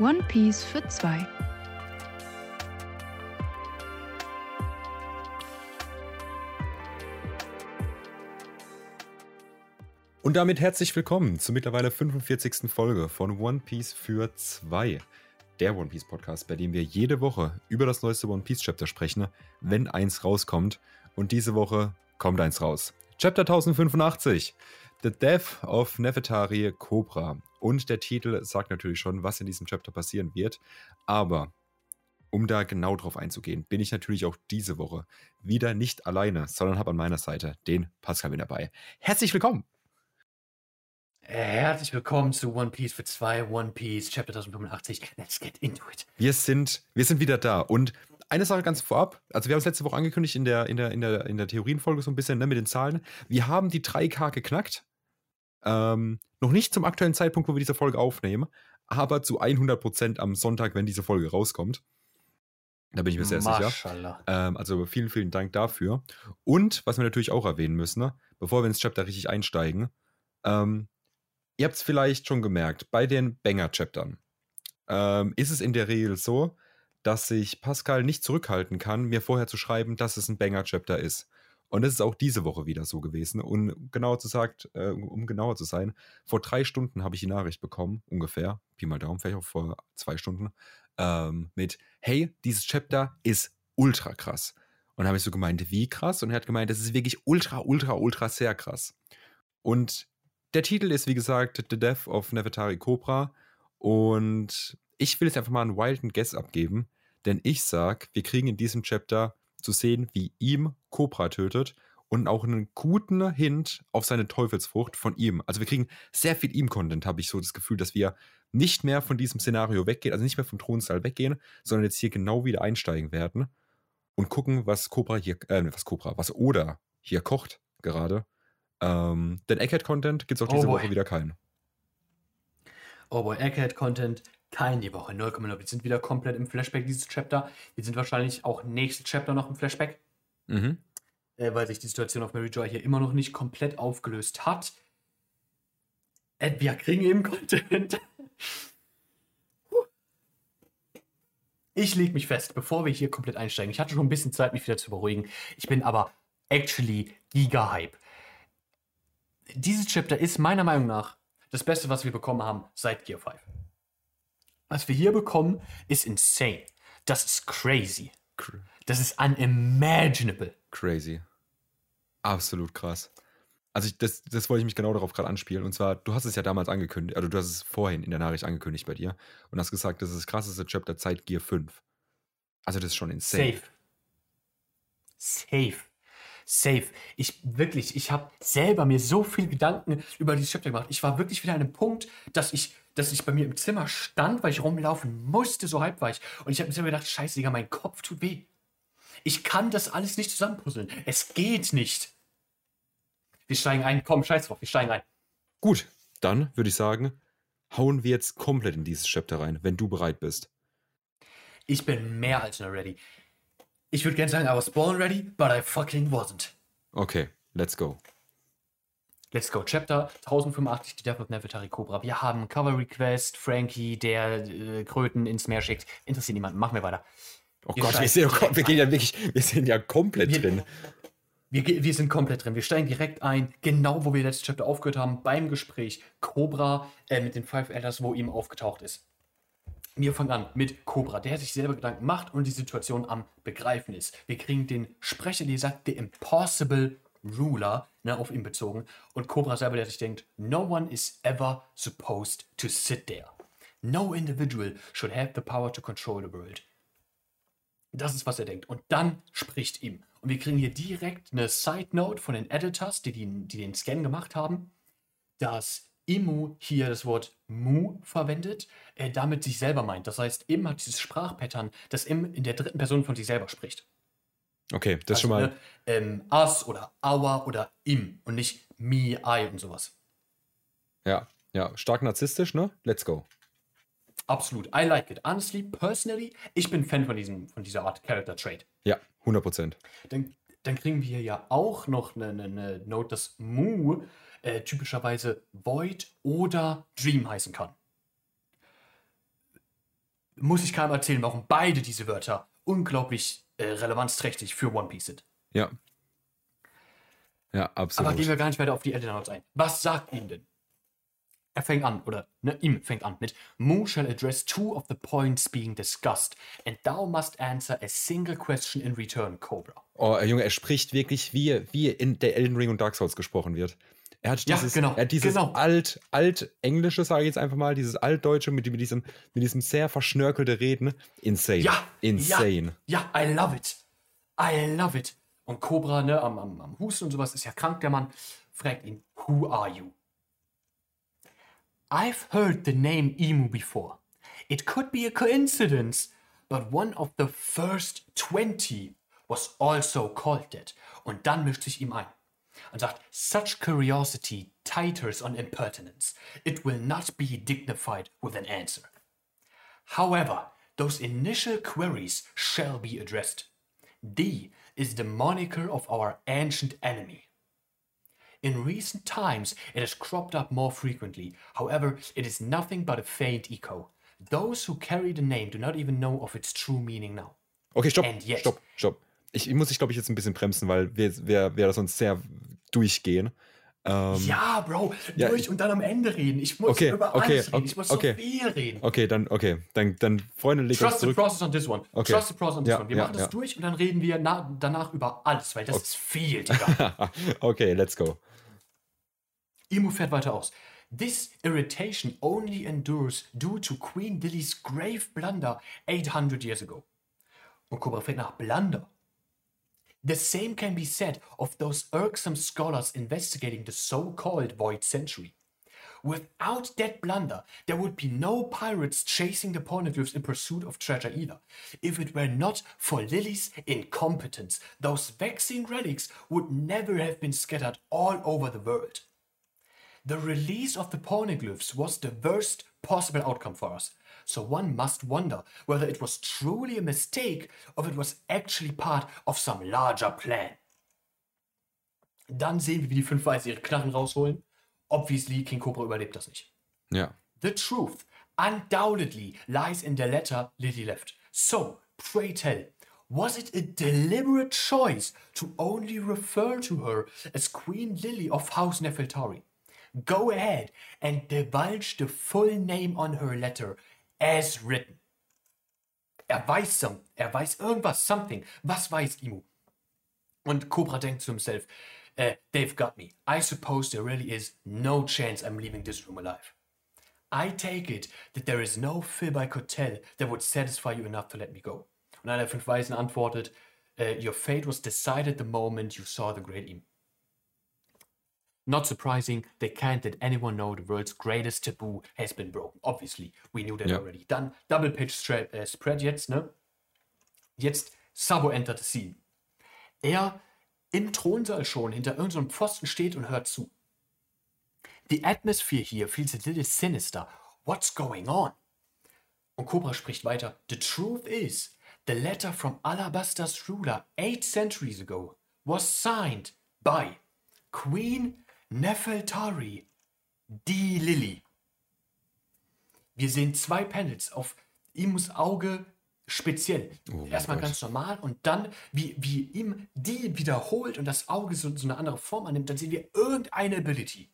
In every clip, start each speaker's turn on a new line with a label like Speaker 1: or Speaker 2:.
Speaker 1: One Piece für zwei.
Speaker 2: Und damit herzlich willkommen zur mittlerweile 45. Folge von One Piece für zwei. Der One Piece Podcast, bei dem wir jede Woche über das neueste One Piece Chapter sprechen, wenn eins rauskommt. Und diese Woche kommt eins raus. Chapter 1085. The Death of Nefertari Cobra. Und der Titel sagt natürlich schon, was in diesem Chapter passieren wird. Aber um da genau drauf einzugehen, bin ich natürlich auch diese Woche wieder nicht alleine, sondern habe an meiner Seite den Pascal mit dabei. Herzlich willkommen!
Speaker 3: Herzlich willkommen zu One Piece für zwei One Piece Chapter 1085. Let's get into it.
Speaker 2: Wir sind, wir sind wieder da und eine Sache ganz vorab. Also wir haben es letzte Woche angekündigt in der, in der, in der, in der Theorienfolge so ein bisschen ne, mit den Zahlen. Wir haben die 3K geknackt. Ähm, noch nicht zum aktuellen Zeitpunkt, wo wir diese Folge aufnehmen, aber zu 100% am Sonntag, wenn diese Folge rauskommt. Da bin ich mir sehr sicher. Ähm, also vielen, vielen Dank dafür. Und was wir natürlich auch erwähnen müssen, ne, bevor wir ins Chapter richtig einsteigen, ähm, ihr habt es vielleicht schon gemerkt, bei den Banger-Chaptern ähm, ist es in der Regel so, dass sich Pascal nicht zurückhalten kann, mir vorher zu schreiben, dass es ein Banger-Chapter ist. Und das ist auch diese Woche wieder so gewesen. Und genauer zu sagt, äh, um genauer zu sein, vor drei Stunden habe ich die Nachricht bekommen, ungefähr, Pi mal Daumen, vielleicht auch vor zwei Stunden, ähm, mit, hey, dieses Chapter ist ultra krass. Und habe ich so gemeint, wie krass? Und er hat gemeint, das ist wirklich ultra, ultra, ultra sehr krass. Und der Titel ist, wie gesagt, The Death of Nefertari Cobra. Und ich will jetzt einfach mal einen wilden Guess abgeben, denn ich sag, wir kriegen in diesem Chapter zu sehen, wie ihm Cobra tötet und auch einen guten Hint auf seine Teufelsfrucht von ihm. Also wir kriegen sehr viel ihm-Content, habe ich so das Gefühl, dass wir nicht mehr von diesem Szenario weggehen, also nicht mehr vom Thronsaal weggehen, sondern jetzt hier genau wieder einsteigen werden und gucken, was Cobra hier, äh, was Cobra, was Oda hier kocht gerade. Ähm, denn Egghead-Content gibt es auch diese oh Woche wieder keinen.
Speaker 3: Oh boy, Egghead-Content kein die Woche. 0,0. Wir sind wieder komplett im Flashback dieses Chapter. Wir sind wahrscheinlich auch nächstes Chapter noch im Flashback. Mhm. Äh, weil sich die Situation auf Mary Joy hier immer noch nicht komplett aufgelöst hat. Äh, wir kriegen eben Content. ich lege mich fest, bevor wir hier komplett einsteigen. Ich hatte schon ein bisschen Zeit, mich wieder zu beruhigen. Ich bin aber actually giga-hype. Dieses Chapter ist meiner Meinung nach das Beste, was wir bekommen haben seit Gear 5. Was wir hier bekommen, ist insane. Das ist crazy. Das ist unimaginable.
Speaker 2: Crazy. Absolut krass. Also ich, das, das wollte ich mich genau darauf gerade anspielen. Und zwar, du hast es ja damals angekündigt, also du hast es vorhin in der Nachricht angekündigt bei dir und hast gesagt, das ist das krasseste Chapter Zeit Gear 5. Also das ist schon insane.
Speaker 3: Safe. Safe. Safe. Ich wirklich, ich habe selber mir so viel Gedanken über dieses Chapter gemacht. Ich war wirklich wieder an einem Punkt, dass ich, dass ich bei mir im Zimmer stand, weil ich rumlaufen musste, so halb war ich. Und ich habe mir selber gedacht, scheiße, Digga, mein Kopf tut weh. Ich kann das alles nicht zusammenpuzzeln. Es geht nicht. Wir steigen ein. Komm, scheiß drauf, wir steigen ein.
Speaker 2: Gut, dann würde ich sagen, hauen wir jetzt komplett in dieses Chapter rein, wenn du bereit bist.
Speaker 3: Ich bin mehr als nur ready. Ich würde gerne sagen, I was born ready, but I fucking wasn't.
Speaker 2: Okay, let's go.
Speaker 3: Let's go. Chapter 1085, die Death of Nefertari Cobra. Wir haben Cover Request, Frankie, der äh, Kröten ins Meer schickt. Interessiert niemanden. Machen wir weiter.
Speaker 2: Oh wir Gott, wir, sind, oh wir, gehen ja wirklich, wir sind ja komplett
Speaker 3: wir,
Speaker 2: drin.
Speaker 3: Wir, wir, sind komplett drin. Wir steigen direkt ein, genau wo wir letztes Chapter aufgehört haben, beim Gespräch Cobra äh, mit den Five Elders, wo ihm aufgetaucht ist. Wir fangen an mit Cobra, der sich selber Gedanken macht und die Situation am Begreifen ist. Wir kriegen den Sprecherleser, der Impossible Ruler, ne, auf ihn bezogen. Und Cobra selber, der sich denkt, no one is ever supposed to sit there. No individual should have the power to control the world. Das ist, was er denkt. Und dann spricht ihm. Und wir kriegen hier direkt eine Side Note von den Editors, die, die, die den Scan gemacht haben, dass Imu hier das Wort Mu verwendet, er damit sich selber meint. Das heißt, Im hat dieses Sprachpattern, das Im in der dritten Person von sich selber spricht.
Speaker 2: Okay, das also, schon mal.
Speaker 3: Ne, ähm, us oder our oder im und nicht me, I und sowas.
Speaker 2: Ja, ja, stark narzisstisch, ne? Let's go.
Speaker 3: Absolut. I like it. Honestly, personally, ich bin Fan von, diesem, von dieser Art Character Trait.
Speaker 2: Ja, 100 Prozent.
Speaker 3: Dann, dann kriegen wir ja auch noch eine, eine, eine Note, dass Mu äh, typischerweise Void oder Dream heißen kann. muss ich keinem erzählen, warum beide diese Wörter unglaublich äh, relevanzträchtig für One Piece sind.
Speaker 2: Ja. Ja, absolut.
Speaker 3: Aber gehen wir gar nicht weiter auf die Eltern Notes ein. Was sagt ihm denn? Er fängt an, oder ne, ihm fängt an mit Mu shall address two of the points being discussed, and thou must answer a single question in return, Cobra.
Speaker 2: Oh, Junge, er spricht wirklich, wie, wie in der Elden Ring und Dark Souls gesprochen wird. Er hat
Speaker 3: Ja,
Speaker 2: dieses,
Speaker 3: genau,
Speaker 2: er hat dieses
Speaker 3: genau.
Speaker 2: alt, alt-englische, sage ich jetzt einfach mal, dieses altdeutsche mit, mit, diesem, mit diesem sehr verschnörkelte Reden. Insane.
Speaker 3: Ja,
Speaker 2: Insane.
Speaker 3: Ja, ja, I love it. I love it. Und Cobra, ne, am, am, am Husten und sowas, ist ja krank, der Mann, fragt ihn, who are you? I've heard the name Emu before. It could be a coincidence, but one of the first 20 was also called that. Und dann mischt sich ihm ein und sagt, such curiosity titers on impertinence. It will not be dignified with an answer. However, those initial queries shall be addressed. D is the moniker of our ancient enemy. In recent times, it has cropped up more frequently. However, it is nothing but a faint echo. Those who carry the name do not even know of its true meaning now.
Speaker 2: Okay, stopp,
Speaker 3: yet-
Speaker 2: stopp, stopp. Ich, ich muss dich, glaube ich, jetzt ein bisschen bremsen, weil wir, wir das sonst sehr durchgehen. Ähm,
Speaker 3: Ja, Bro,
Speaker 2: Ja,
Speaker 3: durch und dann am Ende reden. Ich muss
Speaker 2: Okay,
Speaker 3: über
Speaker 2: okay,
Speaker 3: alles reden. Ich muss
Speaker 2: okay.
Speaker 3: so viel reden.
Speaker 2: Okay, dann, okay. Dann, dann Freunde, legt
Speaker 3: Trust the
Speaker 2: zurück.
Speaker 3: process on this one.
Speaker 2: Okay.
Speaker 3: Trust the process on this
Speaker 2: Ja,
Speaker 3: one. Wir
Speaker 2: ja,
Speaker 3: machen das durch und dann reden wir na danach über alles, weil das ist viel, Digga.
Speaker 2: okay, let's go.
Speaker 3: Emu fährt weiter aus. This irritation only endures due to Queen Lily's grave blunder 800 years ago. Und Cobra fragt nach Blunder. The same can be said of those irksome scholars investigating the so-called Void Century. Without that blunder, there would be no pirates chasing the pornoglyphs in pursuit of treasure either. If it were not for Lily's incompetence, those vexing relics would never have been scattered all over the world. The release of the pornoglyphs was the worst possible outcome for us, so one must wonder whether it was truly a mistake or if it was actually part of some larger plan. Dann sehen wir, wie die fünf Weiße ihre Knarren rausholen. Obviously, King Cobra überlebt das nicht.
Speaker 2: Ja.
Speaker 3: The truth undoubtedly lies in the letter Lily left. So, pray tell, was it a deliberate choice to only refer to her as Queen Lily of House Nefeltari? Go ahead and divulge the full name on her letter as written. Er weiß some, er weiß irgendwas, something. Was weiß Imu? Und Cobra denkt zu himself, uh, they've got me. I suppose there really is no chance I'm leaving this room alive. I take it that there is no fib I could tell that would satisfy you enough to let me go. Und einer der fünf Weisen antwortet, uh, Your fate was decided the moment you saw the great Im. Not surprising, they can't let anyone know the world's greatest taboo has been broken. Obviously, we knew that
Speaker 2: Ja.
Speaker 3: already. Dann Double Pitch äh, Spread jetzt, ne? Jetzt Sabo entert the scene. Er im Thronsaal schon hinter irgendeinem Pfosten steht und hört zu. The atmosphere here feels a little sinister. What's going on? Und Cobra spricht weiter. The truth is, the letter from Alabaster's ruler eight centuries ago was signed by Queen Nefeltari, die Lily. Wir sehen zwei Panels auf Imus Auge speziell.
Speaker 2: Oh
Speaker 3: Erstmal
Speaker 2: Gott.
Speaker 3: ganz normal und dann, wie, wie ihm die wiederholt und das Auge so, so eine andere Form annimmt, dann sehen wir irgendeine Ability.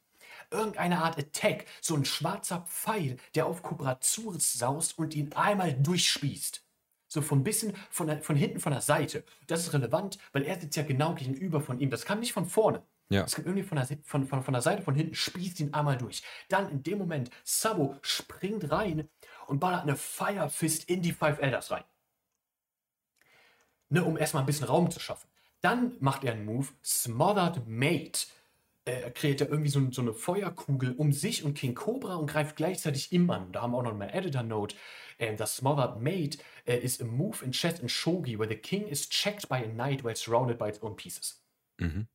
Speaker 3: Irgendeine Art Attack. So ein schwarzer Pfeil, der auf Cobra saust und ihn einmal durchspießt. So von bisschen von, von hinten von der Seite. Das ist relevant, weil er sitzt ja genau gegenüber von ihm. Das kam nicht von vorne.
Speaker 2: Ja.
Speaker 3: Das kommt irgendwie von der, von, von, von der Seite, von hinten, spießt ihn einmal durch. Dann in dem Moment, Sabo springt rein und ballert eine Fire Fist in die Five Elders rein. Ne, um erstmal ein bisschen Raum zu schaffen. Dann macht er einen Move, Smothered Mate. Äh, Er kreiert er irgendwie so, so eine Feuerkugel um sich und King Cobra und greift gleichzeitig an. Da haben wir auch noch mal Editor Note. Ähm, das Smothered Mate äh, is a move in chess and shogi where the king is checked by a knight while surrounded by its own pieces.
Speaker 2: Mhm.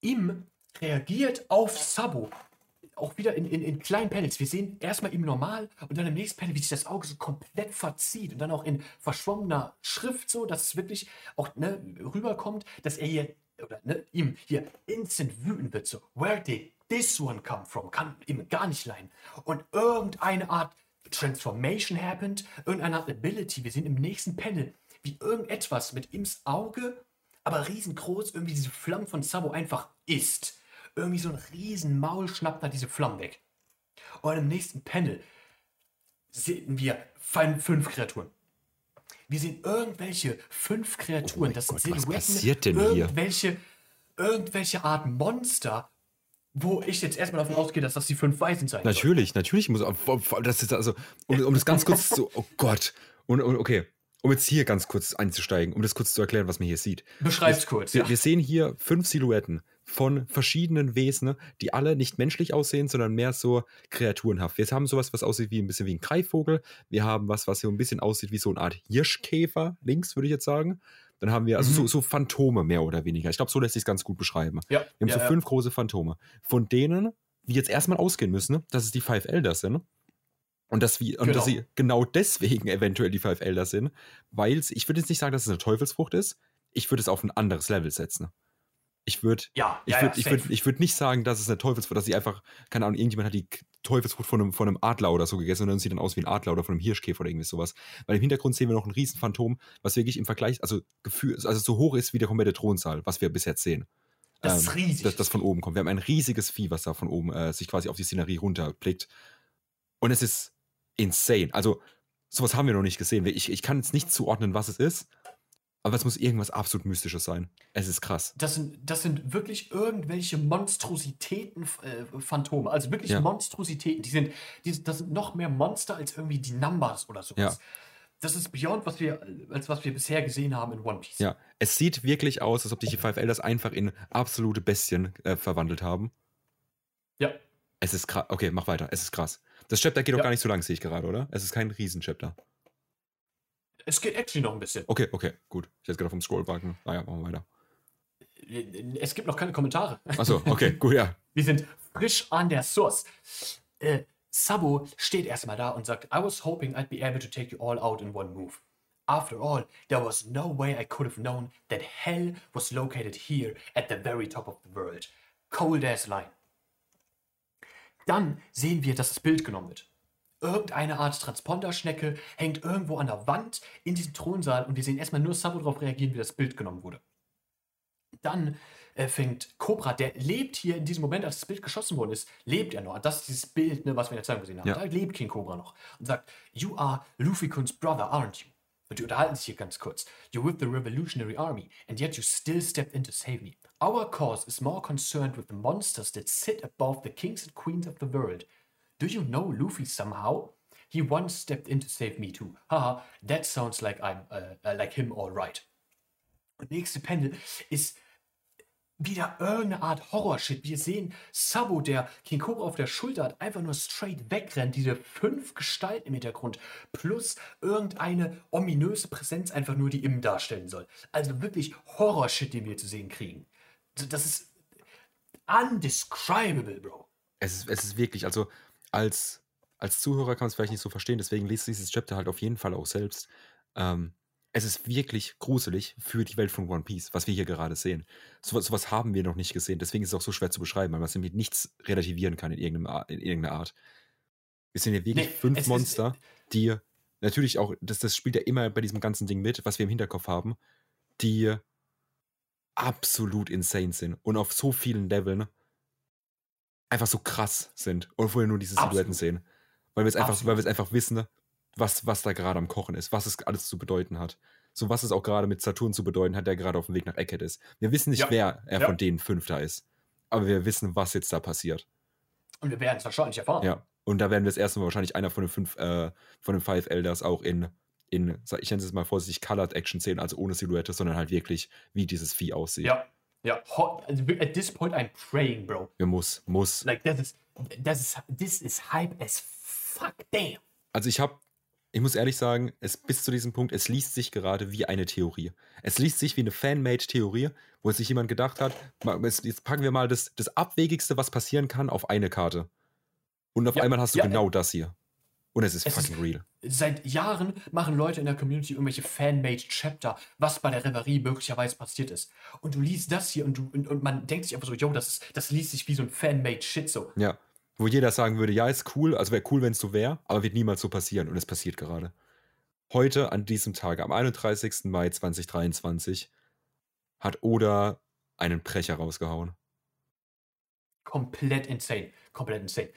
Speaker 3: Im reagiert auf Sabo. Auch wieder in, in, in kleinen Panels. Wir sehen erstmal ihm normal und dann im nächsten Panel, wie sich das Auge so komplett verzieht und dann auch in verschwommener Schrift so, dass es wirklich auch ne, rüberkommt, dass er hier, oder ne, ihm hier instant wütend wird. So, where did this one come from? Kann ihm gar nicht leiden. Und irgendeine Art Transformation happened, irgendeine Art Ability. Wir sehen im nächsten Panel, wie irgendetwas mit Ims Auge, aber riesengroß, irgendwie diese Flammen von Sabo einfach isst. Irgendwie so ein riesen Maul schnappt da diese Flammen weg. Und im nächsten Panel sehen wir fünf Kreaturen. Wir sehen irgendwelche fünf Kreaturen.
Speaker 2: Oh
Speaker 3: das sind
Speaker 2: Gott, was
Speaker 3: Silhouetten,
Speaker 2: passiert denn hier?
Speaker 3: irgendwelche, irgendwelche Art Monster, wo ich jetzt erstmal davon ausgehe, dass das die fünf Weißen sein sollen.
Speaker 2: Natürlich, natürlich muss. Das ist also, um, um das ganz kurz zu. Oh Gott. Und, und okay, um jetzt hier ganz kurz einzusteigen, um das kurz zu erklären, was man hier sieht.
Speaker 3: Beschreib's kurz.
Speaker 2: Wir,
Speaker 3: ja.
Speaker 2: wir sehen hier fünf Silhouetten von verschiedenen Wesen, die alle nicht menschlich aussehen, sondern mehr so kreaturenhaft. Wir haben sowas, was aussieht wie ein bisschen wie ein Greifvogel. Wir haben was, was so ein bisschen aussieht wie so eine Art Hirschkäfer, links würde ich jetzt sagen. Dann haben wir also
Speaker 3: Mhm.
Speaker 2: so, so Phantome mehr oder weniger. Ich glaube, so lässt sich es ganz gut beschreiben.
Speaker 3: ja,
Speaker 2: Wir haben
Speaker 3: ja,
Speaker 2: so fünf große Phantome. Von denen wir jetzt erstmal ausgehen müssen, dass es die Five Elders sind. Und dass, wir, und dass
Speaker 3: Genau.
Speaker 2: sie genau deswegen eventuell die Five Elders sind, weil ich würde jetzt nicht sagen, dass es eine Teufelsfrucht ist. Ich würde es auf ein anderes Level setzen. Ich würde
Speaker 3: Ja,
Speaker 2: ich
Speaker 3: ja,
Speaker 2: würde
Speaker 3: ja,
Speaker 2: ich würd,
Speaker 3: safe.
Speaker 2: ich würd nicht sagen, dass es eine Teufelsfrucht, dass sie einfach, keine Ahnung, irgendjemand hat die Teufelsfrucht von einem, von einem Adler oder so gegessen und dann sieht dann aus wie ein Adler oder von einem Hirschkäfer oder irgendwie sowas. Weil im Hintergrund sehen wir noch ein riesen Phantom, was wirklich im Vergleich, also Gefühl, also so hoch ist wie der komplette Thronsaal, was wir bis jetzt sehen.
Speaker 3: Das ist riesig.
Speaker 2: Das, das von oben kommt. Wir haben ein riesiges Vieh, was da von oben äh, sich quasi auf die Szenerie runterblickt. Und es ist insane. Also, sowas haben wir noch nicht gesehen. Ich, ich kann jetzt nicht zuordnen, was es ist, aber es muss irgendwas absolut Mystisches sein. Es ist krass.
Speaker 3: Das sind, das sind wirklich irgendwelche Monstrositäten, äh, Phantome. Also wirklich
Speaker 2: Ja.
Speaker 3: Monstrositäten. Die sind, die, das sind noch mehr Monster als irgendwie die Numbers oder sowas.
Speaker 2: Ja.
Speaker 3: Das ist beyond, was wir, als was wir bisher gesehen haben in One Piece.
Speaker 2: Ja, es sieht wirklich aus, als ob sich die Five Elders einfach in absolute Bestien äh, verwandelt haben.
Speaker 3: Ja.
Speaker 2: Es ist krass. Okay, mach weiter. Es ist krass. Das Chapter geht doch
Speaker 3: Ja.
Speaker 2: gar nicht so lang, sehe ich gerade, oder? Es ist kein Riesen-Chapter.
Speaker 3: Es geht actually noch ein bisschen.
Speaker 2: Okay, okay, gut. Ich hätte gerade vom Scrollbalken. Naja, machen wir weiter.
Speaker 3: Es gibt noch keine Kommentare.
Speaker 2: Achso, okay, gut, ja.
Speaker 3: Wir sind frisch an der Source. Äh, Sabo steht erstmal da und sagt, I was hoping I'd be able to take you all out in one move. After all, there was no way I could have known that hell was located here at the very top of the world. Cold as line. Dann sehen wir, dass das Bild genommen wird. Irgendeine Art Transponderschnecke hängt irgendwo an der Wand in diesem Thronsaal und wir sehen erstmal nur Sabo darauf reagieren, wie das Bild genommen wurde. Dann äh, fängt Cobra, der lebt hier in diesem Moment, als das Bild geschossen worden ist, lebt er noch. Das ist dieses Bild, ne, was wir in der Zeitung gesehen haben.
Speaker 2: Ja.
Speaker 3: Da lebt King Cobra noch und sagt, You are Luffy-Kuns brother, aren't you? Und die unterhalten sich hier ganz kurz. You're with the Revolutionary Army, and yet you still stepped in to save me. Our cause is more concerned with the monsters that sit above the kings and queens of the world. Do you know Luffy somehow? He once stepped in to save me too. Haha, that sounds like I'm uh, uh, like him all right. Und nächste Panel ist wieder irgendeine Art Horror-Shit. Wir sehen Sabo, der King Cobra auf der Schulter hat, einfach nur straight wegrennt. Diese fünf Gestalten im Hintergrund. Plus irgendeine ominöse Präsenz einfach nur, die ihm darstellen soll. Also wirklich Horror-Shit, den wir zu sehen kriegen. Das ist undescribable, Bro.
Speaker 2: Es ist, es ist wirklich, also als, als Zuhörer kann man es vielleicht nicht so verstehen, deswegen liest dieses Chapter halt auf jeden Fall auch selbst. Ähm, es ist wirklich gruselig für die Welt von One Piece, was wir hier gerade sehen. So, sowas haben wir noch nicht gesehen, deswegen ist es auch so schwer zu beschreiben, weil man es mit nichts relativieren kann in, irgendeinem in irgendeiner Art. Wir sehen hier wirklich
Speaker 3: Nee,
Speaker 2: fünf
Speaker 3: es ist-
Speaker 2: Monster, die natürlich auch, das, das spielt ja immer bei diesem ganzen Ding mit, was wir im Hinterkopf haben, die absolut insane sind und auf so vielen Leveln einfach so krass sind, obwohl wir nur diese
Speaker 3: Absolut.
Speaker 2: Silhouetten sehen. Weil wir es einfach,
Speaker 3: Absolut.
Speaker 2: weil wir es einfach wissen, was, was da gerade am Kochen ist, was es alles zu bedeuten hat. So was es auch gerade mit Saturn zu bedeuten hat, der gerade auf dem Weg nach Eckhead ist. Wir wissen nicht,
Speaker 3: Ja.
Speaker 2: wer er
Speaker 3: Ja.
Speaker 2: von denen fünf da ist. Aber wir wissen, was jetzt da passiert.
Speaker 3: Und wir werden es wahrscheinlich erfahren.
Speaker 2: Ja. Und da werden wir das erste Mal wahrscheinlich einer von den fünf, äh, von den Five Elders auch in, in, ich nenne es mal vorsichtig, Colored Action sehen, also ohne Silhouette, sondern halt wirklich, wie dieses Vieh aussieht.
Speaker 3: Ja. Ja. Also, at this point, I'm praying, Bro.
Speaker 2: Wir muss, muss.
Speaker 3: Like, das ist, das ist, this is hype as fuck. Damn.
Speaker 2: Also ich habe, ich muss ehrlich sagen, es bis zu diesem Punkt, es liest sich gerade wie eine Theorie. Es liest sich wie eine Fan-Made-Theorie, wo sich jemand gedacht hat, jetzt packen wir mal das, das Abwegigste, was passieren kann, auf eine Karte. Und auf
Speaker 3: Ja,
Speaker 2: einmal hast du
Speaker 3: ja,
Speaker 2: genau das hier. Und es ist
Speaker 3: Es ist-
Speaker 2: fucking real.
Speaker 3: Seit Jahren machen Leute in der Community irgendwelche Fan-made Chapter, was bei der Reverie möglicherweise passiert ist. Und du liest das hier und, du, und, und man denkt sich einfach so, yo, das, ist, das liest sich wie so ein Fan-made Shit so.
Speaker 2: Ja. wo jeder sagen würde, ja, ist cool, also wäre cool, wenn es so wäre, aber wird niemals so passieren und es passiert gerade. Heute, an diesem Tag, am 31. Mai 2023, hat Oda einen Brecher rausgehauen.
Speaker 3: Komplett insane. Komplett insane.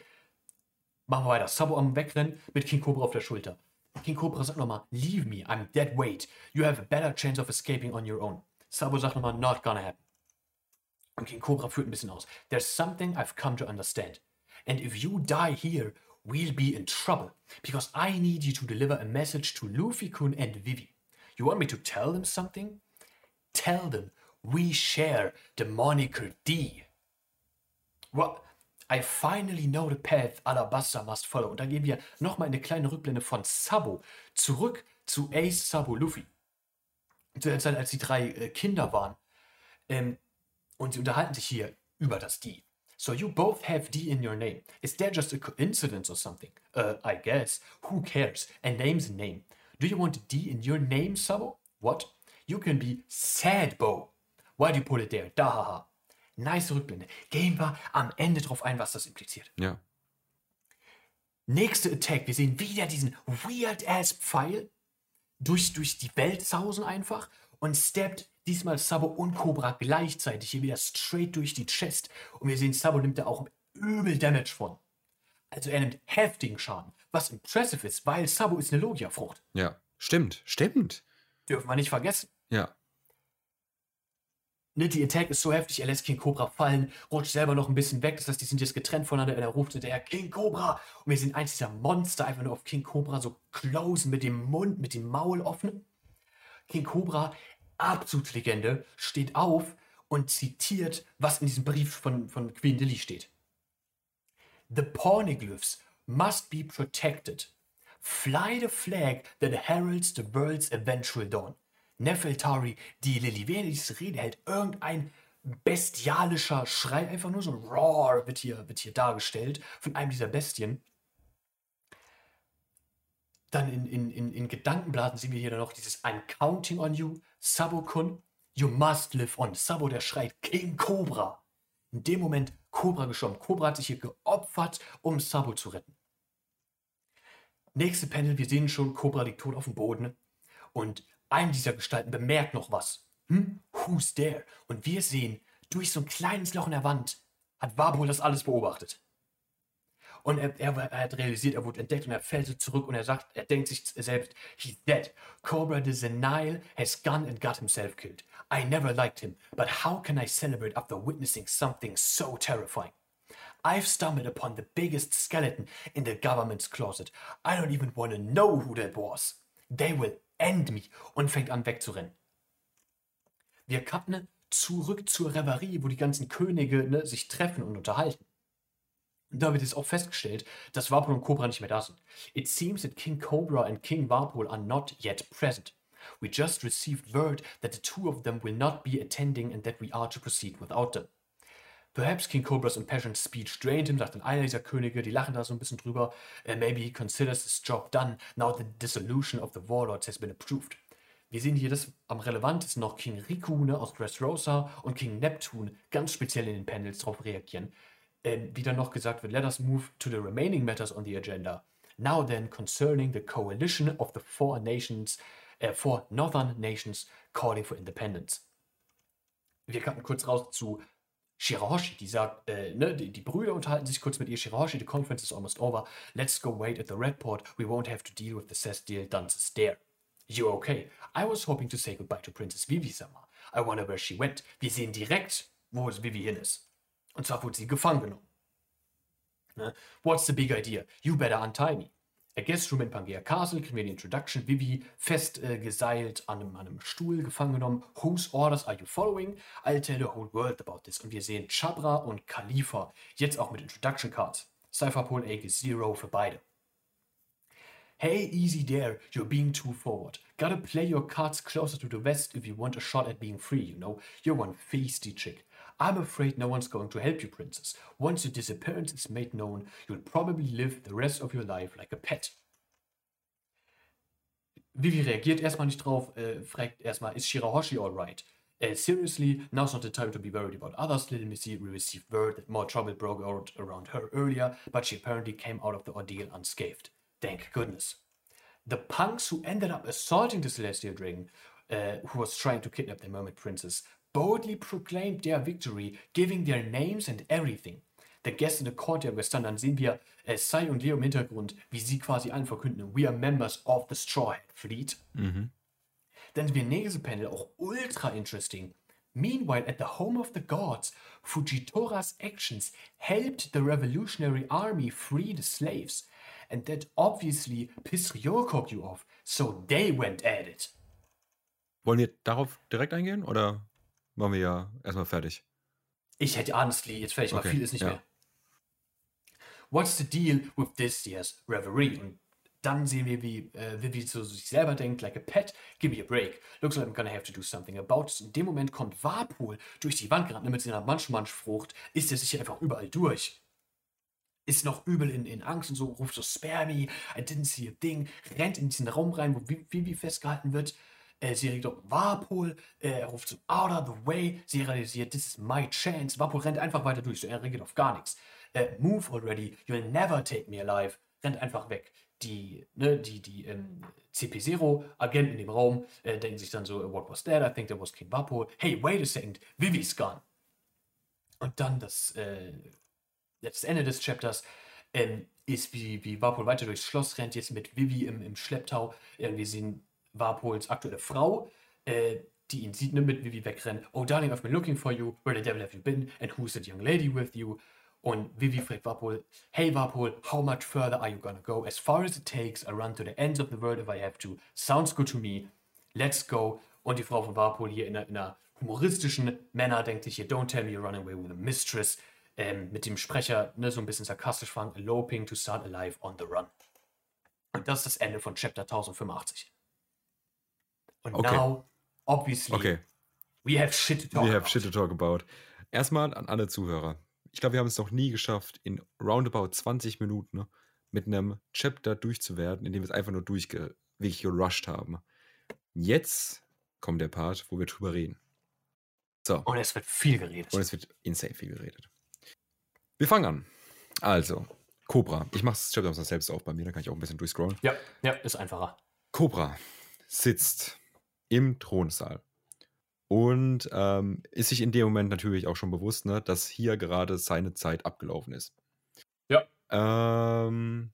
Speaker 3: Machen wir weiter. Sabo am Wegrennen mit King Cobra auf der Schulter. King Cobra sagt nochmal, leave me, I'm dead weight. You have a better chance of escaping on your own. Sabo sagt nochmal, not gonna happen. Und King Cobra führt ein bisschen aus. There's something I've come to understand. And if you die here, we'll be in trouble. Because I need you to deliver a message to Luffy-kun and Vivi. You want me to tell them something? Tell them we share the moniker D. Well, I finally know the path Alabasta must follow. Und dann gehen wir nochmal in eine kleine Rückblende von Sabo zurück zu Ace Sabo Luffy. Zu der Zeit, als die drei äh, Kinder waren. Ähm, und sie unterhalten sich hier über das D. So you both have D in your name. Is that just a coincidence or something? Uh, I guess. Who cares? A name's a name. Do you want a D in your name, Sabo? What? You can be Sadbo. Why do you put it there? Dahaha. Nice Rückblende. Gehen wir am Ende drauf ein, was das impliziert.
Speaker 2: Ja.
Speaker 3: Nächste Attack. Wir sehen wieder diesen Weird-Ass-Pfeil durch, durch die Welt sausen einfach und steppt diesmal Sabo und Cobra gleichzeitig hier wieder straight durch die Chest. Und wir sehen, Sabo nimmt da auch übel Damage von. Also er nimmt heftigen Schaden. Was impressive ist, weil Sabo ist eine Logia-Frucht.
Speaker 2: Ja. Stimmt. Stimmt.
Speaker 3: Dürfen wir nicht vergessen.
Speaker 2: Ja.
Speaker 3: Ne, die Attack ist so heftig, er lässt King Cobra fallen, rutscht selber noch ein bisschen weg. Das heißt, die sind jetzt getrennt voneinander. Er ruft hinterher King Cobra. Und wir sehen eins dieser Monster einfach nur auf King Cobra so closen mit dem Mund, mit dem Maul offen. King Cobra, Abzugslegende, steht auf und zitiert, was in diesem Brief von, von Queen Lily steht. The Pornoglyphs must be protected. Fly the flag that heralds the world's eventual dawn. Nefeltari, die diese Rede hält, irgendein bestialischer Schrei, einfach nur so ein Roar wird hier, wird hier dargestellt von einem dieser Bestien. Dann in, in, in, in Gedankenblasen sehen wir hier dann noch dieses I'm counting on you, Sabo-kun, you must live on. Sabo, der schreit King Cobra. In dem Moment Cobra geschoben. Cobra hat sich hier geopfert, um Sabo zu retten. Nächste Panel, wir sehen schon, Cobra liegt tot auf dem Boden. Und eine dieser Gestalten bemerkt noch was. Hm? Who's there? Und wir sehen, durch so ein kleines Loch in der Wand hat Warburg das alles beobachtet. Und er, er, er, hat realisiert, er wurde entdeckt und er fällt so zurück und er sagt, er denkt sich selbst, he's dead. Cobra the Zenile has gone and got himself killed. I never liked him, but how can I celebrate after witnessing something so terrifying? I've stumbled upon the biggest skeleton in the government's closet. I don't even want to know who that was. They will end me und fängt an wegzurennen. Wir cutten zurück zur Reverie, wo die ganzen Könige ne, sich treffen und unterhalten. Und da wird jetzt auch festgestellt, dass Warpol und Cobra nicht mehr da sind. It seems that King Cobra and King Warpol are not yet present. We just received word that the two of them will not be attending and that we are to proceed without them. Perhaps King Cobra's impassioned speech drained him, sagt dann einer dieser Könige, die lachen da so ein bisschen drüber. Uh, maybe he considers his job done now the dissolution of the warlords has been approved. Wir sehen hier das am relevantesten noch King Riku ne, aus Dressrosa und King Neptune ganz speziell in den Panels darauf reagieren. Ähm, wie dann noch gesagt wird, let us move to the remaining matters on the agenda. Now then, concerning the coalition of the four nations, äh, four northern nations calling for independence. Wir kamen kurz raus zu Shirahoshi, die sagt, äh, ne, die, die, Brüder unterhalten sich kurz mit ihr. Shirahoshi, the conference is almost over. Let's go wait at the red port. We won't have to deal with the cess deal Dunce there. You okay? I was hoping to say goodbye to Princess Vivi-sama. I wonder where she went. Wir sehen direkt, wo es Vivi hin ist. Und zwar wurde sie gefangen genommen. Ne? What's the big idea? You better untie me. A guest room in Pangea Castle kriegen wir die Introduction. Vivi fest äh, an an einem, Stuhl gefangen genommen. Whose orders are you following? I'll tell the whole world about this. Und wir sehen Chabra und Khalifa. Jetzt auch mit Introduction Cards. Cypherpol AK Zero für beide. Hey, easy there, you're being too forward. Gotta play your cards closer to the west if you want a shot at being free, you know? You're one feisty chick. I'm afraid no one's going to help you, princess. Once your disappearance is made known, you'll probably live the rest of your life like a pet. Vivi reagiert erstmal nicht drauf, äh, fragt erstmal, ist Shirahoshi alright? Uh, seriously, now's not the time to be worried about others. Little Missy received word that more trouble broke out around her earlier, but she apparently came out of the ordeal unscathed. Thank goodness. The punks who ended up assaulting the Celestial Dragon, uh, who was trying to kidnap the Mermaid Princess, boldly proclaimed their victory, giving their names and everything. Der Gäste in der Courtyard gestanden, dann sehen wir äh, Sai und Leo im Hintergrund, wie sie quasi allen verkünden, we are members of the Straw Hat Fleet.
Speaker 2: Mhm.
Speaker 3: Dann wir nächste Panel, auch ultra interesting. Meanwhile, at the home of the gods, Fujitora's actions helped the revolutionary army free the slaves. And that obviously pissed Ryokokyu off, so they went at it.
Speaker 2: Wollen wir darauf direkt eingehen oder machen wir ja erstmal fertig?
Speaker 3: Ich hätte honestly jetzt fertig, okay, aber viel ist nicht ja. mehr. What's the deal with this year's Reverie? Und dann sehen wir, wie äh, Vivi zu sich selber denkt, like a pet, give me a break. Looks like I'm gonna have to do something about it. In dem Moment kommt Warpool durch die Wand gerannt mit seiner Mansch-Mansch-Frucht, ist er sich einfach überall durch. Ist noch übel in, in Angst und so, ruft so, spare me, I didn't see a thing, rennt in diesen Raum rein, wo Vivi festgehalten wird. Äh, sie redet auf Warpol, äh, er ruft so, out of the way. Sie realisiert, this is my chance. Warpol rennt einfach weiter durch, so, er reagiert auf gar nichts. Äh, move already, you'll never take me alive. Rennt einfach weg. Die, ne, die, die ähm, CP0-Agenten in dem Raum äh, denken sich dann so, what was that? I think that was King Warpol. Hey, wait a second, Vivi's gone. Und dann das, äh, das Ende des Chapters ähm, ist, wie, wie Warpol weiter durchs Schloss rennt, jetzt mit Vivi im, im Schlepptau. Wir sehen Warpols aktuelle Frau, äh, die ihn sieht, ne, mit Vivi wegrennen. Oh, darling, I've been looking for you. Where the devil have you been? And who's that young lady with you? Und Vivi fragt Warpol, hey Warpol, how much further are you gonna go? As far as it takes, I run to the ends of the world if I have to. Sounds good to me. Let's go. Und die Frau von Warpol hier in einer, in einer humoristischen Männer denkt sich hier, don't tell me you're running away with a mistress. Ähm, mit dem Sprecher ne, so ein bisschen sarkastisch fragen, eloping to start a life on the run. Und das ist das Ende von Chapter 1085. Und okay. now, obviously,
Speaker 2: okay.
Speaker 3: we have shit to talk
Speaker 2: we have shit to talk about. Erstmal an alle Zuhörer. Ich glaube, wir haben es noch nie geschafft, in roundabout 20 Minuten ne, mit einem Chapter durchzuwerden, indem wir es einfach nur durchge wirklich gerusht haben. Jetzt kommt der Part, wo wir drüber reden.
Speaker 3: So. Und es wird viel geredet.
Speaker 2: Und es wird insane viel geredet. Wir fangen an. Also, Cobra. Ich mache das Chapter selbst auch bei mir, da kann ich auch ein bisschen durchscrollen.
Speaker 3: Ja, ja, ist einfacher.
Speaker 2: Cobra sitzt im Thronsaal. Und ähm, ist sich in dem Moment natürlich auch schon bewusst, ne, dass hier gerade seine Zeit abgelaufen ist.
Speaker 3: Ja.
Speaker 2: Ähm,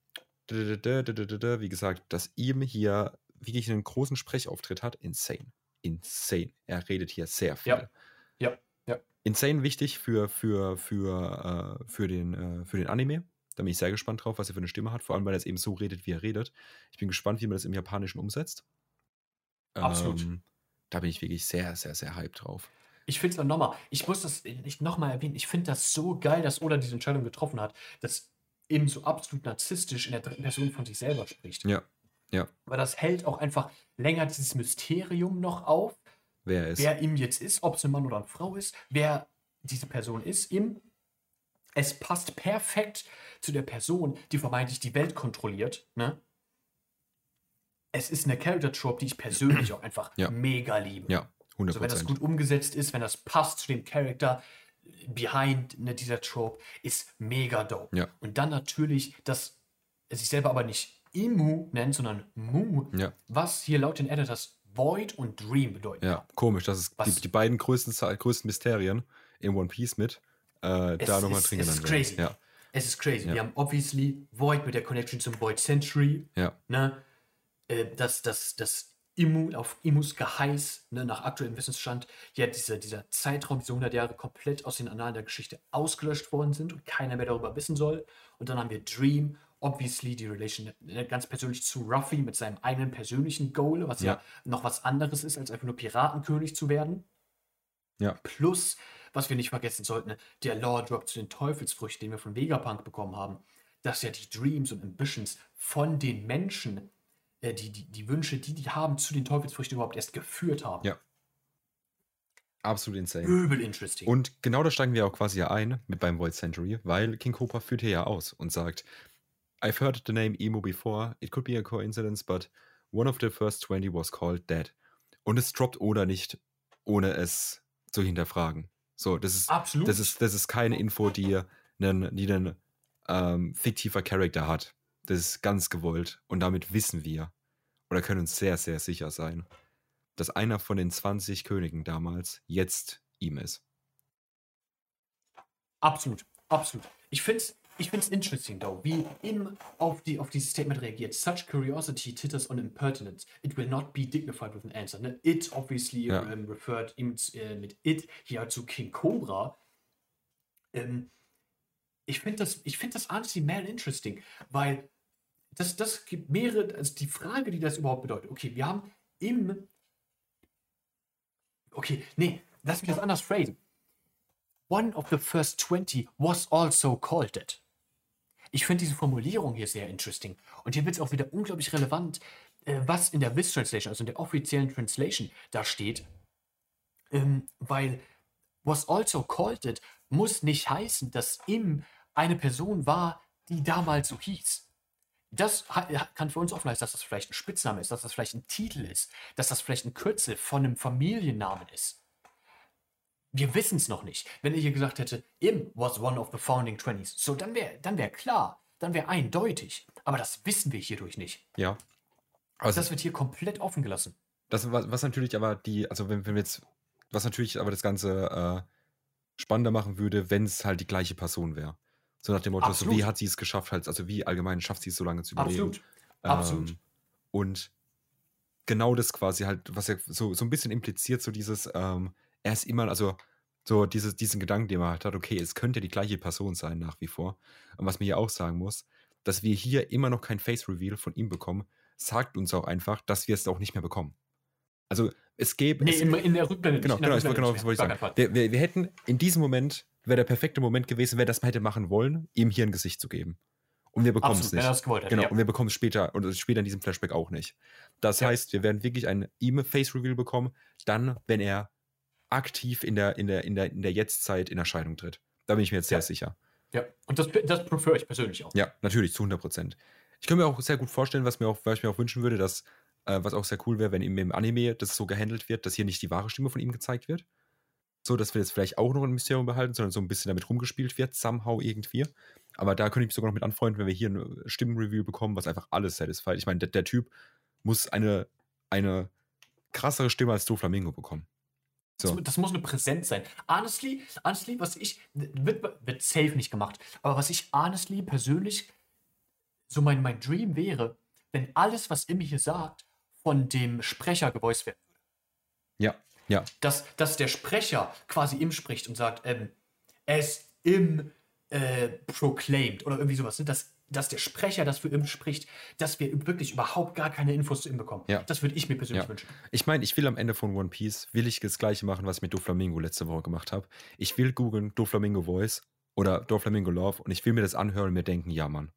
Speaker 2: wie gesagt, dass ihm hier wirklich einen großen Sprechauftritt hat. Insane. Insane. Er redet hier sehr viel.
Speaker 3: Ja. Ja. ja.
Speaker 2: Insane wichtig für, für, für, äh, für, den, äh, für den Anime. Da bin ich sehr gespannt drauf, was er für eine Stimme hat. Vor allem, weil er es eben so redet, wie er redet. Ich bin gespannt, wie man das im Japanischen umsetzt.
Speaker 3: Absolut. Ähm,
Speaker 2: da bin ich wirklich sehr, sehr, sehr hyped drauf.
Speaker 3: Ich finde es nochmal, ich muss das nicht nochmal erwähnen, ich finde das so geil, dass Oda diese Entscheidung getroffen hat, dass eben so absolut narzisstisch in der dritten Person von sich selber spricht.
Speaker 2: Ja, ja.
Speaker 3: Weil das hält auch einfach länger dieses Mysterium noch auf,
Speaker 2: wer, ist.
Speaker 3: wer ihm jetzt ist, ob es ein Mann oder eine Frau ist, wer diese Person ist, ihm. Es passt perfekt zu der Person, die vermeintlich die Welt kontrolliert, ne? Es ist eine Character-Trope, die ich persönlich auch einfach ja. mega liebe.
Speaker 2: Ja, 100%.
Speaker 3: Also wenn das gut umgesetzt ist, wenn das passt zu dem Charakter behind ne, dieser Trope, ist mega dope.
Speaker 2: Ja.
Speaker 3: Und dann natürlich, dass er sich selber aber nicht Imu nennt, sondern Mu,
Speaker 2: ja.
Speaker 3: was hier laut den Editors Void und Dream bedeuten.
Speaker 2: Ja, komisch, das ist die, die, beiden größten, größten Mysterien in One Piece mit. Äh, da nochmal drin
Speaker 3: Es ist crazy.
Speaker 2: Ja.
Speaker 3: Es ist crazy. Wir haben obviously Void mit der Connection zum Void Century.
Speaker 2: Ja.
Speaker 3: Ne? Äh, dass das, das Immu, auf Immus Geheiß, ne, nach aktuellem Wissensstand, ja dieser, dieser Zeitraum, diese 100 Jahre komplett aus den Annalen der Geschichte ausgelöscht worden sind und keiner mehr darüber wissen soll. Und dann haben wir Dream, obviously die Relation ne, ganz persönlich zu Ruffy mit seinem eigenen persönlichen Goal, was ja. ja noch was anderes ist, als einfach nur Piratenkönig zu werden.
Speaker 2: Ja.
Speaker 3: Plus, was wir nicht vergessen sollten, der Lore Drop zu den Teufelsfrüchten, den wir von Vegapunk bekommen haben, dass ja die Dreams und Ambitions von den Menschen äh, die, die, die Wünsche, die die haben, zu den Teufelsfrüchten überhaupt erst geführt haben.
Speaker 2: Ja. Absolut insane.
Speaker 3: Übel interesting.
Speaker 2: Und genau da steigen wir auch quasi ein mit beim Void Century, weil King Cobra führt hier ja aus und sagt, I've heard the name Emo before, it could be a coincidence, but one of the first 20 was called Dead. Und es droppt Oda nicht ohne es zu hinterfragen. So, das ist,
Speaker 3: Absolut.
Speaker 2: das ist, das ist keine Info, die einen, die einen ähm, fiktiver Charakter hat. Das ist ganz gewollt. Und damit wissen wir oder können uns sehr, sehr sicher sein, dass einer von den 20 Königen damals jetzt ihm ist.
Speaker 3: Absolut, absolut. Ich finde es ich find's interesting, though, wie ihm auf, die, auf dieses Statement reagiert. Such curiosity titters on impertinence. It will not be dignified with an answer. Ne? It obviously
Speaker 2: Ja.
Speaker 3: ähm, referred ihm äh, mit It hier zu King Cobra. Ähm, ich finde das, ich find das honestly mehr interesting, weil das, das gibt mehrere, also die Frage, die das überhaupt bedeutet. Okay, wir haben im. Okay, nee, lass mich das anders phrasen. One of the first 20 was also called it. Ich finde diese Formulierung hier sehr interesting. Und hier wird es auch wieder unglaublich relevant, äh, was in der Viz Translation, also in der offiziellen Translation, da steht. Ähm, weil was also called it muss nicht heißen, dass im eine Person war, die damals so hieß. Das kann für uns offen heißen, dass das vielleicht ein Spitzname ist, dass das vielleicht ein Titel ist, dass das vielleicht ein Kürzel von einem Familiennamen ist. Wir wissen es noch nicht. Wenn er hier gesagt hätte, Im was one of the founding 20s, so dann wäre dann wär klar, dann wäre eindeutig. Aber das wissen wir hierdurch nicht.
Speaker 2: Ja. Also
Speaker 3: Das wird hier komplett offen gelassen.
Speaker 2: Das, was, was natürlich aber die, also wenn, wenn wir jetzt, was natürlich aber das Ganze äh, spannender machen würde, wenn es halt die gleiche Person wäre. So nach dem Motto, so
Speaker 3: Absolut.
Speaker 2: wie hat sie es geschafft, halt, also wie allgemein schafft sie es so lange zu überleben.
Speaker 3: Absolut. Absolut.
Speaker 2: Ähm, und genau das quasi halt, was ja so, so ein bisschen impliziert, so dieses, ähm, er ist immer, also so dieses, diesen Gedanken, den man halt hat, okay, es könnte die gleiche Person sein nach wie vor. Und was man hier auch sagen muss, dass wir hier immer noch kein Face-Reveal von ihm bekommen, sagt uns auch einfach, dass wir es auch nicht mehr bekommen. Also es gäbe.
Speaker 3: Nee,
Speaker 2: es,
Speaker 3: in, in der Rückblende
Speaker 2: genau, genau, das, genau, das wollte ich sagen. Wir, wir, wir hätten in diesem Moment, wäre der perfekte Moment gewesen, wer das hätte machen wollen, ihm hier ein Gesicht zu geben. Und wir bekommen es nicht.
Speaker 3: hätte.
Speaker 2: Genau,
Speaker 3: ja.
Speaker 2: und wir bekommen es später und später in diesem Flashback auch nicht. Das
Speaker 3: Ja.
Speaker 2: heißt, wir werden wirklich ein ihm-Face-Reveal bekommen, dann, wenn er aktiv in der, in der, in der, in der Jetztzeit in Erscheinung tritt. Da bin ich mir jetzt sehr
Speaker 3: Ja.
Speaker 2: sicher.
Speaker 3: ja. Und das, das prefer ich persönlich auch.
Speaker 2: Ja, natürlich, zu 100 Prozent. Ich kann mir auch sehr gut vorstellen, was, mir auch, was ich mir auch wünschen würde, dass, äh, was auch sehr cool wäre, wenn im, im Anime das so gehandelt wird, dass hier nicht die wahre Stimme von ihm gezeigt wird. So, dass wir jetzt vielleicht auch noch ein Mysterium behalten, sondern so ein bisschen damit rumgespielt wird, somehow irgendwie. Aber da könnte ich mich sogar noch mit anfreunden, wenn wir hier ein Stimmenreview bekommen, was einfach alles satisfied. Ich meine, der, der Typ muss eine, eine krassere Stimme als Doflamingo bekommen. So.
Speaker 3: Das, das muss eine Präsenz sein. Honestly, honestly, was ich, wird, wird safe nicht gemacht, aber was ich honestly persönlich, so mein, mein Dream wäre, wenn alles, was Immi hier sagt, von dem Sprecher gevoiced wird.
Speaker 2: Ja, ja,
Speaker 3: Dass, dass der Sprecher quasi im spricht und sagt, ähm, es im äh, proclaimed oder irgendwie sowas, ne? dass, dass der Sprecher das für im spricht, dass wir wirklich überhaupt gar keine Infos zu ihm bekommen.
Speaker 2: Ja.
Speaker 3: Das würde ich mir persönlich
Speaker 2: Ja.
Speaker 3: wünschen.
Speaker 2: Ich meine, ich will am Ende von One Piece, will ich das gleiche machen, was ich mit Doflamingo letzte Woche gemacht habe. Ich will googeln Doflamingo Voice oder Doflamingo Love und ich will mir das anhören und mir denken, ja Mann,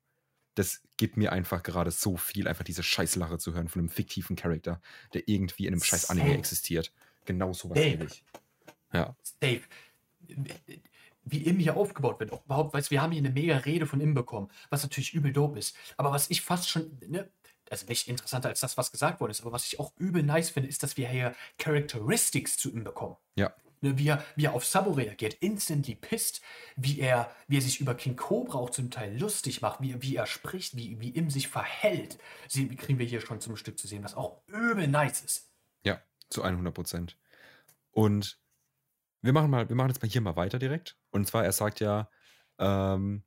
Speaker 2: das gibt mir einfach gerade so viel, einfach diese Scheißlache zu hören von einem fiktiven Charakter, der irgendwie in einem scheiß Anime existiert. Genau sowas will ich. Ja,
Speaker 3: Dave, wie Im hier aufgebaut wird, auch überhaupt, weißt wir haben hier eine mega Rede von Im bekommen, was natürlich übel dope ist. Aber was ich fast schon, ne, also nicht interessanter als das, was gesagt worden ist, aber was ich auch übel nice finde, ist, dass wir hier Characteristics zu ihm bekommen.
Speaker 2: ja,
Speaker 3: Ne, wie, er, wie er auf Sabo reagiert, instantly pissed, wie er, wie er sich über King Cobra auch zum Teil lustig macht, wie, wie er spricht, wie, wie ihm sich verhält. Sie kriegen wir hier schon zum Stück zu sehen, was auch übel nice ist.
Speaker 2: ja, zu 100 Prozent. Und wir machen mal, wir machen jetzt mal hier mal weiter direkt. Und zwar, er sagt ja, ähm,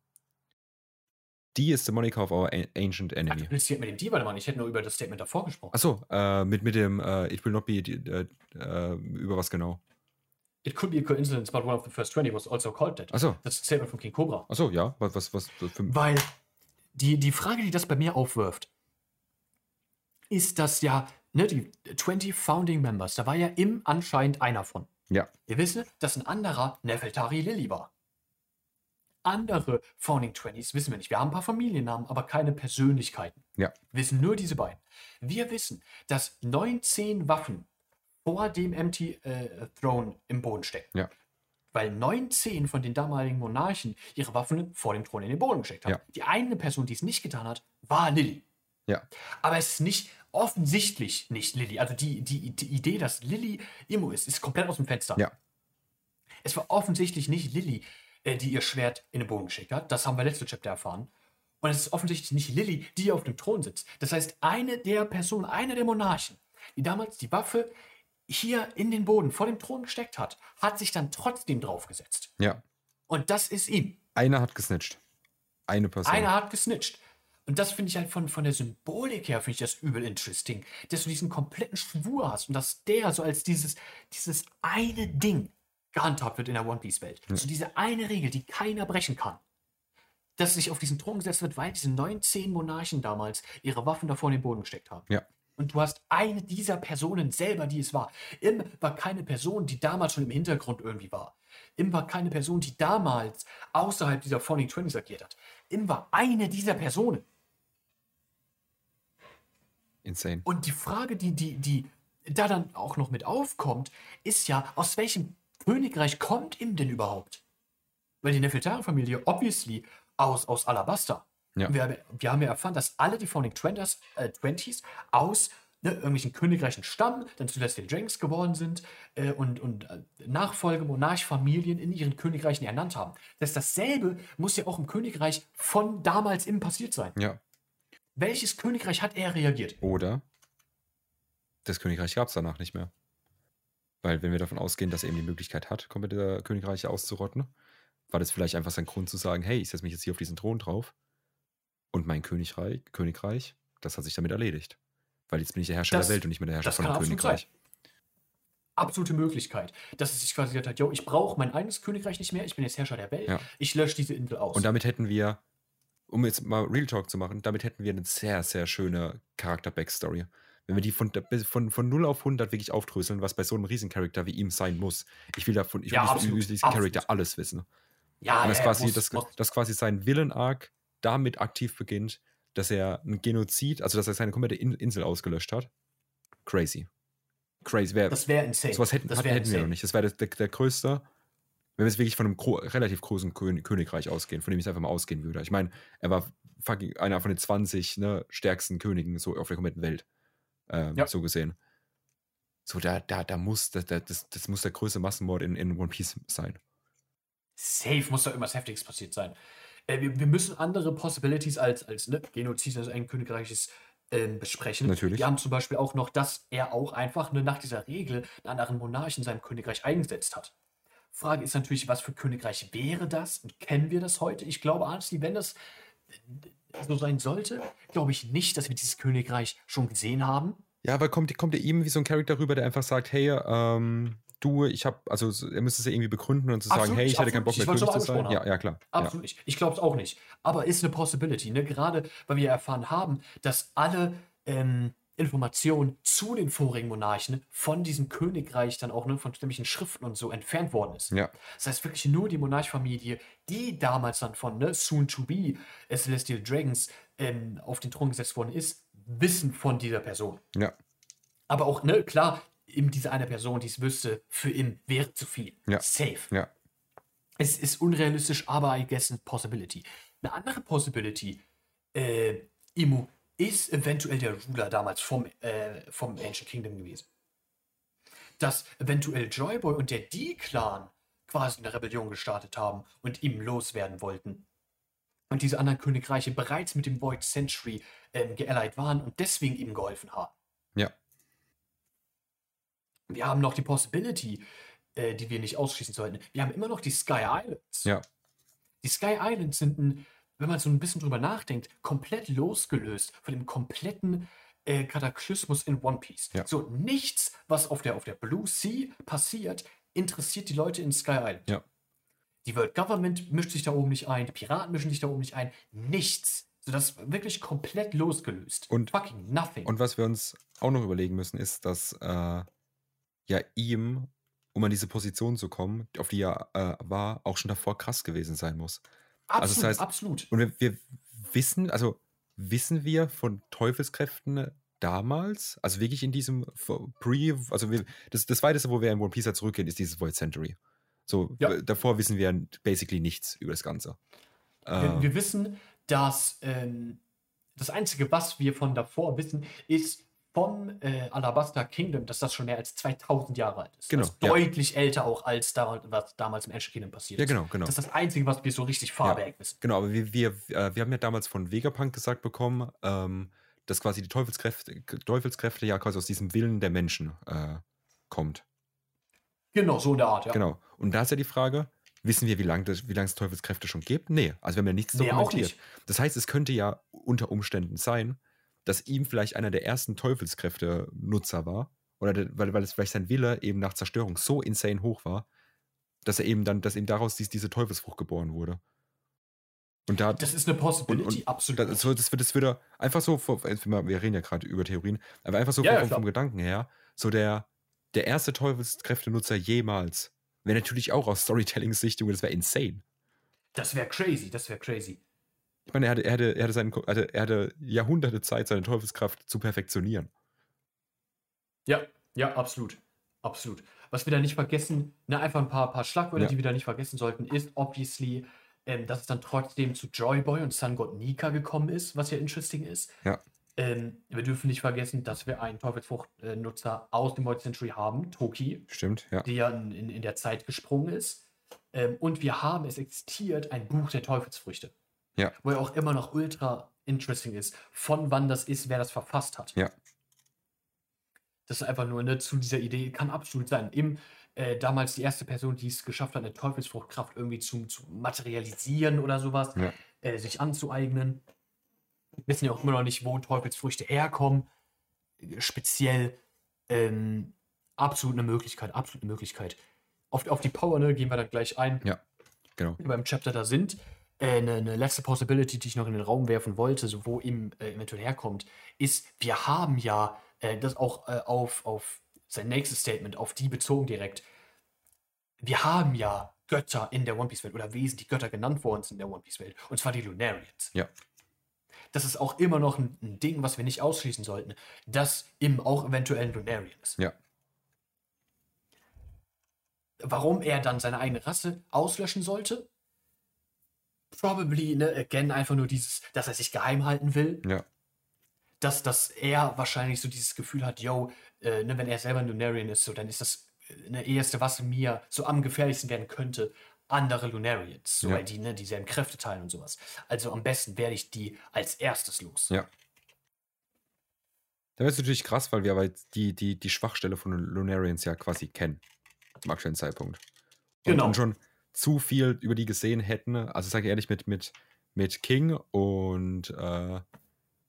Speaker 2: die is the Monica of our ancient
Speaker 3: Ach,
Speaker 2: enemy.
Speaker 3: du willst hier mit dem Die weitermachen, ich hätte nur über das Statement davor gesprochen.
Speaker 2: Achso, äh, mit, mit dem äh, It will not be, äh, äh, über was genau?
Speaker 3: It could be a coincidence, but one of the first 20 was also called that.
Speaker 2: Achso,
Speaker 3: Das ist Statement von King Cobra.
Speaker 2: achso, ja, was, was, was, was für,
Speaker 3: Weil die, die Frage, die das bei mir aufwirft, ist, dass ja, ne, die 20 Founding Members, da war ja im anscheinend einer von.
Speaker 2: ja,
Speaker 3: Wir wissen, dass ein anderer Nefeltari Lilly war. Andere Founding 20s wissen wir nicht. Wir haben ein paar Familiennamen, aber keine Persönlichkeiten.
Speaker 2: Ja.
Speaker 3: Wir wissen nur diese beiden. Wir wissen, dass 19 Waffen vor dem Empty äh, Throne im Boden stecken.
Speaker 2: Ja.
Speaker 3: Weil 19 von den damaligen Monarchen ihre Waffen vor dem Thron in den Boden gesteckt haben.
Speaker 2: Ja.
Speaker 3: Die eine Person, die es nicht getan hat, war Lilly.
Speaker 2: Ja.
Speaker 3: Aber es ist nicht offensichtlich nicht Lilly. Also die, die, die Idee, dass Lilly Immo ist, ist komplett aus dem Fenster.
Speaker 2: Ja.
Speaker 3: Es war offensichtlich nicht Lilly, äh, die ihr Schwert in den Boden geschickt hat. Das haben wir letzte Chapter erfahren. Und es ist offensichtlich nicht Lilly, die auf dem Thron sitzt. Das heißt, eine der Personen, einer der Monarchen, die damals die Waffe hier in den Boden vor dem Thron gesteckt hat, hat sich dann trotzdem draufgesetzt.
Speaker 2: Ja.
Speaker 3: Und das ist ihm.
Speaker 2: Einer hat gesnitcht. Eine Person.
Speaker 3: Einer hat gesnitcht. Und das finde ich halt von, von der Symbolik her, finde ich das übel interesting, dass du diesen kompletten Schwur hast und dass der so als dieses, dieses eine Ding gehandhabt wird in der One Piece-Welt. So diese eine Regel, die keiner brechen kann. Dass sich auf diesen Thron gesetzt wird, weil diese 19 Monarchen damals ihre Waffen davor in den Boden gesteckt haben.
Speaker 2: Ja.
Speaker 3: Und du hast eine dieser Personen selber, die es war. Im war keine Person, die damals schon im Hintergrund irgendwie war. Im war keine Person, die damals außerhalb dieser Founding Twenties agiert hat. Im war eine dieser Personen.
Speaker 2: Insane.
Speaker 3: Und die Frage, die, die, die da dann auch noch mit aufkommt, ist ja, aus welchem Königreich kommt Im denn überhaupt? Weil die Nefeltari-Familie, obviously, aus, aus Alabasta.
Speaker 2: Ja.
Speaker 3: Wir, wir haben ja erfahren, dass alle die Founding Twenties, äh, 20s aus ne, irgendwelchen Königreichen stammen, dann zu Celestial Dragons geworden sind äh, und, und äh, Nachfolge Monarchfamilien in ihren Königreichen ernannt haben. Das dasselbe muss ja auch im Königreich von damals im passiert sein.
Speaker 2: Ja.
Speaker 3: Welches Königreich hat er reagiert?
Speaker 2: Oder das Königreich gab es danach nicht mehr. Weil, wenn wir davon ausgehen, dass er eben die Möglichkeit hat, komplette Königreiche auszurotten, war das vielleicht einfach sein Grund zu sagen: Hey, ich setze mich jetzt hier auf diesen Thron drauf und mein Königreich, Königreich, das hat sich damit erledigt. Weil jetzt bin ich der Herrscher
Speaker 3: Das-
Speaker 2: der Welt und nicht mehr der Herrscher von einem
Speaker 3: absolut
Speaker 2: Königreich.
Speaker 3: Absolute Möglichkeit, dass es sich quasi gesagt hat, yo, ich brauche mein eigenes Königreich nicht mehr, ich bin jetzt Herrscher der Welt,
Speaker 2: Ja.
Speaker 3: ich lösche diese Insel aus.
Speaker 2: Und damit hätten wir, um jetzt mal Real Talk zu machen, damit hätten wir eine sehr, sehr schöne Charakter-Backstory. Wenn wir die von, von, von 0 auf 100 wirklich aufdröseln, was bei so einem Riesencharakter wie ihm sein muss. Ich will davon, ich will
Speaker 3: Ja,
Speaker 2: diesen-
Speaker 3: absolut,
Speaker 2: über diesen. Charakter alles wissen.
Speaker 3: ja,
Speaker 2: Und das
Speaker 3: ja,
Speaker 2: quasi,
Speaker 3: muss-
Speaker 2: das, dass quasi sein Villain-Arc damit aktiv beginnt, dass er ein Genozid, also dass er seine komplette In Insel ausgelöscht hat. Crazy. Crazy. Wer,
Speaker 3: das wäre insane.
Speaker 2: sowas hätten,
Speaker 3: das wär
Speaker 2: hätten wir
Speaker 3: insane.
Speaker 2: noch nicht. Das wäre der, der größte, wenn wir jetzt wirklich von einem relativ großen Kön Königreich ausgehen, von dem ich einfach mal ausgehen würde. Ich meine, er war fucking einer von den 20 ne, stärksten Königen so auf der kompletten Welt. Ähm,
Speaker 3: Ja.
Speaker 2: So gesehen. So, da, da, da muss, da, da, das, das muss der größte Massenmord in, in One Piece sein.
Speaker 3: Safe muss da irgendwas Heftiges passiert sein. Äh, wir, wir müssen andere Possibilities als, als ne, Genozid des einen Königreiches ähm, besprechen.
Speaker 2: Natürlich.
Speaker 3: Wir haben zum Beispiel auch noch, dass er auch einfach ne, nach dieser Regel einen anderen Monarchen in seinem Königreich eingesetzt hat. Frage ist natürlich, was für Königreich wäre das? Und kennen wir das heute? Ich glaube, honestly, wenn das äh, so sein sollte, glaube ich nicht, dass wir dieses Königreich schon gesehen haben.
Speaker 2: Ja, aber kommt, kommt er ihm wie so ein Charakter rüber, der einfach sagt, hey, ähm, du, ich habe, also so- er müsste es ja irgendwie begründen und zu sagen,
Speaker 3: Absolut
Speaker 2: hey, ich hätte keinen Bock mehr König zu sein. Ja, ja, klar.
Speaker 3: Absolut nicht. Ich glaube es auch nicht. Aber ist eine Possibility. Ne? Gerade weil wir erfahren haben, dass alle ähm, Informationen zu den vorigen Monarchen von diesem Königreich dann auch ne, von nämlichen Schriften und so entfernt worden ist.
Speaker 2: Ja, ja,
Speaker 3: Das heißt wirklich nur die Monarchfamilie, die damals dann von ne, Soon to Be äh, Celestial Dragons ähm, auf den Thron gesetzt worden ist, wissen von dieser Person.
Speaker 2: ja,
Speaker 3: Aber auch, ne, klar, eben diese eine Person, die es wüsste, für ihn wäre zu viel.
Speaker 2: Ja.
Speaker 3: Safe.
Speaker 2: ja.
Speaker 3: Es ist unrealistisch, aber I guess a possibility. Eine andere Possibility, äh, Imu, ist eventuell der Ruler damals vom, äh, vom Ancient Kingdom gewesen. Dass eventuell Joyboy und der D-Clan quasi eine Rebellion gestartet haben und ihm loswerden wollten. Und diese anderen Königreiche bereits mit dem Void Century ähm, geallied waren und deswegen ihm geholfen haben.
Speaker 2: Ja.
Speaker 3: Wir haben noch die Possibility, äh, die wir nicht ausschließen sollten. Wir haben immer noch die Sky Islands.
Speaker 2: Ja.
Speaker 3: Die Sky Islands sind, ein, wenn man so ein bisschen drüber nachdenkt, komplett losgelöst von dem kompletten äh, Kataklysmus in One Piece.
Speaker 2: Ja.
Speaker 3: So nichts, was auf der, auf der Blue Sea passiert, interessiert die Leute in Sky Island.
Speaker 2: Ja.
Speaker 3: Die World Government mischt sich da oben nicht ein, die Piraten mischen sich da oben nicht ein. Nichts. So das wirklich komplett losgelöst.
Speaker 2: Und-
Speaker 3: Fucking nothing.
Speaker 2: Und was wir uns auch noch überlegen müssen, ist, dass äh, ja ihm, um an diese Position zu kommen, auf die er äh, war, auch schon davor krass gewesen sein muss.
Speaker 3: Absolut,
Speaker 2: also das heißt-
Speaker 3: absolut.
Speaker 2: Und wir, wir wissen, also wissen wir von Teufelskräften damals, also wirklich in diesem Pre, also wir, das, das weiteste, wo wir in One Piece halt zurückgehen, ist dieses Void Century. So,
Speaker 3: Ja.
Speaker 2: davor wissen wir basically nichts über das Ganze.
Speaker 3: Wir,
Speaker 2: Äh,
Speaker 3: wir wissen, dass ähm, Das Einzige, was wir von davor wissen, ist vom äh, Alabaster Kingdom, dass das schon mehr als 2000 Jahre alt ist.
Speaker 2: Genau,
Speaker 3: Das ist
Speaker 2: ja.
Speaker 3: deutlich älter auch als da, was damals im Ancient Kingdom passiert
Speaker 2: Ja,
Speaker 3: ist.
Speaker 2: genau, genau.
Speaker 3: Das ist das Einzige, was wir so richtig farbeig wissen.
Speaker 2: Genau, aber wir, wir, äh, wir haben ja damals von Vegapunk gesagt bekommen, ähm, dass quasi die Teufelskräfte, Teufelskräfte ja quasi aus diesem Willen der Menschen äh, kommt.
Speaker 3: Genau, so in der Art, ja.
Speaker 2: Genau. Und da ist ja die Frage, wissen wir, wie lange lang es Teufelskräfte schon gibt? Nee, also wir haben ja nichts
Speaker 3: Nee, auch nicht.
Speaker 2: Das heißt, es könnte ja unter Umständen sein, dass ihm vielleicht einer der ersten Teufelskräfte-Nutzer war. Oder der, weil, weil es vielleicht sein Wille eben nach Zerstörung so insane hoch war, dass er eben dann, dass eben daraus dies, diese Teufelsfrucht geboren wurde. Und da,
Speaker 3: Das ist eine Possibility,
Speaker 2: und
Speaker 3: absolut.
Speaker 2: das, so, das, wird, einfach so, wir reden ja gerade über Theorien, aber einfach so
Speaker 3: Ja, ja,
Speaker 2: vom,
Speaker 3: klar.
Speaker 2: vom Gedanken her, so der, der erste Teufelskräftenutzer jemals, wäre natürlich auch aus Storytelling-Sicht, das wäre insane.
Speaker 3: Das wäre crazy, das wäre crazy.
Speaker 2: Ich meine, er hatte, er hatte, er hatte, seinen, hatte, er hatte Jahrhunderte Zeit, seine Teufelskraft zu perfektionieren.
Speaker 3: Ja, ja, absolut. Absolut. Was wir da nicht vergessen, ne, einfach ein paar, paar Schlagwörter,
Speaker 2: Ja.
Speaker 3: die wir da nicht vergessen sollten, ist obviously, ähm, dass es dann trotzdem zu Joyboy und Sun God Nika gekommen ist, was ja interesting ist.
Speaker 2: Ja.
Speaker 3: Ähm, wir dürfen nicht vergessen, dass wir einen Teufelsfrucht-Nutzer aus dem Void Century haben, Toki,
Speaker 2: Stimmt, ja.
Speaker 3: der ja in, in, in der Zeit gesprungen ist. Ähm, und wir haben, es existiert ein Buch der Teufelsfrüchte.
Speaker 2: Ja.
Speaker 3: Wo ja auch immer noch ultra interesting ist, von wann das ist, wer das verfasst hat.
Speaker 2: Ja.
Speaker 3: Das ist einfach nur ne, zu dieser Idee, kann absolut sein. Im, äh, damals die erste Person, die es geschafft hat, eine Teufelsfruchtkraft irgendwie zu, zu materialisieren oder sowas,
Speaker 2: Ja.
Speaker 3: äh, sich anzueignen. Wissen ja auch immer noch nicht, wo Teufelsfrüchte herkommen. Speziell ähm, absolut eine Möglichkeit, absolut eine Möglichkeit. Auf, auf die Power ne, gehen wir dann gleich ein,
Speaker 2: Genau.
Speaker 3: die beim Chapter da sind. Äh, eine, eine letzte Possibility, die ich noch in den Raum werfen wollte, so wo ihm äh, eventuell herkommt, ist, wir haben ja äh, das auch äh, auf, auf sein nächstes Statement, auf die bezogen direkt. Wir haben ja Götter in der One Piece Welt oder Wesen, die Götter genannt worden sind in der One Piece Welt, und zwar die Lunarians.
Speaker 2: Ja.
Speaker 3: Das ist auch immer noch ein, ein Ding, was wir nicht ausschließen sollten, dass im auch eventuell ein Lunarian ist.
Speaker 2: Ja.
Speaker 3: Warum er dann seine eigene Rasse auslöschen sollte? Probably, ne, again, einfach nur dieses, dass er sich geheim halten will.
Speaker 2: Ja.
Speaker 3: Dass, dass er wahrscheinlich so dieses Gefühl hat, yo, äh, ne, wenn er selber ein Lunarian ist, so, dann ist das äh, ne, erste, was mir so am gefährlichsten werden könnte, andere Lunarians, so,
Speaker 2: Ja.
Speaker 3: weil die ne, dieselben Kräfte teilen und sowas. Also am besten werde ich die als erstes los.
Speaker 2: Ja. Da wäre es natürlich krass, weil wir aber die, die, die Schwachstelle von Lunarians ja quasi kennen. Zum aktuellen Zeitpunkt. Und,
Speaker 3: Genau.
Speaker 2: und schon zu viel über die gesehen hätten. Also sage ich ehrlich, mit, mit, mit King und äh,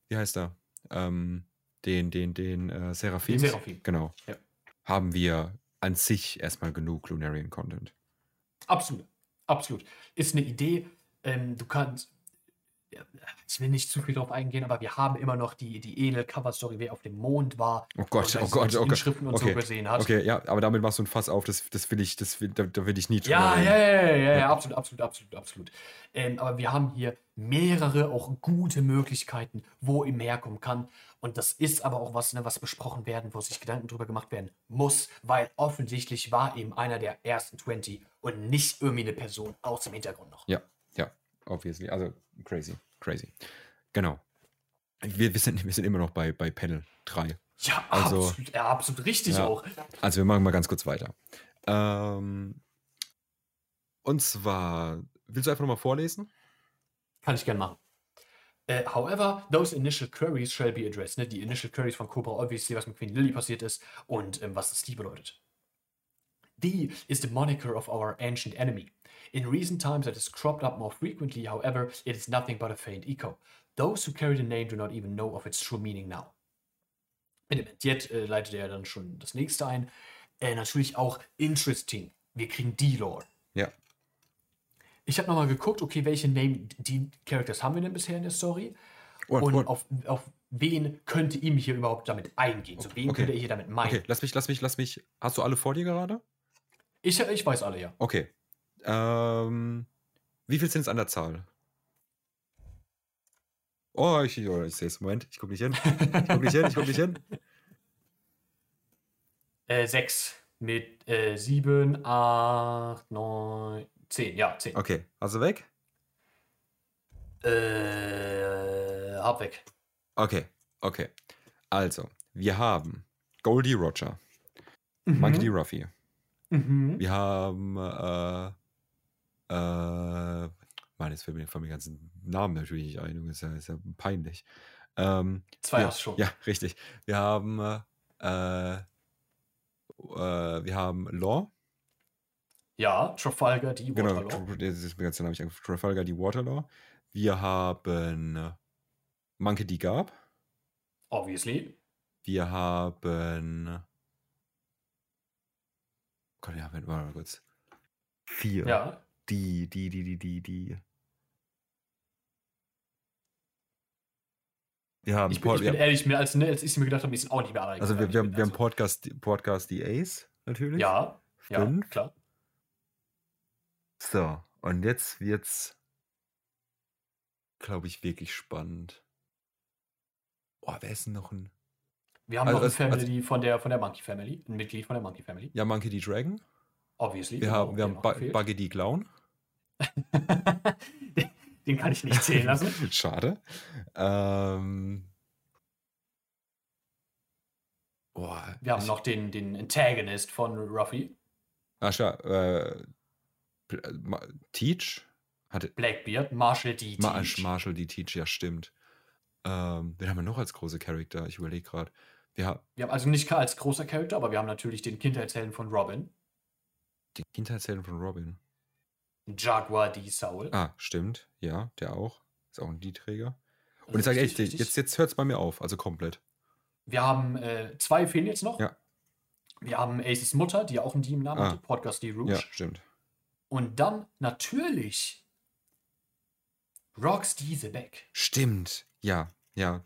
Speaker 2: wie heißt er? Ähm, den, den, den äh, Seraphim.
Speaker 3: Den Seraphim.
Speaker 2: Genau.
Speaker 3: Ja.
Speaker 2: Haben wir an sich erstmal genug Lunarian-Content.
Speaker 3: Absolut. Absolut. Ist eine Idee. Ähm, du kannst. Ich will nicht zu viel drauf eingehen, aber wir haben immer noch die, die edel Cover-Story, wer auf dem Mond war.
Speaker 2: Oh Gott,
Speaker 3: und
Speaker 2: oh Gott, oh Gott.
Speaker 3: Inschriften und
Speaker 2: Okay,
Speaker 3: so gesehen hat.
Speaker 2: Okay, ja, aber damit machst du ein Fass auf, das, das will ich, das will, da, da will ich nie
Speaker 3: Ja,
Speaker 2: reden.
Speaker 3: ja, ja, ja, ja, ja, absolut, absolut, absolut, absolut. Ähm, aber wir haben hier mehrere auch gute Möglichkeiten, wo ihm herkommen kann. Und das ist aber auch was, ne, was besprochen werden, wo sich Gedanken drüber gemacht werden muss, weil offensichtlich war eben einer der ersten 20 und nicht irgendwie eine Person aus dem Hintergrund noch.
Speaker 2: Ja, ja, obviously. Also crazy, crazy. Genau. Wir, wir, sind, wir sind immer noch bei, bei Panel 3.
Speaker 3: Ja,
Speaker 2: Also-
Speaker 3: absolut, ja, absolut richtig
Speaker 2: Ja.
Speaker 3: auch.
Speaker 2: Also wir machen mal ganz kurz weiter. Ähm, und zwar, willst du einfach nochmal vorlesen?
Speaker 3: Kann ich gern machen. Äh, however, those initial queries shall be addressed. Ne? Die initial queries von Cobra, obviously, was mit Queen Lily passiert ist und ähm, was das die bedeutet. The is the moniker of our ancient enemy. In recent times, it has cropped up more frequently. However, it is nothing but a faint echo. Those who carry the name do not even know of its true meaning now. In dem Entiet äh, leitet er dann schon das nächste ein. Äh, natürlich auch interesting. Wir kriegen D-Lore.
Speaker 2: Ja.
Speaker 3: Ich habe nochmal geguckt, okay, welche Name die Characters haben wir denn bisher in der Story?
Speaker 2: What,
Speaker 3: Und
Speaker 2: what?
Speaker 3: auf, auf wen könnte ihm hier überhaupt damit eingehen? So, wen
Speaker 2: Okay.
Speaker 3: könnte er hier damit meinen?
Speaker 2: Okay, lass mich, lass mich, lass mich. Hast du alle vor dir gerade?
Speaker 3: Ich, ich weiß alle, ja.
Speaker 2: Okay. Ähm, wie viel sind es an der Zahl? Oh, ich, oh, ich sehe es. Moment, ich gucke nicht hin. Ich gucke nicht hin, ich gucke nicht hin.
Speaker 3: Äh, sechs mit äh, sieben, acht, neun, zehn. Ja, zehn.
Speaker 2: Okay, also weg?
Speaker 3: Äh, hab weg.
Speaker 2: Okay, okay. Also, wir haben Goldie Roger, Monkey D. Ruffy.
Speaker 3: Mhm.
Speaker 2: Wir haben, äh, äh, Mann, jetzt fällt mir von mir ganzen Namen natürlich nicht ein, Junge, ist ja, ist ja peinlich. Ähm,
Speaker 3: Zwei
Speaker 2: ja,
Speaker 3: hast du schon.
Speaker 2: ja, richtig. Wir haben, äh, äh, wir haben Law,
Speaker 3: Ja, Trafalgar, die
Speaker 2: genau,
Speaker 3: Waterloo.
Speaker 2: Tr- das ist mir ganz der Name nicht eingefallen. Trafalgar, die Waterlaw. Wir haben Monkey D. Garb.
Speaker 3: Obviously.
Speaker 2: Wir haben. Gott, ja, warte mal kurz. Vier.
Speaker 3: Ja.
Speaker 2: Die, die, die, die, die, die. Wir haben
Speaker 3: Ich bin, ich bin
Speaker 2: ja,
Speaker 3: ehrlich, mir als, ne, als ich mir gedacht habe, mir sind auch nicht mehr alle
Speaker 2: also wir, wir, haben, wir haben
Speaker 3: eingefallen.
Speaker 2: Podcast, Podcast die Ace natürlich.
Speaker 3: Ja, ja,
Speaker 2: Fünf.
Speaker 3: klar.
Speaker 2: So, und jetzt wird's, glaube ich, wirklich spannend. Oh, wer ist denn noch ein.
Speaker 3: Wir haben
Speaker 2: Also
Speaker 3: noch eine
Speaker 2: also-
Speaker 3: Family von, der, von der Monkey Family. Ein Mitglied von der Monkey Family.
Speaker 2: Ja, Monkey D. Dragon.
Speaker 3: Obviously.
Speaker 2: Wir haben, wir haben. Buggy D. Clown.
Speaker 3: Den, den kann ich nicht zählen lassen.
Speaker 2: Schade. Ähm. Boah,
Speaker 3: Wir haben noch den, den Antagonist von Ruffy,
Speaker 2: Ah, schau, äh, äh, Teach? Hatte.
Speaker 3: Blackbeard, Marshall D.
Speaker 2: Ma
Speaker 3: Teach.
Speaker 2: Marshall D. Teach, ja, stimmt. Ähm, wen haben wir noch als große Charakter? Ich überlege gerade. Wir haben
Speaker 3: Wir haben also nicht als großer Charakter, aber wir haben natürlich den Kindheitshelden von Robin,
Speaker 2: die Kindheitshelden von Robin.
Speaker 3: Jaguar D. Saul.
Speaker 2: Ah, stimmt. Ja, der auch. Ist auch ein D-Träger. Und ich sage
Speaker 3: Richtig,
Speaker 2: echt,
Speaker 3: richtig.
Speaker 2: jetzt, jetzt hört es bei mir auf, also komplett.
Speaker 3: Wir haben äh, zwei fehlen jetzt noch.
Speaker 2: Ja.
Speaker 3: Wir haben Aces Mutter, die auch einen D im Namen
Speaker 2: Ah.
Speaker 3: hatte, Podcast D. Rouge.
Speaker 2: Ja, stimmt.
Speaker 3: Und dann natürlich Rox D. The Beck.
Speaker 2: Stimmt. Ja, ja.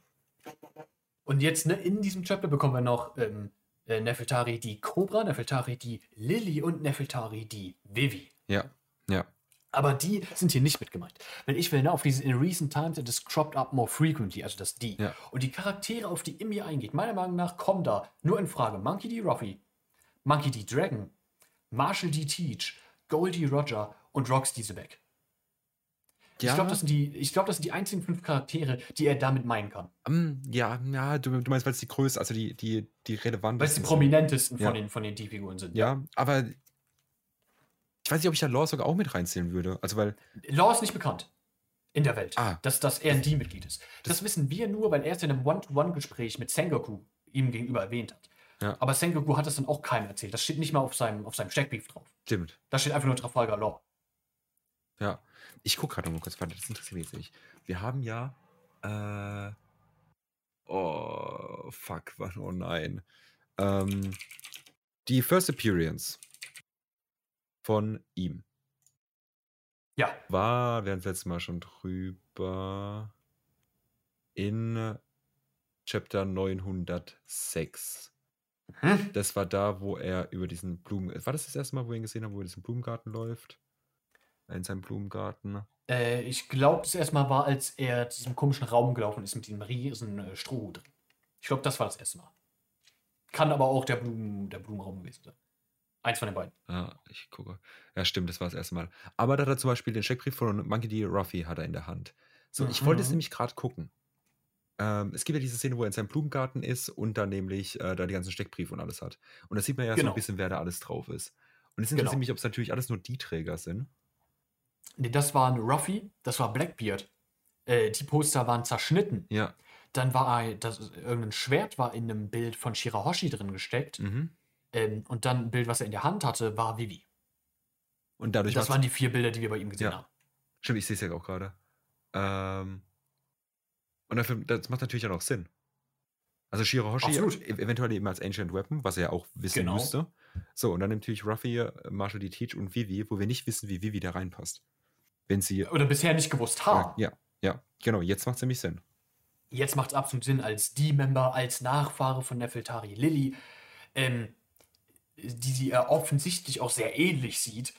Speaker 3: Und jetzt ne, in diesem Chapter bekommen wir noch ähm, äh, Nefeltari die Cobra, Nefeltari die Lily und Nefeltari die Vivi.
Speaker 2: Ja, ja.
Speaker 3: Aber die sind hier nicht mit gemeint. Wenn ich will, ne, auf dieses In recent times it is cropped up more frequently, also das die.
Speaker 2: Ja.
Speaker 3: Und die Charaktere, auf die Immi eingeht, meiner Meinung nach kommen da nur in Frage Monkey D. Ruffy, Monkey D. Dragon, Marshall D. Teach, Goldie Roger und Rox D. Zebek.
Speaker 2: Ja,
Speaker 3: Ich glaube, das, sind die- ich glaub, das sind die einzigen fünf Charaktere, die er damit meinen kann.
Speaker 2: ähm, ja, ja, du, du meinst, weil es die größte, also die, die, die
Speaker 3: Weil es
Speaker 2: relevantesten
Speaker 3: die
Speaker 2: sind.
Speaker 3: prominentesten
Speaker 2: Ja.
Speaker 3: von den, von den D-Figuren sind.
Speaker 2: Ja, aber ich weiß nicht, ob ich da Law sogar auch mit reinzählen würde. Also, weil,
Speaker 3: Law ist nicht bekannt in der Welt,
Speaker 2: Ah.
Speaker 3: dass, dass er ein D-Mitglied ist. Das, wissen wir nur, weil er es in einem One-to-One-Gespräch mit Sengoku ihm gegenüber erwähnt hat.
Speaker 2: Ja.
Speaker 3: Aber Sengoku hat das dann auch keinem erzählt. Das steht nicht mal auf seinem, auf seinem Steckbrief drauf.
Speaker 2: stimmt.
Speaker 3: Da steht einfach nur Trafalgar Law.
Speaker 2: Ja. Ich gucke gerade noch mal kurz, warte, das interessiert mich jetzt nicht. Wir haben ja, äh, oh, fuck, oh nein. Ähm, die First Appearance von ihm
Speaker 3: Ja,
Speaker 2: war, wir hatten das letzte Mal schon drüber, in Chapter 906.
Speaker 3: Hm?
Speaker 2: Das war da, wo er über diesen Blumen. War das das erste Mal, wo wir ihn gesehen haben, wo er diesen Blumengarten läuft? In seinem Blumengarten.
Speaker 3: äh, ich glaube, das erste Mal war, als er zu diesem komischen Raum gelaufen ist mit diesem riesen äh, Strohhut drin. Ich glaube, das war das erste Mal. Kann aber auch der, Blumen, der Blumenraum gewesen sein. Eins von den beiden.
Speaker 2: Ja, ich gucke. Ja, stimmt, das war das erste Mal. Aber da hat er zum Beispiel den Steckbrief von Monkey D. Ruffy hat er in der Hand. So, ich wollte es
Speaker 3: Mhm.
Speaker 2: nämlich gerade gucken. Ähm, es gibt ja diese Szene, wo er in seinem Blumengarten ist und dann nämlich äh, da die ganzen Steckbriefe und alles hat. Und da sieht man ja so
Speaker 3: Genau.
Speaker 2: ein bisschen, wer da alles drauf ist. Und es
Speaker 3: Genau.
Speaker 2: interessiert mich, ob es natürlich alles nur die Träger sind.
Speaker 3: Nee, das waren Ruffy, das war Blackbeard. Äh, die Poster waren zerschnitten.
Speaker 2: Ja.
Speaker 3: Dann war ein, das, irgendein Schwert war in einem Bild von Shirahoshi drin gesteckt.
Speaker 2: Mhm.
Speaker 3: Ähm, und dann ein Bild, was er in der Hand hatte, war Vivi.
Speaker 2: Und dadurch
Speaker 3: Das waren die vier Bilder, die wir bei ihm gesehen
Speaker 2: Ja.
Speaker 3: haben.
Speaker 2: Stimmt, ich sehe es ja auch gerade. Ähm, und dafür, das macht natürlich auch noch Sinn. Also Shirahoshi e- eventuell eben als Ancient Weapon, was er ja auch wissen
Speaker 3: Genau.
Speaker 2: müsste. So, und dann natürlich Ruffy, äh, Marshall D. Teach und Vivi, wo wir nicht wissen, wie Vivi da reinpasst. Wenn sie.
Speaker 3: Oder bisher nicht gewusst haben.
Speaker 2: Ja, ja, genau, jetzt macht es nämlich Sinn.
Speaker 3: Jetzt macht es absolut Sinn, als D-Member, als Nachfahre von Nefeltari Lilly, ähm, die sie äh, offensichtlich auch sehr ähnlich sieht.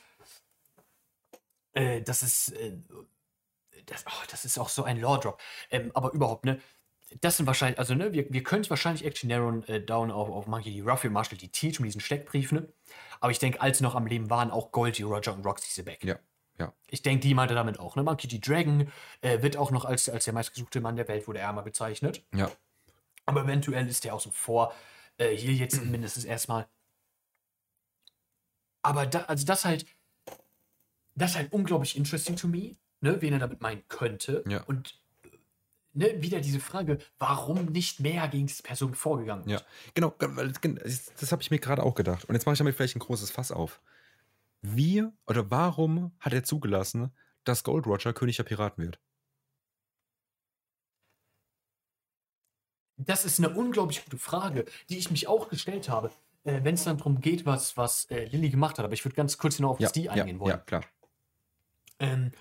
Speaker 3: Äh, das ist. Äh, das, oh, das ist auch so ein Lore-Drop. Ähm, aber überhaupt, ne? Das sind wahrscheinlich, also ne, wir, wir können es wahrscheinlich Action narrowen äh, down auf, auf Monkey D. Ruffy und Marshall D. Teach mit diesen Steckbriefen. Ne? Aber ich denke, als sie noch am Leben waren, auch Goldie, Roger und Roxy Sebek.
Speaker 2: Ja, Ja.
Speaker 3: Ich denke, die meinte damit auch. Ne? Monkey D. Dragon äh, wird auch noch als, als der meistgesuchte Mann der Welt, wurde er mal bezeichnet.
Speaker 2: Ja.
Speaker 3: Aber eventuell ist der außen vor. Äh, hier jetzt mindestens erstmal. Aber da, also das halt, das ist halt unglaublich interesting to me, ne, wen er damit meinen könnte.
Speaker 2: Ja.
Speaker 3: Und ne, wieder diese Frage, warum nicht mehr gegen diese Person vorgegangen
Speaker 2: Ja, genau, das, das, das habe ich mir gerade auch gedacht. Und jetzt mache ich damit vielleicht ein großes Fass auf. Wie oder warum hat er zugelassen, dass Gold Roger König der Piraten wird?
Speaker 3: Das ist eine unglaublich gute Frage, die ich mich auch gestellt habe, äh, wenn es dann darum geht, was, was äh, Lilly gemacht hat. Aber ich würde ganz kurz noch auf
Speaker 2: Ja,
Speaker 3: das die
Speaker 2: ja,
Speaker 3: eingehen wollen.
Speaker 2: ja, klar.
Speaker 3: ähm,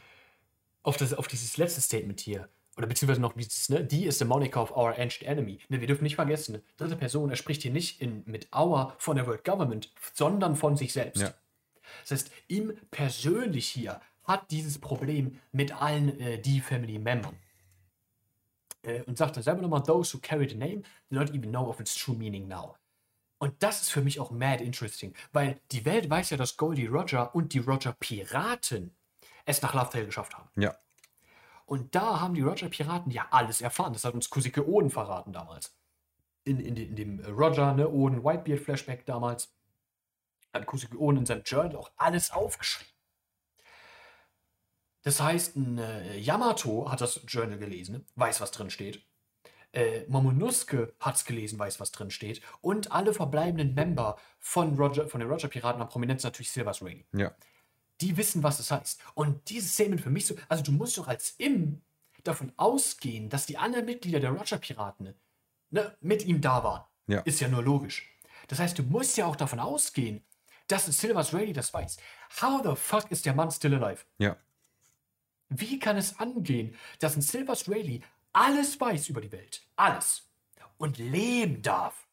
Speaker 3: auf, das, auf dieses letzte Statement hier, oder beziehungsweise noch dieses, ne, die ist the moniker of our ancient enemy. Ne, wir dürfen nicht vergessen, ne, dritte Person, er spricht hier nicht in, mit our von der World Government, sondern von sich selbst.
Speaker 2: Ja.
Speaker 3: Das heißt, ihm persönlich hier hat dieses Problem mit allen äh, die Family Membern. Äh, und sagt dann selber nochmal, those who carry the name do not even know of its true meaning now. Und das ist für mich auch mad interesting, weil die Welt weiß ja, dass Goldie Roger und die Roger Piraten es nach Lovedale geschafft haben.
Speaker 2: Ja,
Speaker 3: Und da haben die Roger Piraten ja alles erfahren. Das hat uns Kusike Oden verraten damals. In, in, in dem Roger, ne, Oden Whitebeard Flashback damals, hat Kusike Oden in seinem Journal auch alles aufgeschrieben. Das heißt, ein äh, Yamato hat das Journal gelesen, weiß, was drin steht. Äh, Momonosuke hat es gelesen, weiß, was drin steht. Und alle verbleibenden Member von, Roger, von den Roger Piraten, am Prominenz natürlich Silvers Rayleigh
Speaker 2: ja,
Speaker 3: die wissen, was es heißt. Und dieses Statement für mich so, also du musst doch als Im davon ausgehen, dass die anderen Mitglieder der Roger-Piraten ne, mit ihm da waren.
Speaker 2: Ja.
Speaker 3: Ist ja nur logisch. Das heißt, du musst ja auch davon ausgehen, dass ein Silvers Rayleigh das weiß. How the fuck ist der Mann still alive?
Speaker 2: ja,
Speaker 3: Wie kann es angehen, dass ein Silvers Rayleigh alles weiß über die Welt? Alles. Und leben darf?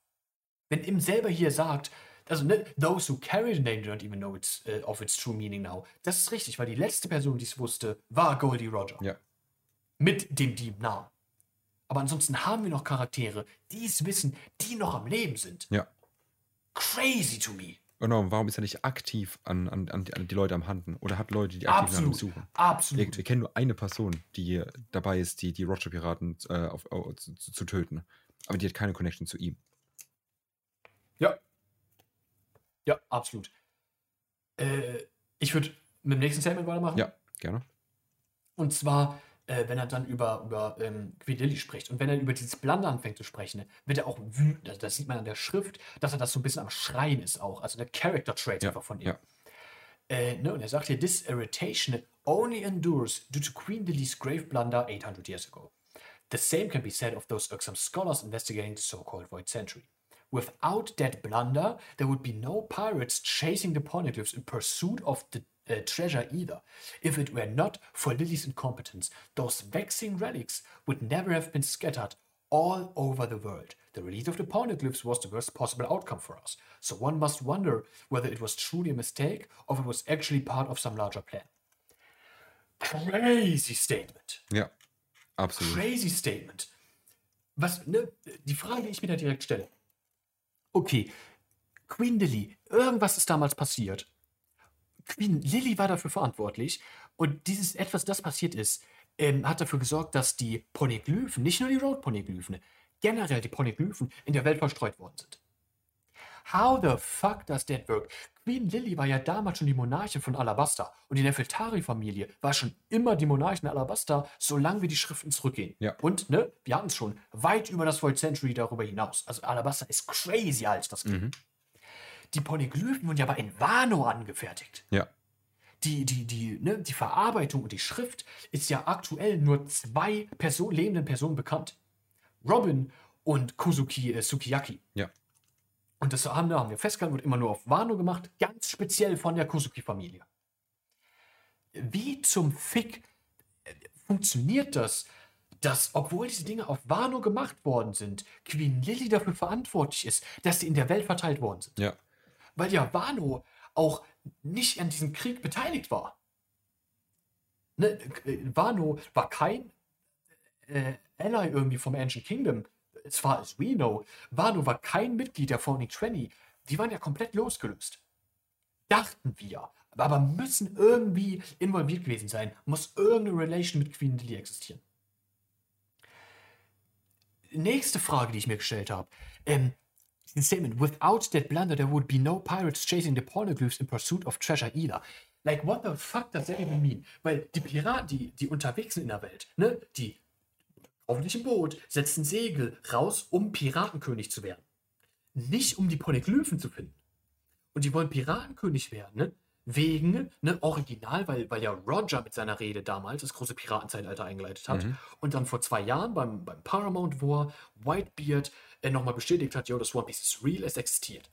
Speaker 3: Wenn ihm selber hier sagt, also ne, those who carry the name don't even know its, äh, of its true meaning now. Das ist richtig, weil die letzte Person, die es wusste, war Goldie Roger.
Speaker 2: ja,
Speaker 3: Mit dem Diebnamen. Aber ansonsten haben wir noch Charaktere, die es wissen, die noch am Leben sind.
Speaker 2: ja.
Speaker 3: Crazy to me.
Speaker 2: Genau, warum ist er nicht aktiv an, an, an, die, Leute am Handen? Oder hat Leute, die aktiv nach ihm
Speaker 3: Absolut.
Speaker 2: suchen?
Speaker 3: Absolut.
Speaker 2: Wir, wir kennen nur eine Person, die dabei ist, die, die Roger-Piraten äh, auf, au- zu, zu, zu töten. Aber die hat keine Connection zu ihm.
Speaker 3: Ja. Ja, absolut. Äh, ich würde mit dem nächsten Statement weitermachen.
Speaker 2: Ja, gerne.
Speaker 3: Und zwar, äh, wenn er dann über, über ähm, Queen Lily spricht und wenn er über dieses Blunder anfängt zu sprechen, wird er auch wütend. Also das sieht man an der Schrift, dass er das so ein bisschen am Schreien ist auch. Also der Character Trait
Speaker 2: Ja,
Speaker 3: einfach von ihm.
Speaker 2: ja.
Speaker 3: Äh, ne, und er sagt hier, this irritation only endures due to Queen Lily's grave blunder 800 years ago. The same can be said of those irksome scholars investigating the so-called Void Century. Without that blunder, there would be no pirates chasing the poneglyphs in pursuit of the uh, treasure either. If it were not for Lily's incompetence, those vexing relics would never have been scattered all over the world. The release of the poneglyphs was the worst possible outcome for us. So one must wonder whether it was truly a mistake or if it was actually part of some larger plan. Crazy statement.
Speaker 2: Ja, absolut.
Speaker 3: Crazy Statement. Was, ne, die Frage, die ich mir da direkt stelle. Okay, Queen Lily, irgendwas ist damals passiert. Queen Lily war dafür verantwortlich und dieses etwas, das passiert ist, ähm, hat dafür gesorgt, dass die Poneglyphen, nicht nur die Road-Poneglyphen, generell die Poneglyphen in der Welt verstreut worden sind. How the fuck does that work? Queen Lily war ja damals schon die Monarchin von Alabasta und die Nefeltari-Familie war schon immer die Monarchin Alabasta, solange wir die Schriften zurückgehen.
Speaker 2: Ja.
Speaker 3: Und, ne, wir hatten es schon, weit über das Void Century darüber hinaus. Also Alabasta ist crazy alt, das Ding.
Speaker 2: Mhm.
Speaker 3: Die Poneglyphen wurden ja aber in Wano angefertigt.
Speaker 2: Ja,
Speaker 3: Die, die, die, ne, die Verarbeitung und die Schrift ist ja aktuell nur zwei Person, lebenden Personen bekannt. Robin und Kuzuki äh, Sukiyaki.
Speaker 2: ja,
Speaker 3: Und das haben, haben wir festgehalten, wird immer nur auf Wano gemacht, ganz speziell von der Kuzuki-Familie. Wie zum Fick äh, funktioniert das, dass, obwohl diese Dinge auf Wano gemacht worden sind, Queen Lily dafür verantwortlich ist, dass sie in der Welt verteilt worden sind?
Speaker 2: ja,
Speaker 3: Weil ja Wano auch nicht an diesem Krieg beteiligt war. Ne, äh, Wano war kein äh, Ally irgendwie vom Ancient Kingdom. As far as we know, Wano war kein Mitglied der Founding 20. Die waren ja komplett losgelöst. Dachten wir. aber müssen irgendwie involviert gewesen sein. Muss irgendeine Relation mit Queen Lily existieren. Nächste Frage, die ich mir gestellt habe. Ähm, ein Statement. Without that blunder, there would be no pirates chasing the pornoglyphs in pursuit of treasure either. Like, what the fuck does that even mean? Weil die Piraten, die, die unterwegs sind in der Welt, ne, die hoffentlich ein Boot, setzen Segel raus, um Piratenkönig zu werden. Nicht um die Polyglyphen zu finden. Und die wollen Piratenkönig werden, ne? Wegen, ne, original, weil, weil ja Roger mit seiner Rede damals das große Piratenzeitalter eingeleitet hat.
Speaker 2: Mhm.
Speaker 3: Und dann vor zwei Jahren beim, beim Paramount War Whitebeard äh, nochmal bestätigt hat, yo, das One Piece ist real, es existiert.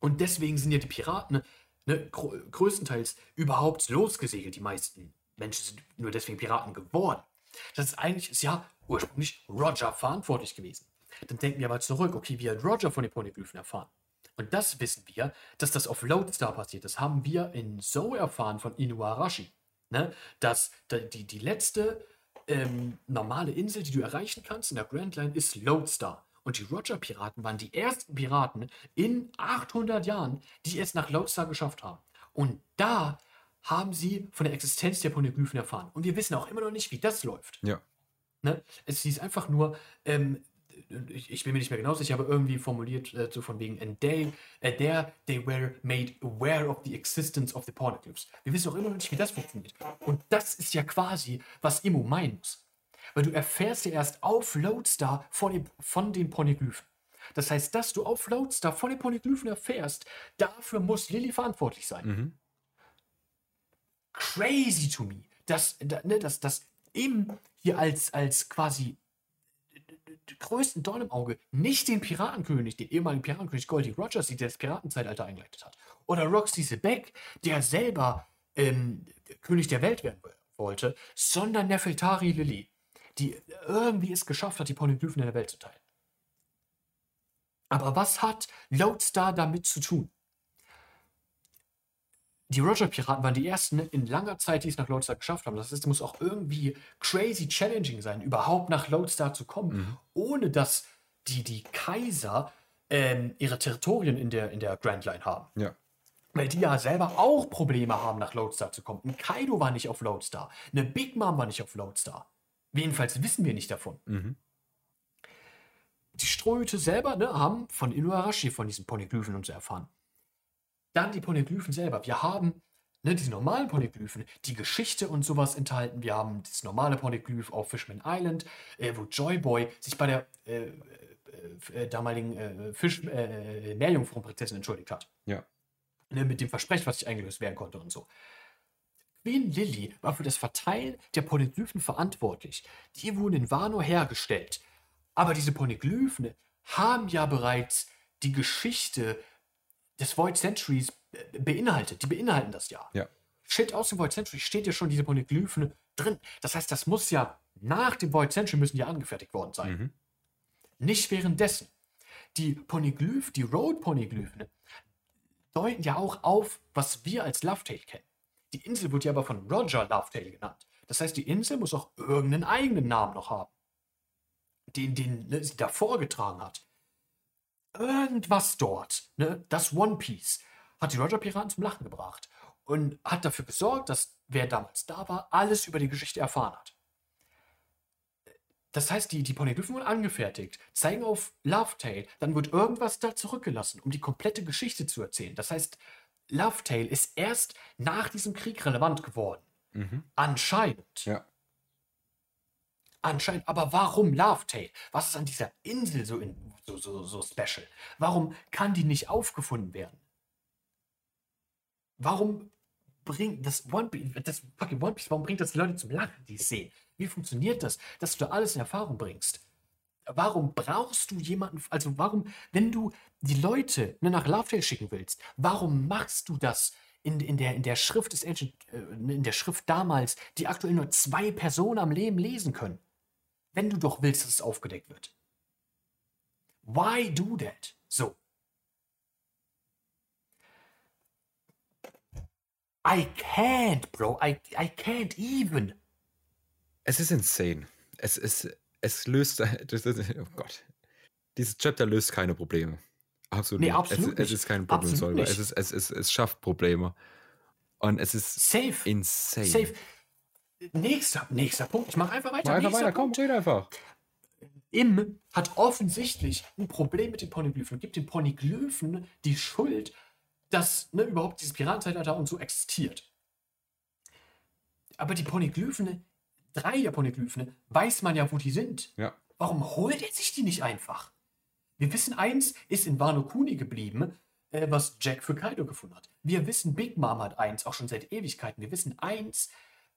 Speaker 3: Und deswegen sind ja die Piraten ne, gro größtenteils überhaupt losgesegelt. Die meisten Menschen sind nur deswegen Piraten geworden. Das ist eigentlich, ist ja ursprünglich Roger verantwortlich gewesen. Dann denken wir aber zurück, okay, wie hat Roger von den Poneglyphen erfahren? Und das wissen wir, dass das auf Lodestar passiert. Das haben wir in So erfahren von Inuarashi. Ne? Dass die, die letzte ähm, normale Insel, die du erreichen kannst in der Grand Line, ist Lodestar. Und die Roger-Piraten waren die ersten Piraten in 800 Jahren, die es nach Lodestar geschafft haben. Und da haben sie von der Existenz der Poneglyphen erfahren. Und wir wissen auch immer noch nicht, wie das läuft.
Speaker 2: Ja.
Speaker 3: Ne? Es hieß einfach nur, ähm, ich, ich bin mir nicht mehr genau sicher, aber irgendwie formuliert äh, so von wegen, and they, uh, there they were made aware of the existence of the Pornoglyphs. Wir wissen auch immer noch nicht, wie das funktioniert. Und das ist ja quasi, was Immo meinen muss. Weil du erfährst ja erst auf Lodestar von den, von den Poneglyphen. Das heißt, dass du auf Lodestar von den Poneglyphen erfährst, dafür muss Lilly verantwortlich sein.
Speaker 2: Mhm.
Speaker 3: Crazy to me, dass, da- ne, dass, dass ihm hier als, als quasi größten Dorn im Auge nicht den Piratenkönig, den ehemaligen Piratenkönig Goldie Rogers, der das Piratenzeitalter eingeleitet hat. Oder Roxy Sebeck, der selber ähm, König der Welt werden wollte, sondern Nefeltari Lilly, die irgendwie es geschafft hat, die Poneglyphen in der Welt zu teilen. Aber was hat Lodestar damit zu tun? Die Roger-Piraten waren die ersten in langer Zeit, die es nach Lodestar geschafft haben. Das heißt, es muss auch irgendwie crazy challenging sein, überhaupt nach Lodestar zu kommen, ohne dass die, die Kaiser ähm, ihre Territorien in der, in der Grand Line haben.
Speaker 2: Ja.
Speaker 3: Weil die ja selber auch Probleme haben, nach Lodestar zu kommen. Ein Kaido war nicht auf Lodestar. Eine Big Mom war nicht auf Lodestar. Jedenfalls wissen wir nicht davon.
Speaker 2: Mhm.
Speaker 3: Die Strohhüte selber ne, haben von Inuarashi von diesen Poneglyphen und so erfahren. Dann die Poneglyphen selber. Wir haben ne, diese normalen Poneglyphen, die Geschichte und sowas enthalten. Wir haben das normale Poneglyph auf Fishman Island, äh, wo Joyboy sich bei der äh, äh, äh, damaligen äh, Fisch, äh, Meerjungfrauenprinzessin entschuldigt hat.
Speaker 2: Ja.
Speaker 3: Ne, mit dem Versprechen, was nicht eingelöst werden konnte und so. Queen Lily war für das Verteilen der Poneglyphen verantwortlich. Die wurden in Wano hergestellt. Aber diese Poneglyphen haben ja bereits die Geschichte des Void Centuries äh, beinhaltet. Die beinhalten das ja.
Speaker 2: Ja.
Speaker 3: Shit, aus dem Void Century steht ja schon diese Poneglyphen drin. Das heißt, das muss ja nach dem Void Century müssen die angefertigt worden sein.
Speaker 2: Mhm.
Speaker 3: Nicht währenddessen. Die Poneglyph, die Road Poneglyphen deuten ja auch auf, was wir als Lovetail kennen. Die Insel wird ja aber von Roger Lovetail genannt. Das heißt, die Insel muss auch irgendeinen eigenen Namen noch haben. Den, den sie davor getragen hat. Irgendwas dort, ne, das One Piece, hat die Roger-Piraten zum Lachen gebracht. Und hat dafür gesorgt, dass wer damals da war, alles über die Geschichte erfahren hat. Das heißt, die, die Poneglyphen wurden angefertigt, zeigen auf Lovetail, dann wird irgendwas da zurückgelassen, um die komplette Geschichte zu erzählen. Das heißt, Lovetail ist erst nach diesem Krieg relevant geworden.
Speaker 2: Mhm.
Speaker 3: Anscheinend.
Speaker 2: Ja.
Speaker 3: Anscheinend. Aber warum Lovetail? Was ist an dieser Insel so, in, so, so, so special? Warum kann die nicht aufgefunden werden? Warum bringt das One Piece, das fucking One Piece, warum bringt das die Leute zum Lachen, die es sehen? Wie funktioniert das, dass du da alles in Erfahrung bringst? Warum brauchst du jemanden, also warum, wenn du die Leute nach Lovetail schicken willst, warum machst du das in, in, der, in der Schrift des Ancient, äh, in der Schrift damals, die aktuell nur zwei Personen am Leben lesen können? Wenn du doch willst, dass es aufgedeckt wird. Why do that? So. I can't, bro. I, I can't even.
Speaker 2: Es ist insane. Es ist, es löst, das ist, oh Gott. Dieses Chapter löst keine Probleme. Absolut
Speaker 3: Nee,
Speaker 2: nicht.
Speaker 3: absolut
Speaker 2: es, es
Speaker 3: nicht.
Speaker 2: ist kein Problem
Speaker 3: Absolut
Speaker 2: Solver.
Speaker 3: nicht.
Speaker 2: Es, ist, es, ist, es schafft Probleme. Und es ist
Speaker 3: Safe.
Speaker 2: insane.
Speaker 3: Safe. Nächster, nächster Punkt. Ich mache einfach weiter.
Speaker 2: Mach einfach weiter, komm,
Speaker 3: Punkt.
Speaker 2: red einfach.
Speaker 3: Im hat offensichtlich ein Problem mit den Poneglyphen und gibt den Poneglyphen die Schuld, dass ne, überhaupt dieses Piratenzeitalter und so existiert. Aber die Poneglyphen, drei der Poneglyphen, weiß man ja, wo die sind.
Speaker 2: Ja.
Speaker 3: Warum holt er sich die nicht einfach? Wir wissen, eins ist in Wano Kuni geblieben, äh, was Jack für Kaido gefunden hat. Wir wissen, Big Mom hat eins, auch schon seit Ewigkeiten. Wir wissen, eins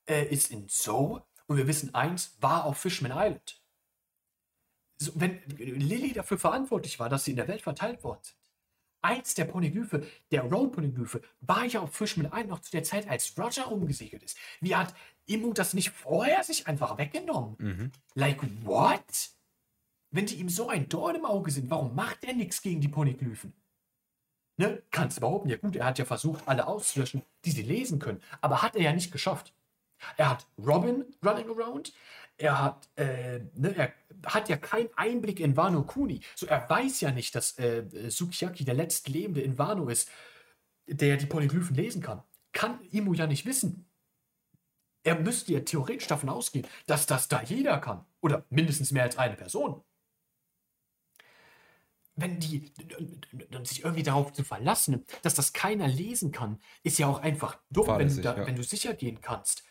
Speaker 3: äh, ist in Zoo und wir wissen, eins war auf Fishman Island. So, wenn Lilly dafür verantwortlich war, dass sie in der Welt verteilt worden sind. Eins der Poneglyphe, der Road-Poneglyphe, war ja auf Fishman Island noch zu der Zeit, als Roger rumgesegelt ist. Wie hat Immu das nicht vorher sich einfach weggenommen?
Speaker 2: Mhm.
Speaker 3: Like, what? Wenn die ihm so ein Dorn im Auge sind, warum macht er nichts gegen die Poneglyphen? Ne? Kannst du behaupten, ja gut, er hat ja versucht, alle auszulöschen, die sie lesen können. Aber hat er ja nicht geschafft. Er hat Robin running around. Er hat, äh, ne, er hat ja keinen Einblick in Wano Kuni. So, er weiß ja nicht, dass äh, Sukiyaki der letzte Lebende in Wano ist, der die Poneglyphen lesen kann. Kann Imo ja nicht wissen. Er müsste ja theoretisch davon ausgehen, dass das da jeder kann. Oder mindestens mehr als eine Person. Wenn die sich irgendwie darauf zu verlassen, dass das keiner lesen kann, ist ja auch einfach dumm, wenn du, da,
Speaker 2: ja.
Speaker 3: wenn du sicher gehen kannst,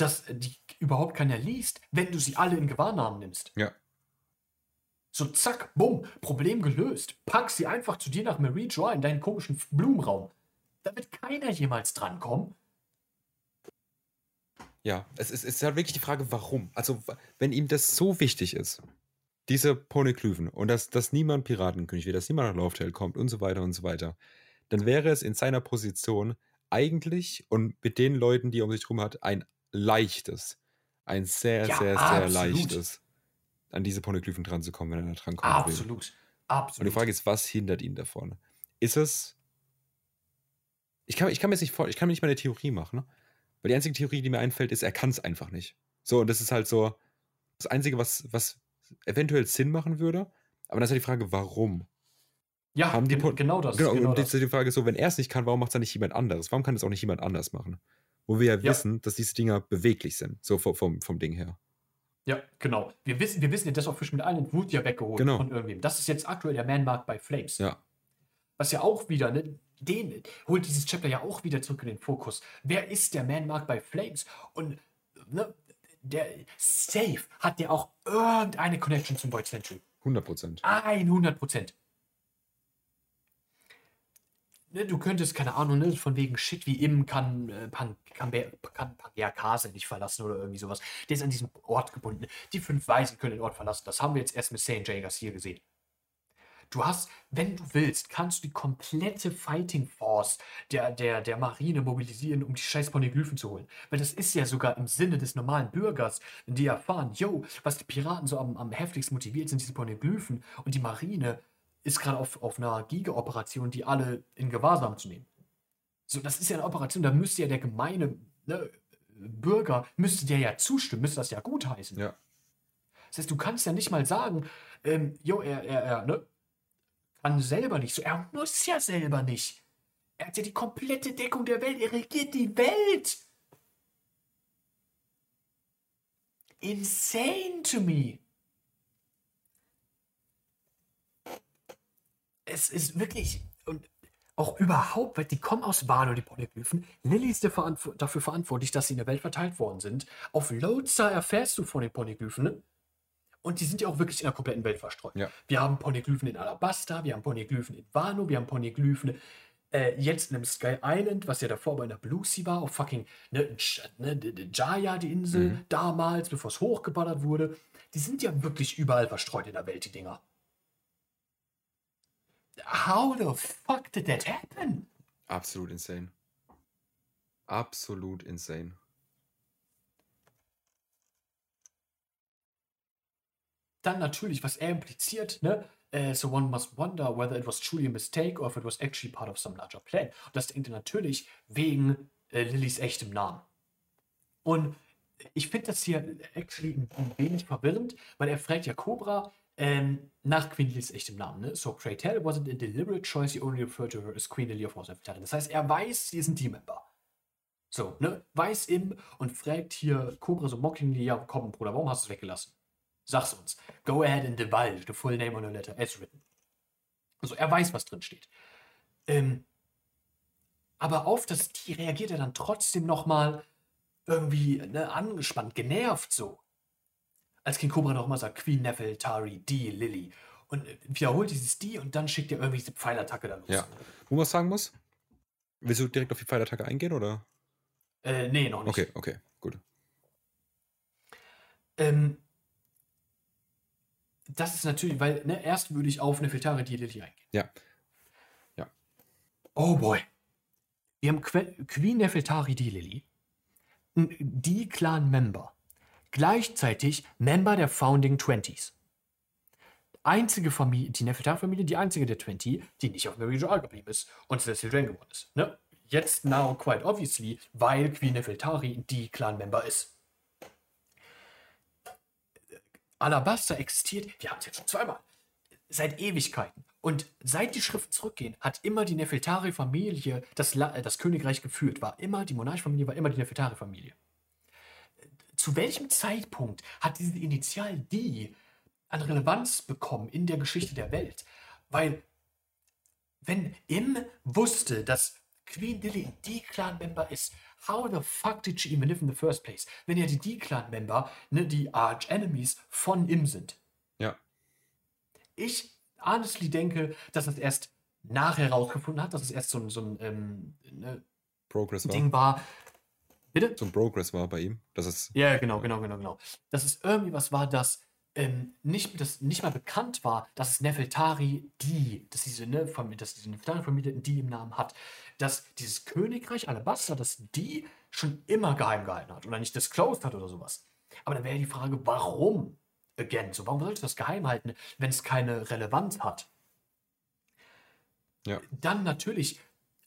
Speaker 3: dass die überhaupt keiner liest, wenn du sie alle in Gewahrnahmen nimmst.
Speaker 2: Ja.
Speaker 3: So zack, bumm, Problem gelöst. Pack sie einfach zu dir nach Marie Joy in deinen komischen Blumenraum. Da wird keiner jemals drankommen.
Speaker 2: Ja, es ist, es ist halt wirklich die Frage, warum. Also, wenn ihm das so wichtig ist, diese Poneglyphen und dass, dass niemand Piratenkönig wird, dass niemand nach Lauftail kommt und so weiter und so weiter, dann wäre es in seiner Position eigentlich und mit den Leuten, die er um sich herum hat, ein leichtes, ein sehr,
Speaker 3: Ja,
Speaker 2: sehr, sehr
Speaker 3: absolut.
Speaker 2: leichtes, an diese Poneglyphen dran zu kommen, wenn er da dran kommen will.
Speaker 3: Absolut.
Speaker 2: Und
Speaker 3: Absolut.
Speaker 2: die Frage ist, was hindert ihn davon? Ist es. Ich kann, ich kann mir jetzt nicht vor, ich kann mir nicht mal eine Theorie machen, ne? Weil die einzige Theorie, die mir einfällt, ist, er kann es einfach nicht. So, und das ist halt so das Einzige, was, was eventuell Sinn machen würde. Aber dann ist halt die Frage, warum?
Speaker 3: ja,
Speaker 2: haben die
Speaker 3: genau das.
Speaker 2: genau,
Speaker 3: genau
Speaker 2: und jetzt ist die Frage so, wenn er es nicht kann, warum macht es dann nicht jemand anderes? Warum kann es auch nicht jemand anders machen? Wo wir ja,
Speaker 3: Ja.
Speaker 2: wissen, dass diese Dinger beweglich sind, so vom, vom, vom Ding her.
Speaker 3: Ja, genau. Wir wissen, wir wissen ja, dass auch Fishman Island wurde ja weggeholt
Speaker 2: Genau.
Speaker 3: von irgendwem. Das ist jetzt aktuell der Man-Markt bei Flames.
Speaker 2: Ja.
Speaker 3: Was ja auch wieder, ne, den holt dieses Chapter ja auch wieder zurück in den Fokus. Wer ist der Man-Markt bei Flames? Und ne, der Safe hat der auch irgendeine Connection zum Void Century.
Speaker 2: 100 Prozent.
Speaker 3: 100 Prozent. Ne, du könntest, keine Ahnung, ne, von wegen Shit wie im kann, äh, Pan, kann, kann Pangea nicht verlassen oder irgendwie sowas. Der ist an diesen Ort gebunden. Die fünf Weisen können den Ort verlassen. Das haben wir jetzt erst mit Saint Jaggers hier gesehen. Du hast, wenn du willst, kannst du die komplette Fighting Force der, der, der Marine mobilisieren, um die scheiß Poneglyphen zu holen. Weil das ist ja sogar im Sinne des normalen Bürgers, wenn die erfahren, yo, was die Piraten so am, am heftigsten motiviert sind, diese Poneglyphen und die Marine ist gerade auf, auf einer Giga-Operation, die alle in Gewahrsam zu nehmen. So, das ist ja eine Operation, da müsste ja der gemeine ne, Bürger, müsste der ja zustimmen, müsste das ja gutheißen.
Speaker 2: Ja.
Speaker 3: Das heißt, du kannst ja nicht mal sagen, ähm, jo, er, er, er, ne, kann selber nicht. So, er muss ja selber nicht. Er hat ja die komplette Deckung der Welt. Er regiert die Welt. Insane to me. Es ist wirklich und auch überhaupt, weil die kommen aus Wano, die Poneglyphen. Lilly ist verantw dafür verantwortlich, dass sie in der Welt verteilt worden sind. Auf Lotsa erfährst du von den Poneglyphen, ne? Und die sind ja auch wirklich in der kompletten Welt verstreut.
Speaker 2: Ja.
Speaker 3: Wir haben Poneglyphen in Alabasta, wir haben Poneglyphen in Wano, wir haben Poneglyphen äh, jetzt in dem Sky Island, was ja davor bei einer Blue Sea war, auf fucking ne, ne, Jaya, die Insel,
Speaker 2: Mhm.
Speaker 3: damals, bevor es hochgeballert wurde. Die sind ja wirklich überall verstreut in der Welt, die Dinger. How the fuck did that happen?
Speaker 2: Absolut insane. Absolut insane.
Speaker 3: Dann natürlich, was er impliziert, ne? äh, so one must wonder whether it was truly a mistake or if it was actually part of some larger plan. Und das denkt er natürlich wegen äh, Lillys echtem Namen. Und ich finde das hier actually ein wenig verwirrend, weil er fragt ja Cobra ähm, nach Queen Lillys echtem Namen. Ne? So Craytel wasn't a deliberate choice, he only referred to her as Queen Lily of Force Das heißt, er weiß, sie ist ein Teammember. So, ne? Weiß im und fragt hier Cobra so mockingly, ja, komm, Bruder, warum hast du es weggelassen? Sag's uns. Go ahead and divulge the full name on the letter as written. Also er weiß, was drin steht. Ähm, aber auf das die reagiert er dann trotzdem nochmal irgendwie ne, angespannt, genervt so. Als King Cobra nochmal sagt, Queen Nefeltari, die Lily. Und äh, wiederholt dieses die und dann schickt er irgendwie diese Pfeilattacke dann los.
Speaker 2: Ja. Wo man sagen muss, willst du direkt auf die Pfeilattacke eingehen oder?
Speaker 3: Äh, nee, noch nicht.
Speaker 2: Okay, okay, gut.
Speaker 3: Ähm, das ist natürlich, weil, ne, erst würde ich auf Nefeltari, die Lily eingehen.
Speaker 2: Ja.
Speaker 3: Oh boy. Wir haben Que Queen Nefeltari, die Lily. Die Clan-Member. Gleichzeitig Member der Founding Twenties. Einzige Familie, die Nefeltari-Familie, die einzige der Twenty, die nicht auf Mary Joel geblieben ist und Cecil Drain geworden ist. Ne? Jetzt now quite obviously, weil Queen Nefeltari die Clan-Member ist. Alabaster existiert, wir haben es jetzt schon zweimal, seit Ewigkeiten. Und seit die Schriften zurückgehen, hat immer die Nefeltari-Familie das, äh, das Königreich geführt. War immer, die Monarchfamilie war immer die Nefeltari-Familie. Zu welchem Zeitpunkt hat diese Initial die an Relevanz bekommen in der Geschichte der Welt? Weil, wenn Im wusste, dass Queen Lily die Clan-Member ist, how the fuck did she even live in the first place? Wenn ja die D-Clan-Member ne, die Arch-Enemies von Im sind.
Speaker 2: Ja.
Speaker 3: Ich honestly denke, dass es erst nachher rausgefunden hat, dass es erst so ein, so ein ähm, ne,
Speaker 2: Progress war.
Speaker 3: Ding war. Bitte?
Speaker 2: So ein Progress war bei ihm. Das ist.
Speaker 3: Ja, genau, genau, genau, genau. Dass es irgendwie was war, das ähm, nicht, das nicht mal bekannt war, dass es Nefeltari die, dass diese, ne, Familie, dass diese Nefeltari-Familie die im Namen hat, dass dieses Königreich Alabaster, dass die schon immer geheim gehalten hat oder nicht disclosed hat oder sowas. Aber dann wäre die Frage, warum? Again, so warum sollte das geheim halten, wenn es keine Relevanz hat?
Speaker 2: Ja.
Speaker 3: Dann natürlich,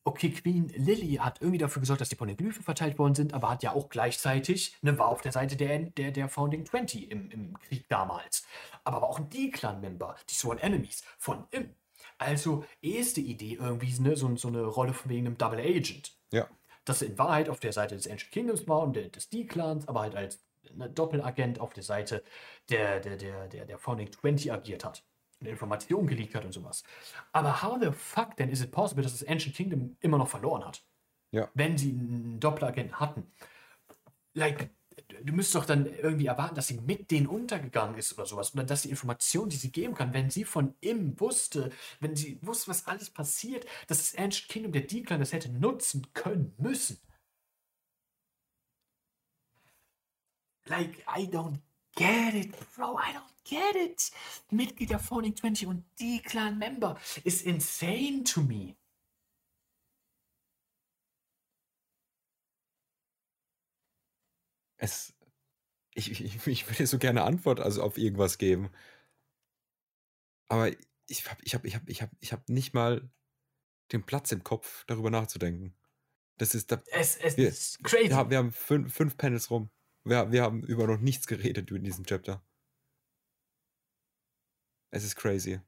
Speaker 3: okay, Queen Lily hat irgendwie dafür gesorgt, dass die Poneglyphen verteilt worden sind, aber hat ja auch gleichzeitig, ne, war auf der Seite der, der, der Founding 20 im, im Krieg damals. Aber war auch ein D-Clan-Member, die Sworn Enemies von Im. Also, erste Idee irgendwie, ne, so, so eine Rolle von wegen einem Double Agent.
Speaker 2: Ja.
Speaker 3: Dass er in Wahrheit auf der Seite des Ancient Kingdoms war und des D-Clans, aber halt als ne, Doppelagent auf der Seite der, der, der, der, der Founding 20 agiert hat. Und Informationen geleakt hat und sowas. Aber how the fuck denn is it possible, dass das Ancient Kingdom immer noch verloren hat?
Speaker 2: Ja.
Speaker 3: Wenn sie einen Doppelagenten hatten. Like, du müsstest doch dann irgendwie erwarten, dass sie mit denen untergegangen ist oder sowas. Oder dass die Informationen, die sie geben kann, wenn sie von ihm wusste, wenn sie wusste, was alles passiert, dass das Ancient Kingdom, der D-Clan, das hätte nutzen können müssen. Like, I don't get it, bro, I don't get it. Mitglied der Founding 20 und D-Clan-Member ist insane to me.
Speaker 2: Es. Ich, ich, ich würde so gerne Antwort also auf irgendwas geben. Aber ich habe ich hab, ich hab, ich hab, ich hab nicht mal den Platz im Kopf, darüber nachzudenken. Das ist. Da,
Speaker 3: Es, es
Speaker 2: Wir-
Speaker 3: ist crazy.
Speaker 2: wir, haben, wir haben fünf, fünf Panels rum. Wir, wir haben über noch nichts geredet in diesem Chapter. Es ist crazy.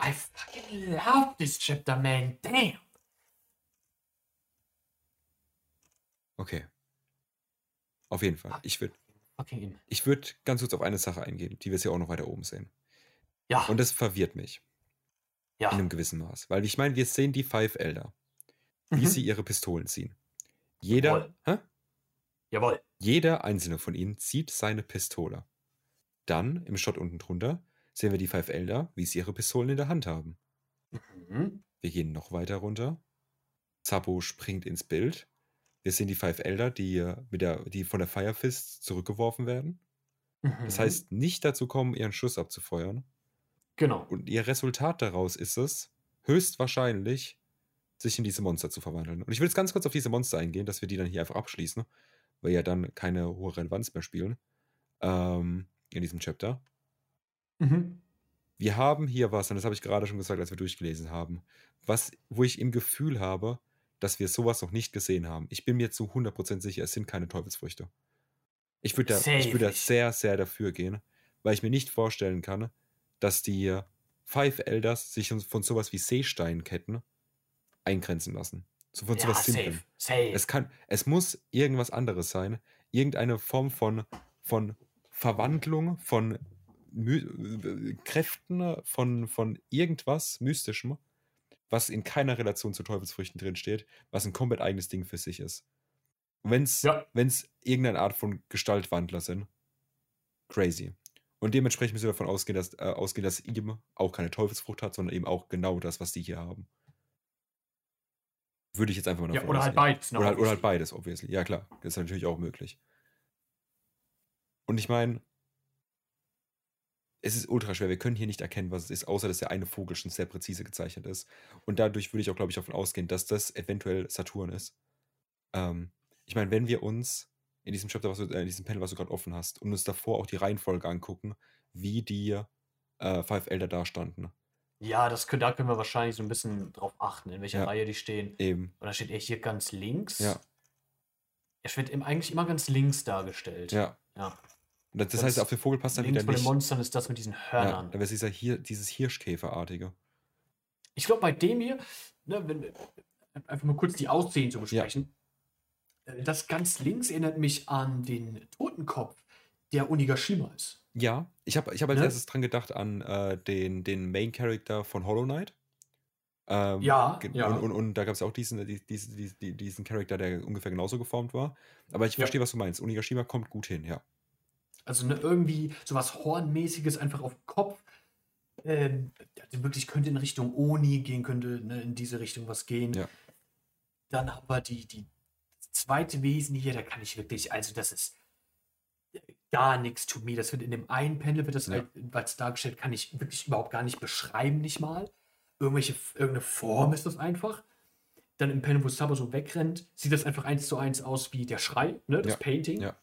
Speaker 3: I fucking love this chapter, man. Damn.
Speaker 2: Okay. Auf jeden Fall. Ich würde
Speaker 3: in.
Speaker 2: ich würd ganz kurz auf eine Sache eingehen, die wir jetzt ja auch noch weiter oben sehen.
Speaker 3: Ja,
Speaker 2: Und das verwirrt mich
Speaker 3: ja.
Speaker 2: in einem gewissen Maß. Weil ich meine, wir sehen die Five Elder, wie
Speaker 3: Mhm.
Speaker 2: sie ihre Pistolen ziehen. Jeder, hä?
Speaker 3: Jawohl.
Speaker 2: jeder einzelne von ihnen zieht seine Pistole. Dann, im Shot unten drunter, sehen wir die Five Elder, wie sie ihre Pistolen in der Hand haben.
Speaker 3: Mhm.
Speaker 2: Wir gehen noch weiter runter. Zappo springt ins Bild. Wir sehen die Five Elder, die, äh, mit der, die von der Fire Fist zurückgeworfen werden. Das
Speaker 3: Mhm.
Speaker 2: heißt, nicht dazu kommen, ihren Schuss abzufeuern.
Speaker 3: genau.
Speaker 2: Und ihr Resultat daraus ist es, höchstwahrscheinlich, sich in diese Monster zu verwandeln. Und ich will jetzt ganz kurz auf diese Monster eingehen, dass wir die dann hier einfach abschließen, weil ja dann keine hohe Relevanz mehr spielen ähm, in diesem Chapter.
Speaker 3: Mhm.
Speaker 2: Wir haben hier was, und das habe ich gerade schon gesagt, als wir durchgelesen haben, was, wo ich im Gefühl habe, dass wir sowas noch nicht gesehen haben. Ich bin mir zu 100% sicher, es sind keine Teufelsfrüchte. Ich würde da, ich würd da sehr, sehr dafür gehen, weil ich mir nicht vorstellen kann, dass die Five Elders sich von sowas wie Seesteinketten eingrenzen lassen. So von
Speaker 3: Ja,
Speaker 2: sowas Simplem. Es kann, es muss irgendwas anderes sein. Irgendeine Form von, von Verwandlung, von My äh, Kräften, von, von irgendwas Mystischem, was in keiner Relation zu Teufelsfrüchten drinsteht, was ein komplett eigenes Ding für sich ist. Wenn es
Speaker 3: Ja.
Speaker 2: irgendeine Art von Gestaltwandler sind, crazy. Und dementsprechend müssen wir davon ausgehen, dass, äh, ausgehen, dass ihm auch keine Teufelsfrucht hat, sondern eben auch genau das, was die hier haben. Würde ich jetzt einfach mal
Speaker 3: ja,
Speaker 2: davon
Speaker 3: oder halt beides. ne,
Speaker 2: Oder halt, oder halt beides, obviously. Ja, klar. Das ist natürlich auch möglich. Und ich meine, es ist ultra schwer. Wir können hier nicht erkennen, was es ist, außer dass der eine Vogel schon sehr präzise gezeichnet ist. Und dadurch würde ich auch, glaube ich, davon ausgehen, dass das eventuell Saturn ist. Ähm, ich meine, wenn wir uns in diesem Chapter, was du, äh, in diesem Panel, was du gerade offen hast, und uns davor auch die Reihenfolge angucken, wie die äh, Five Elder da standen.
Speaker 3: Ja, das können, da können wir wahrscheinlich so ein bisschen drauf achten, in welcher
Speaker 2: Ja.
Speaker 3: Reihe die stehen.
Speaker 2: Eben.
Speaker 3: Und da steht er hier ganz links.
Speaker 2: Ja.
Speaker 3: Er wird im- eigentlich immer ganz links dargestellt.
Speaker 2: Ja.
Speaker 3: ja.
Speaker 2: Und das, das heißt, auf den Vogel passt dann
Speaker 3: Links
Speaker 2: wieder
Speaker 3: von den
Speaker 2: nicht.
Speaker 3: Monstern ist das mit diesen
Speaker 2: Ja,
Speaker 3: Hörnern.
Speaker 2: da wäre es dieser hier, dieses Hirschkäferartige.
Speaker 3: Ich glaube, bei dem hier, ne, wenn, einfach mal kurz die Aussehen zu
Speaker 2: Ja.
Speaker 3: besprechen. Äh, Das ganz links erinnert mich an den Totenkopf, der Onigashima ist.
Speaker 2: Ja, ich habe ich hab als
Speaker 3: Ne?
Speaker 2: erstes dran gedacht an äh, den, den Main Character von Hollow Knight. Ähm,
Speaker 3: Ja, ja.
Speaker 2: Und, und, und da gab es auch diesen, die- diesen, diesen, diesen Charakter, der ungefähr genauso geformt war. Aber ich
Speaker 3: Ja.
Speaker 2: verstehe, was du meinst. Onigashima kommt gut hin, ja.
Speaker 3: Also ne, irgendwie sowas Hornmäßiges einfach auf Kopf. Ähm, also wirklich könnte in Richtung Oni gehen, könnte ne, in diese Richtung was gehen.
Speaker 2: Ja.
Speaker 3: Dann haben wir die, die zweite Wesen hier, da kann ich wirklich, also das ist gar nichts to me. Das wird in dem einen Panel, wird das
Speaker 2: Ja.
Speaker 3: halt, dargestellt, kann ich wirklich überhaupt gar nicht beschreiben, nicht mal. Irgendwelche, irgendeine Form ist das einfach. Dann im Panel, wo Sabo so wegrennt, sieht das einfach eins zu eins aus wie der Schrei, ne, das
Speaker 2: Ja,
Speaker 3: Painting.
Speaker 2: ja.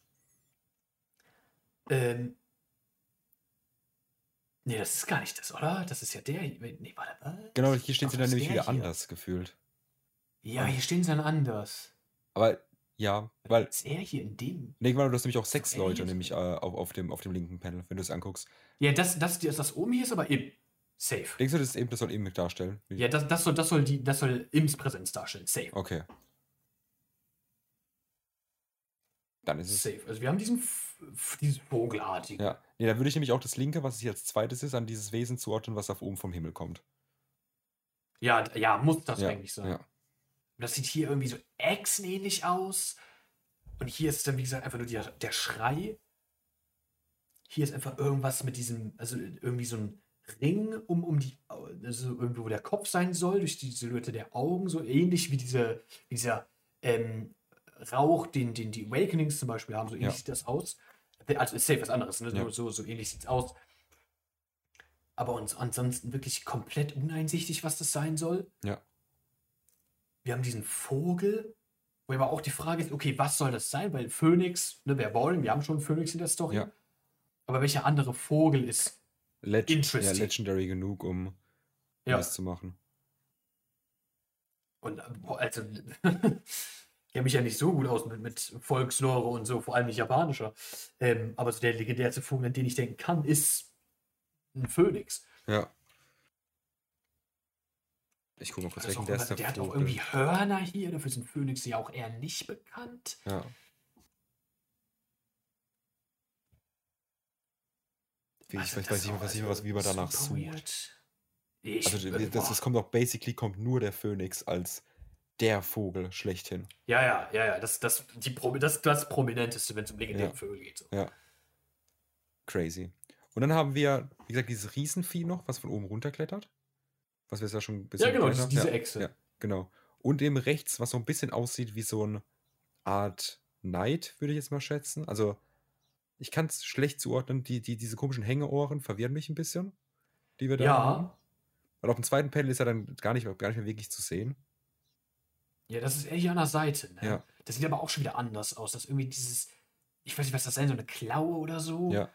Speaker 3: Ähm, nee, das ist gar nicht das, oder? Das ist ja der. Nee, warte, was?
Speaker 2: Genau, hier stehen
Speaker 3: Was
Speaker 2: sie dann nämlich
Speaker 3: der
Speaker 2: wieder
Speaker 3: hier?
Speaker 2: anders gefühlt.
Speaker 3: Ja, hier stehen sie dann anders.
Speaker 2: Aber ja, weil.
Speaker 3: Ist er hier in dem?
Speaker 2: Nee, weil du hast nämlich auch sechs Leute nämlich äh, auf, auf, dem, auf dem linken Panel, wenn du es anguckst.
Speaker 3: Ja, das, das, das, das oben hier ist aber im. Safe.
Speaker 2: Denkst du, das ist eben, das soll eben darstellen?
Speaker 3: Ja, das, das, soll, das, soll die, das soll Ims Präsenz darstellen. Safe.
Speaker 2: Okay. Dann ist es.
Speaker 3: Safe. Also wir haben diesen, diesen Vogelartigen.
Speaker 2: Ja. Nee, da würde ich nämlich auch das linke, was hier als zweites ist, an dieses Wesen zuordnen, was auf oben vom Himmel kommt.
Speaker 3: Ja, ja, muss das
Speaker 2: ja,
Speaker 3: eigentlich sein.
Speaker 2: ja.
Speaker 3: Und das sieht hier irgendwie so Echsenähnlich aus. Und hier ist dann, wie gesagt, einfach nur der, der Schrei. Hier ist einfach irgendwas mit diesem, also irgendwie so ein Ring um, um die, also irgendwo, wo der Kopf sein soll, durch die Silhouette der Augen, so ähnlich wie, diese, wie dieser ähm, Rauch, den, den die Awakenings zum Beispiel haben, so ähnlich
Speaker 2: Ja.
Speaker 3: sieht das aus. Also ist safe was anderes, ne?
Speaker 2: Ja.
Speaker 3: so, so ähnlich sieht es aus. Aber uns ansonsten wirklich komplett uneinsichtig, was das sein soll.
Speaker 2: Ja.
Speaker 3: Wir haben diesen Vogel, wo aber auch die Frage ist, okay, was soll das sein? Weil Phönix, ne, wäre boring, wir haben schon Phönix in der Story.
Speaker 2: Ja.
Speaker 3: Aber welcher andere Vogel ist
Speaker 2: Leg ja,
Speaker 3: Interesting.
Speaker 2: legendary genug, um
Speaker 3: Ja.
Speaker 2: das zu machen.
Speaker 3: Und äh, boah, also, ich kenne mich ja nicht so gut aus mit, mit Volkslore und so, vor allem nicht japanischer. Ähm, aber so der legendärste Vogel, an den ich denken kann, ist ein Phönix.
Speaker 2: Ja. Ich gucke mal kurz,
Speaker 3: auch
Speaker 2: der
Speaker 3: immer,
Speaker 2: ist der
Speaker 3: hat auch irgendwie Hörner hier, dafür sind Phönixe ja auch eher nicht bekannt.
Speaker 2: Ja. Wie,
Speaker 3: Also
Speaker 2: ich weiß, nicht,
Speaker 3: auch-
Speaker 2: weiß nicht
Speaker 3: also
Speaker 2: was, wie man danach sucht.
Speaker 3: Ich,
Speaker 2: Also das, das kommt auch basically kommt nur der Phönix als der Vogel schlechthin.
Speaker 3: Ja, ja, ja, ja. Das, das, die, das, das Prominenteste, wenn es um legendäre
Speaker 2: Ja.
Speaker 3: Vögel geht. So.
Speaker 2: Ja. Crazy. Und dann haben wir, wie gesagt, dieses Riesenvieh noch, was von oben runterklettert. Was wir jetzt ja schon ein bisschen
Speaker 3: Ja, genau,
Speaker 2: erklärt
Speaker 3: diese,
Speaker 2: haben. ja,
Speaker 3: Echse.
Speaker 2: Ja, genau. Und eben rechts, was so ein bisschen aussieht wie so eine Art Knight, würde ich jetzt mal schätzen. Also, ich kann es schlecht zuordnen. Die, die, diese komischen Hängeohren verwirren mich ein bisschen, die wir da haben.
Speaker 3: Ja,
Speaker 2: Weil auf dem zweiten Panel ist er dann gar nicht, gar nicht mehr wirklich zu sehen.
Speaker 3: ja, das ist eher hier an der Seite. Ne?
Speaker 2: Ja.
Speaker 3: Das sieht aber auch schon wieder anders aus. Das ist irgendwie dieses, ich weiß nicht, was das sein soll, eine Klaue oder so.
Speaker 2: Ja.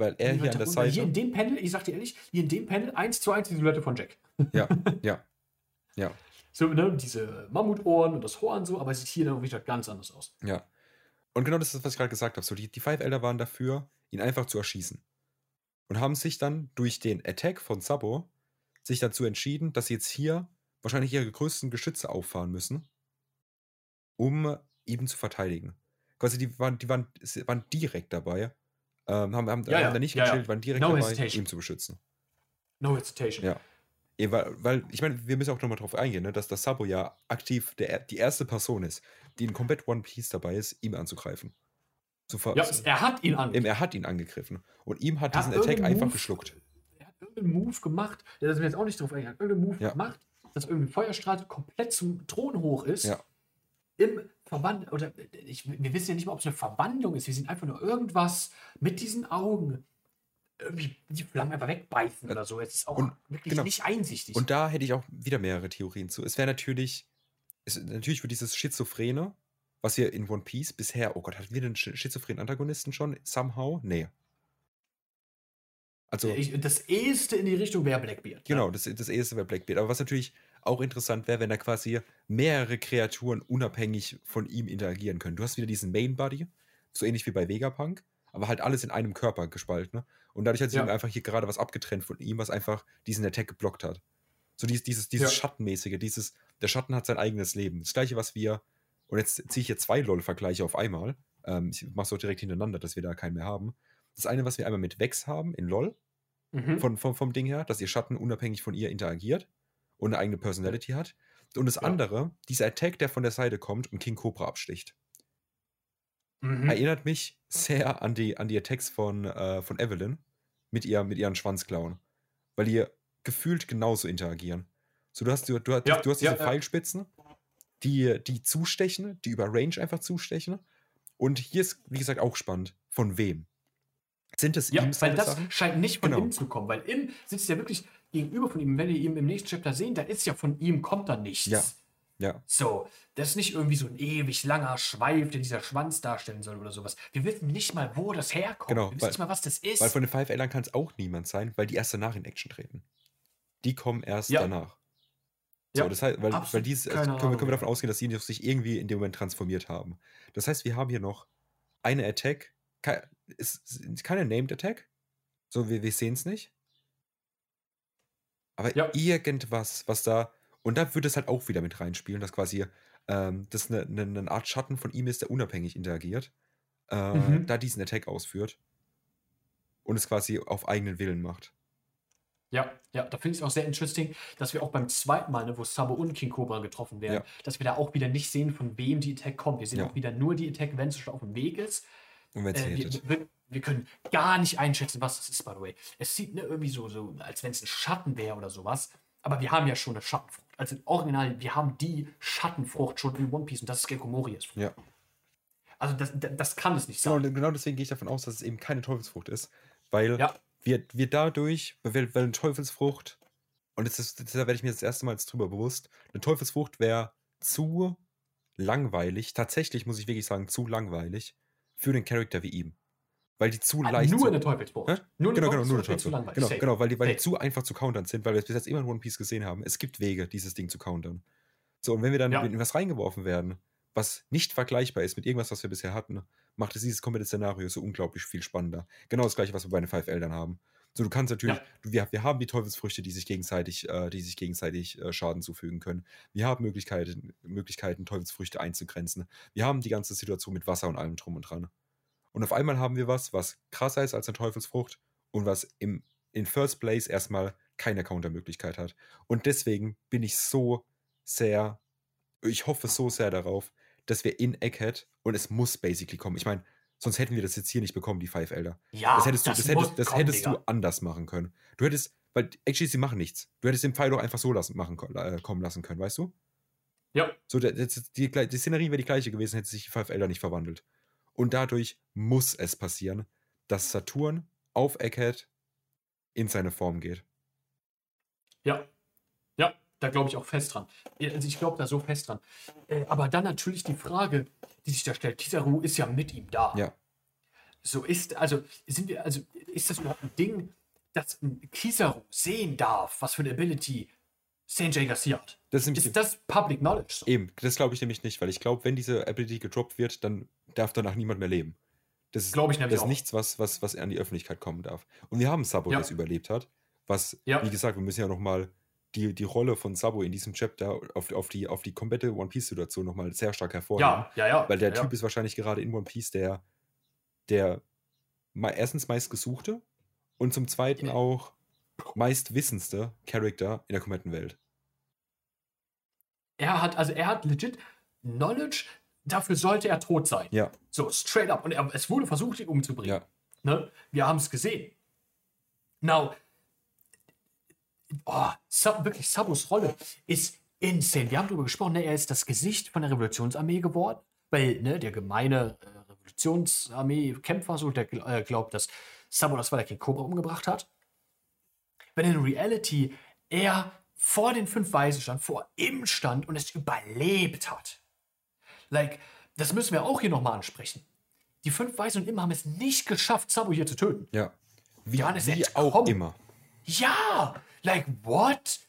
Speaker 2: Weil er hier an der. Seite.
Speaker 3: Hier in dem Panel, ich sag dir ehrlich, hier in dem Panel eins zu eins die Silhouette von Jack.
Speaker 2: Ja, ja, ja,
Speaker 3: So, ne, diese Mammutohren und das Horn so, aber es sieht hier dann wieder ganz anders aus.
Speaker 2: ja. Und genau das ist, was ich gerade gesagt habe. So, die, die Five Elder waren dafür, ihn einfach zu erschießen. Und haben sich dann durch den Attack von Sabo sich dazu entschieden, dass sie jetzt hier wahrscheinlich ihre größten Geschütze auffahren müssen, um ihn zu verteidigen. Quasi, die waren, die waren, waren direkt dabei, ähm, haben, haben,
Speaker 3: Ja,
Speaker 2: haben
Speaker 3: ja,
Speaker 2: da nicht
Speaker 3: ja, ja.
Speaker 2: gechillt, waren direkt
Speaker 3: No
Speaker 2: dabei,
Speaker 3: hesitation.
Speaker 2: ihn zu beschützen.
Speaker 3: No hesitation.
Speaker 2: Ja. Ja, weil, weil, ich meine, wir müssen auch nochmal drauf eingehen, ne, dass das Sabo ja aktiv der, die erste Person ist, die in komplett One Piece dabei ist, ihm anzugreifen. Zu
Speaker 3: Ja, er hat ihn an.
Speaker 2: Eben, er hat ihn angegriffen. Und ihm hat
Speaker 3: Er
Speaker 2: diesen
Speaker 3: hat
Speaker 2: Attack einfach
Speaker 3: Move-
Speaker 2: geschluckt.
Speaker 3: Er hat irgendeinen Move gemacht, da sind wir jetzt auch nicht drauf eingegangen, irgendeinen Move
Speaker 2: Ja.
Speaker 3: gemacht, dass irgendwie Feuerstrahl komplett zum Thron hoch ist.
Speaker 2: Ja.
Speaker 3: Im Verband, oder ich, wir wissen ja nicht mal, ob es eine Verwandlung ist. Wir sehen einfach nur irgendwas mit diesen Augen. Irgendwie die Flammen einfach wegbeißen oder so. Es ist auch
Speaker 2: Und-
Speaker 3: wirklich
Speaker 2: genau.
Speaker 3: nicht einsichtig.
Speaker 2: Und da hätte ich auch wieder mehrere Theorien zu. Es wäre natürlich, es, natürlich für dieses Schizophrene, was wir in One Piece bisher, oh Gott, hatten wir den sch- schizophrenen Antagonisten schon? Somehow? Nee. Also,
Speaker 3: ich, das eheste in die Richtung wäre Blackbeard.
Speaker 2: genau,
Speaker 3: Ne?
Speaker 2: das, das erste wäre Blackbeard. Aber was natürlich auch interessant wäre, wenn da quasi mehrere Kreaturen unabhängig von ihm interagieren können. Du hast wieder diesen Main Body, so ähnlich wie bei Vegapunk, aber halt alles in einem Körper gespalten. Ne? Und dadurch hat sich
Speaker 3: Ja.
Speaker 2: ihm einfach hier gerade was abgetrennt von ihm, was einfach diesen Attack geblockt hat. So dieses, dieses, dieses
Speaker 3: Ja.
Speaker 2: Schattenmäßige, dieses, der Schatten hat sein eigenes Leben. Das gleiche, was wir, und jetzt ziehe ich hier zwei LOL-Vergleiche auf einmal. Ähm, ich mache es auch direkt hintereinander, dass wir da keinen mehr haben. Das eine, was wir einmal mit Vex haben in LOL,
Speaker 3: Mhm.
Speaker 2: von, vom, vom Ding her, dass ihr Schatten unabhängig von ihr interagiert und eine eigene Personality hat. Und das
Speaker 3: Ja.
Speaker 2: andere, dieser Attack, der von der Seite kommt und King Cobra absticht.
Speaker 3: Mhm.
Speaker 2: Erinnert mich sehr an die, an die Attacks von, äh, von Evelyn mit, ihr, mit ihren Schwanzklauen. Weil die gefühlt genauso interagieren. So, du hast, du, du,
Speaker 3: Ja,
Speaker 2: du hast diese
Speaker 3: ja.
Speaker 2: Pfeilspitzen, die, die zustechen, die über Range einfach zustechen. Und hier ist, wie gesagt, auch spannend. Von wem? Sind es
Speaker 3: Ja,
Speaker 2: ihm
Speaker 3: weil das
Speaker 2: Sachen?
Speaker 3: scheint nicht von
Speaker 2: Genau.
Speaker 3: ihm zu kommen, weil Im sitzt ja wirklich gegenüber von ihm. Wenn wir ihn im nächsten Chapter sehen, da ist ja von ihm, kommt da nichts.
Speaker 2: Ja. Ja,
Speaker 3: So, das ist nicht irgendwie so ein ewig langer Schweif, den dieser Schwanz darstellen soll oder sowas. Wir wissen nicht mal, wo das herkommt.
Speaker 2: Genau,
Speaker 3: wir wissen
Speaker 2: weil-
Speaker 3: nicht mal, was das ist.
Speaker 2: Weil von den Five Eltern kann es auch niemand sein, weil die erst danach in Action treten. Die kommen erst
Speaker 3: Ja.
Speaker 2: danach. So,
Speaker 3: Ja,
Speaker 2: das heißt, weil, weil die, also
Speaker 3: keine
Speaker 2: können, wir, können wir davon ausgehen, dass die sich irgendwie in dem Moment transformiert haben. Das heißt, wir haben hier noch eine Attack. Ke ist, ist keine Named Attack. So, wir, wir sehen es nicht. Aber
Speaker 3: Ja.
Speaker 2: irgendwas, was da. Und da würde es halt auch wieder mit reinspielen, dass quasi ähm, das eine, eine, eine Art Schatten von ihm ist, der unabhängig interagiert. Äh,
Speaker 3: Mhm.
Speaker 2: Da diesen Attack ausführt. Und es quasi auf eigenen Willen macht.
Speaker 3: Ja, ja, da finde ich es auch sehr interesting, dass wir auch beim zweiten Mal, ne, wo Sabo und King Cobra getroffen werden,
Speaker 2: Ja.
Speaker 3: dass wir da auch wieder nicht sehen, von wem die Attack kommt. Wir sehen
Speaker 2: Ja.
Speaker 3: auch wieder nur die Attack, wenn es schon auf dem Weg ist.
Speaker 2: Und wenn es
Speaker 3: Äh,
Speaker 2: hittet.
Speaker 3: wir, wir, wir können gar nicht einschätzen, was das ist, by the way. Es sieht ne, irgendwie so, so als wenn es ein Schatten wäre oder sowas. Aber wir haben ja schon eine Schattenfrucht. Also im Original, wir haben die Schattenfrucht schon in One Piece und das ist Frucht.
Speaker 2: Ja.
Speaker 3: Also das, das, das kann es nicht
Speaker 2: Genau,
Speaker 3: sein.
Speaker 2: genau deswegen gehe ich davon aus, dass es eben keine Teufelsfrucht ist. Weil
Speaker 3: Ja.
Speaker 2: wir, wir dadurch, weil, weil eine Teufelsfrucht, und das ist, da werde ich mir das erste Mal jetzt drüber bewusst, eine Teufelsfrucht wäre zu langweilig, tatsächlich muss ich wirklich sagen, zu langweilig für einen Charakter wie ihm. Weil die zu
Speaker 3: Ah,
Speaker 2: leicht
Speaker 3: nur
Speaker 2: zu,
Speaker 3: eine Teufelsfrucht.
Speaker 2: Hä?
Speaker 3: Nur
Speaker 2: genau, genau, nur eine
Speaker 3: langweilig.
Speaker 2: Genau, genau, weil die, weil die zu einfach zu countern sind, weil wir es bis jetzt immer in One Piece gesehen haben. Es gibt Wege, dieses Ding zu countern. So, und wenn wir dann
Speaker 3: Ja.
Speaker 2: in was reingeworfen werden, was nicht vergleichbar ist mit irgendwas, was wir bisher hatten, macht es dieses komplette Szenario so unglaublich viel spannender. Genau das gleiche, was wir bei den Five Eltern haben. So, du kannst natürlich,
Speaker 3: Ja.
Speaker 2: du, wir, wir haben die Teufelsfrüchte, die sich gegenseitig, äh, die sich gegenseitig äh, Schaden zufügen können. Wir haben Möglichkeiten, Möglichkeiten, Teufelsfrüchte einzugrenzen. Wir haben die ganze Situation mit Wasser und allem drum und dran. Und auf einmal haben wir was, was krasser ist als eine Teufelsfrucht und was im, in First Place erstmal keine Countermöglichkeit hat. Und deswegen bin ich so sehr, ich hoffe so sehr darauf, dass wir in Egghead, und es muss basically kommen. Ich meine, sonst hätten wir das jetzt hier nicht bekommen, die Five Elder.
Speaker 3: Ja,
Speaker 2: Das hättest du, das
Speaker 3: muss
Speaker 2: hättest, das
Speaker 3: kommen,
Speaker 2: hättest du anders machen können. Du hättest, weil actually, sie machen nichts. Du hättest den Pfeil doch einfach so lassen, machen, äh, kommen lassen können, weißt du?
Speaker 3: Ja,
Speaker 2: So, das- die, die, die Szenerie wäre die gleiche gewesen, hätte sich die Five Elder nicht verwandelt. Und dadurch muss es passieren, dass Saturn auf Egghead in seine Form geht.
Speaker 3: Ja, ja, da glaube ich auch fest dran. Also ich glaube da so fest dran. Äh, aber dann natürlich die Frage, die sich da stellt. Kizaru ist ja mit ihm da.
Speaker 2: Ja.
Speaker 3: So ist, also sind wir, also ist das überhaupt ein Ding, dass ein Kizaru sehen darf, was für eine Ability Sanjay Garcia hat?
Speaker 2: Das ist
Speaker 3: Ist das Public Knowledge? So?
Speaker 2: Eben, das glaube ich nämlich nicht, weil ich glaube, wenn diese Ability gedroppt wird, dann darf danach niemand mehr leben. Das ist,
Speaker 3: Glaube ich nämlich
Speaker 2: das ist
Speaker 3: auch.
Speaker 2: nichts, was, was, was an die Öffentlichkeit kommen darf. Und wir haben Sabo,
Speaker 3: Ja.
Speaker 2: der es überlebt hat. Was,
Speaker 3: Ja.
Speaker 2: wie gesagt, wir müssen ja nochmal die, die Rolle von Sabo in diesem Chapter auf, auf, die, auf die komplette One Piece-Situation nochmal sehr stark hervorheben.
Speaker 3: Ja, ja, ja.
Speaker 2: Weil der
Speaker 3: ja,
Speaker 2: Typ ist wahrscheinlich gerade in One Piece der, der erstens meistgesuchte und zum zweiten auch meistwissendste Charakter in der kompletten Welt.
Speaker 3: Er hat, also er hat legit Knowledge, dafür sollte er tot sein.
Speaker 2: Ja,
Speaker 3: So, straight up. Und er, es wurde versucht, ihn umzubringen.
Speaker 2: ja,
Speaker 3: Ne? Wir haben es gesehen. Now, oh, Sab, wirklich, Sabos Rolle ist insane. Wir haben darüber gesprochen, ne? er ist das Gesicht von der Revolutionsarmee geworden, weil ne, der gemeine äh, Revolutionsarmee-Kämpfer so, der äh, glaubt, dass Sabo das war, der King Cobra umgebracht hat. Wenn in Reality er vor den fünf Weisen stand, vor ihm stand und es überlebt hat. Like, das müssen wir auch hier nochmal ansprechen. Die fünf Weisen und Immer haben es nicht geschafft, Sabo hier zu töten.
Speaker 2: ja. Wie,
Speaker 3: ist
Speaker 2: wie auch immer.
Speaker 3: Ja! Like, what?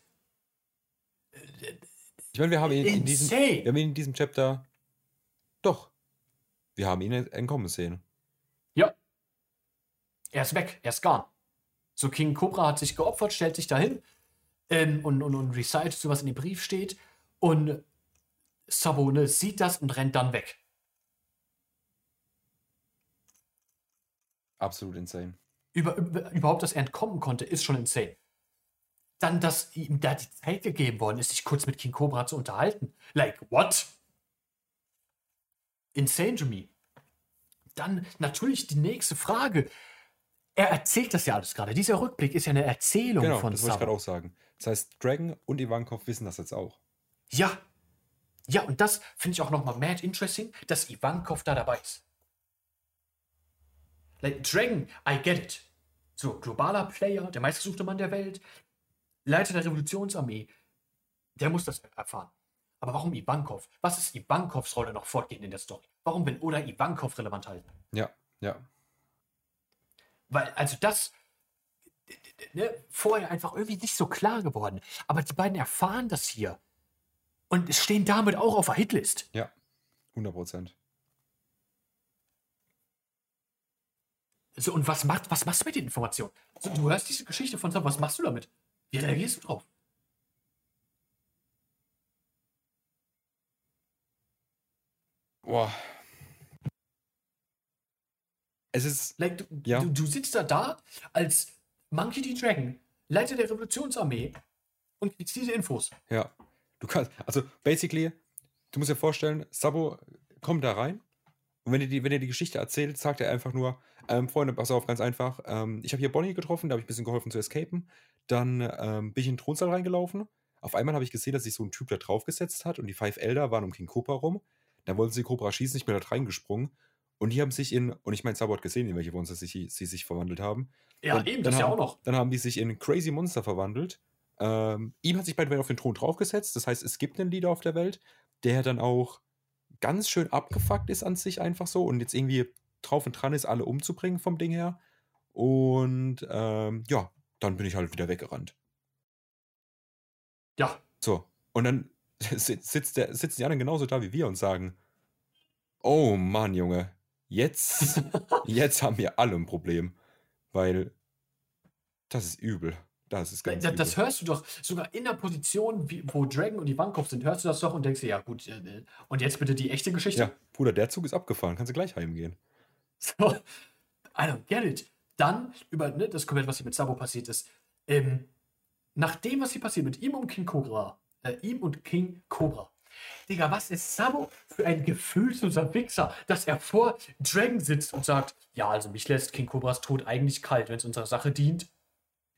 Speaker 2: Ich meine, wir haben ihn in diesem, wir haben ihn in diesem Chapter. Doch. Wir haben ihn entkommen sehen.
Speaker 3: Ja. Er ist weg, er ist gone. So, King Cobra hat sich geopfert, stellt sich dahin ähm, und, und, und recitet so, was in dem Brief steht. Und Sabo ne, sieht das und rennt dann weg.
Speaker 2: Absolut insane.
Speaker 3: Über, über, überhaupt, dass er entkommen konnte, ist schon insane. Dann, dass ihm da die Zeit gegeben worden ist, sich kurz mit King Cobra zu unterhalten. Like, what? Insane to me. Dann natürlich die nächste Frage. Er erzählt das ja alles gerade. Dieser Rückblick ist ja eine Erzählung
Speaker 2: Genau,
Speaker 3: von
Speaker 2: das wollte ich gerade auch sagen. Das heißt, Dragon und Ivankov wissen das jetzt auch.
Speaker 3: Ja. Ja, und das finde ich auch nochmal mad interesting, dass Ivankov da dabei ist. Like, Dragon, I get it. So, globaler Player, der meistgesuchte Mann der Welt, Leiter der Revolutionsarmee, der muss das erfahren. Aber warum Ivankov? Was ist Ivankovs Rolle noch fortgehend in der Story? Warum will Oda Ivankov relevant halten?
Speaker 2: Ja, ja.
Speaker 3: Weil, also das, ne, vorher einfach irgendwie nicht so klar geworden. Aber die beiden erfahren das hier. Und stehen damit auch auf der Hitlist.
Speaker 2: Ja. 100 Prozent.
Speaker 3: So, und was, macht, was machst du mit den Informationen? So, du hörst diese Geschichte von Sam, was machst du damit? Wie reagierst du drauf?
Speaker 2: Boah. Es ist.
Speaker 3: Like, du,
Speaker 2: Ja.
Speaker 3: du, du sitzt da da als Monkey D. Dragon, Leiter der Revolutionsarmee und kriegst diese Infos.
Speaker 2: Ja. Du kannst. Also, basically, du musst dir vorstellen, Sabo kommt da rein. Und wenn er die, wenn er die Geschichte erzählt, sagt er einfach nur: ähm, Freunde, pass auf, ganz einfach. Ähm, ich habe hier Bonnie getroffen, da habe ich ein bisschen geholfen zu escapen. Dann ähm, bin ich in den Thronsaal reingelaufen. Auf einmal habe ich gesehen, dass sich so ein Typ da draufgesetzt hat und die Five Elder waren um King Cobra rum. Dann wollten sie Cobra schießen, ich bin da reingesprungen. Und die haben sich in, und ich meine, Sabo hat gesehen, in welche Monster sich, sie sich verwandelt haben.
Speaker 3: Ja,
Speaker 2: Dann-
Speaker 3: eben, das ja
Speaker 2: haben,
Speaker 3: auch noch.
Speaker 2: Dann haben die sich in Crazy Monster verwandelt. Ähm, ihm hat sich bei auf den Thron draufgesetzt. Das heißt, es gibt einen Leader auf der Welt, der dann auch ganz schön abgefuckt ist an sich einfach so und jetzt irgendwie drauf und dran ist, alle umzubringen vom Ding her. Und ähm, ja, dann bin ich halt wieder weggerannt.
Speaker 3: Ja,
Speaker 2: So. Und dann sit- sitzt der, sitzen die anderen genauso da wie wir und sagen: Oh Mann, Junge, jetzt, jetzt haben wir alle ein Problem. Weil das ist übel. Das ist ganz
Speaker 3: das, das hörst du doch sogar in der Position, wie, wo Dragon und Ivankov sind, hörst du das doch und denkst dir, ja gut, äh, äh, und jetzt bitte die echte Geschichte.
Speaker 2: Ja, Bruder, der Zug ist abgefahren. Kannst du gleich heimgehen.
Speaker 3: So, I don't get it. Dann über ne, das komplett, was hier mit Sabo passiert ist. Ähm, nach dem, was hier passiert mit ihm und King Cobra, äh, ihm und King Cobra. Digga, was ist Sabo für ein gefühlsloser Wichser, dass er vor Dragon sitzt und sagt, ja, also mich lässt King Cobras Tod eigentlich kalt, wenn es unserer Sache dient.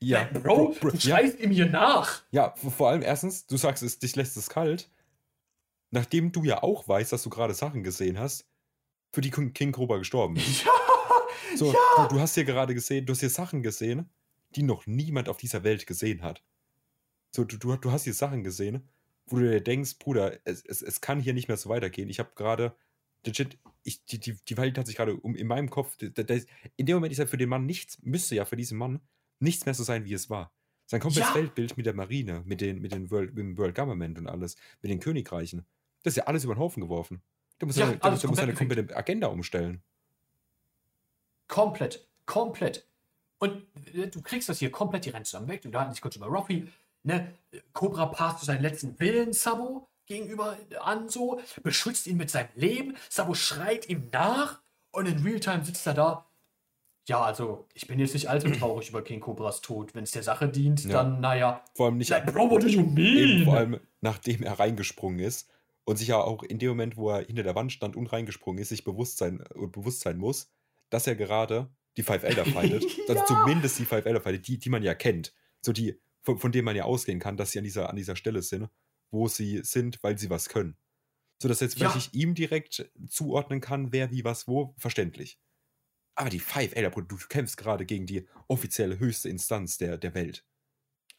Speaker 2: Ja,
Speaker 3: Äh, Bro, du
Speaker 2: ja,
Speaker 3: schreist ihm hier nach.
Speaker 2: ja, vor allem erstens, du sagst es, dich lässt es kalt. Nachdem du ja auch weißt, dass du gerade Sachen gesehen hast, für die King Cobra gestorben ist.
Speaker 3: Ja,
Speaker 2: So,
Speaker 3: ja.
Speaker 2: du, du hast hier gerade gesehen, du hast hier Sachen gesehen, die noch niemand auf dieser Welt gesehen hat. So, du, du, du hast hier Sachen gesehen, wo du dir denkst, Bruder, es, es, es kann hier nicht mehr so weitergehen. Ich habe gerade, legit, ich, die, die, die Welt hat sich gerade um, in meinem Kopf, da, da, in dem Moment ist ja für den Mann nichts, müsste ja für diesen Mann nichts mehr so sein, wie es war. Sein komplettes
Speaker 3: Ja.
Speaker 2: Weltbild mit der Marine, mit, den, mit, den World, mit dem World Government und alles, mit den Königreichen, das ist ja alles über den Haufen geworfen. Da muss
Speaker 3: Ja,
Speaker 2: er ja,
Speaker 3: alles
Speaker 2: da muss eine
Speaker 3: komplett
Speaker 2: komplette Agenda umstellen.
Speaker 3: Komplett, komplett. Und äh, du kriegst das hier komplett, die rennen zusammen weg, du halten dich kurz über Ruffy. ne, Cobra passt zu seinen letzten Willen Sabo gegenüber an, so, beschützt ihn mit seinem Leben, Sabo schreit ihm nach und in Realtime sitzt er da. Ja, also, ich bin jetzt nicht allzu traurig über King Cobras Tod. Wenn es der Sache dient,
Speaker 2: Ja.
Speaker 3: dann, naja.
Speaker 2: Vor allem nicht,
Speaker 3: Like, bro, what do you mean?
Speaker 2: vor allem nachdem er reingesprungen ist und sich ja auch in dem Moment, wo er hinter der Wand stand und reingesprungen ist, sich bewusst sein, äh, bewusst sein muss, dass er gerade die Five Elder fightet. Also
Speaker 3: Ja.
Speaker 2: zumindest die Five Elder fightet, die, die man ja kennt. So die, von, von denen man ja ausgehen kann, dass sie an dieser, an dieser Stelle sind, wo sie sind, weil sie was können. So dass jetzt vielleicht
Speaker 3: Ja.
Speaker 2: nicht ihm direkt zuordnen kann, wer wie was wo, verständlich. Aber die Five Bruder, du kämpfst gerade gegen die offizielle höchste Instanz der, der Welt.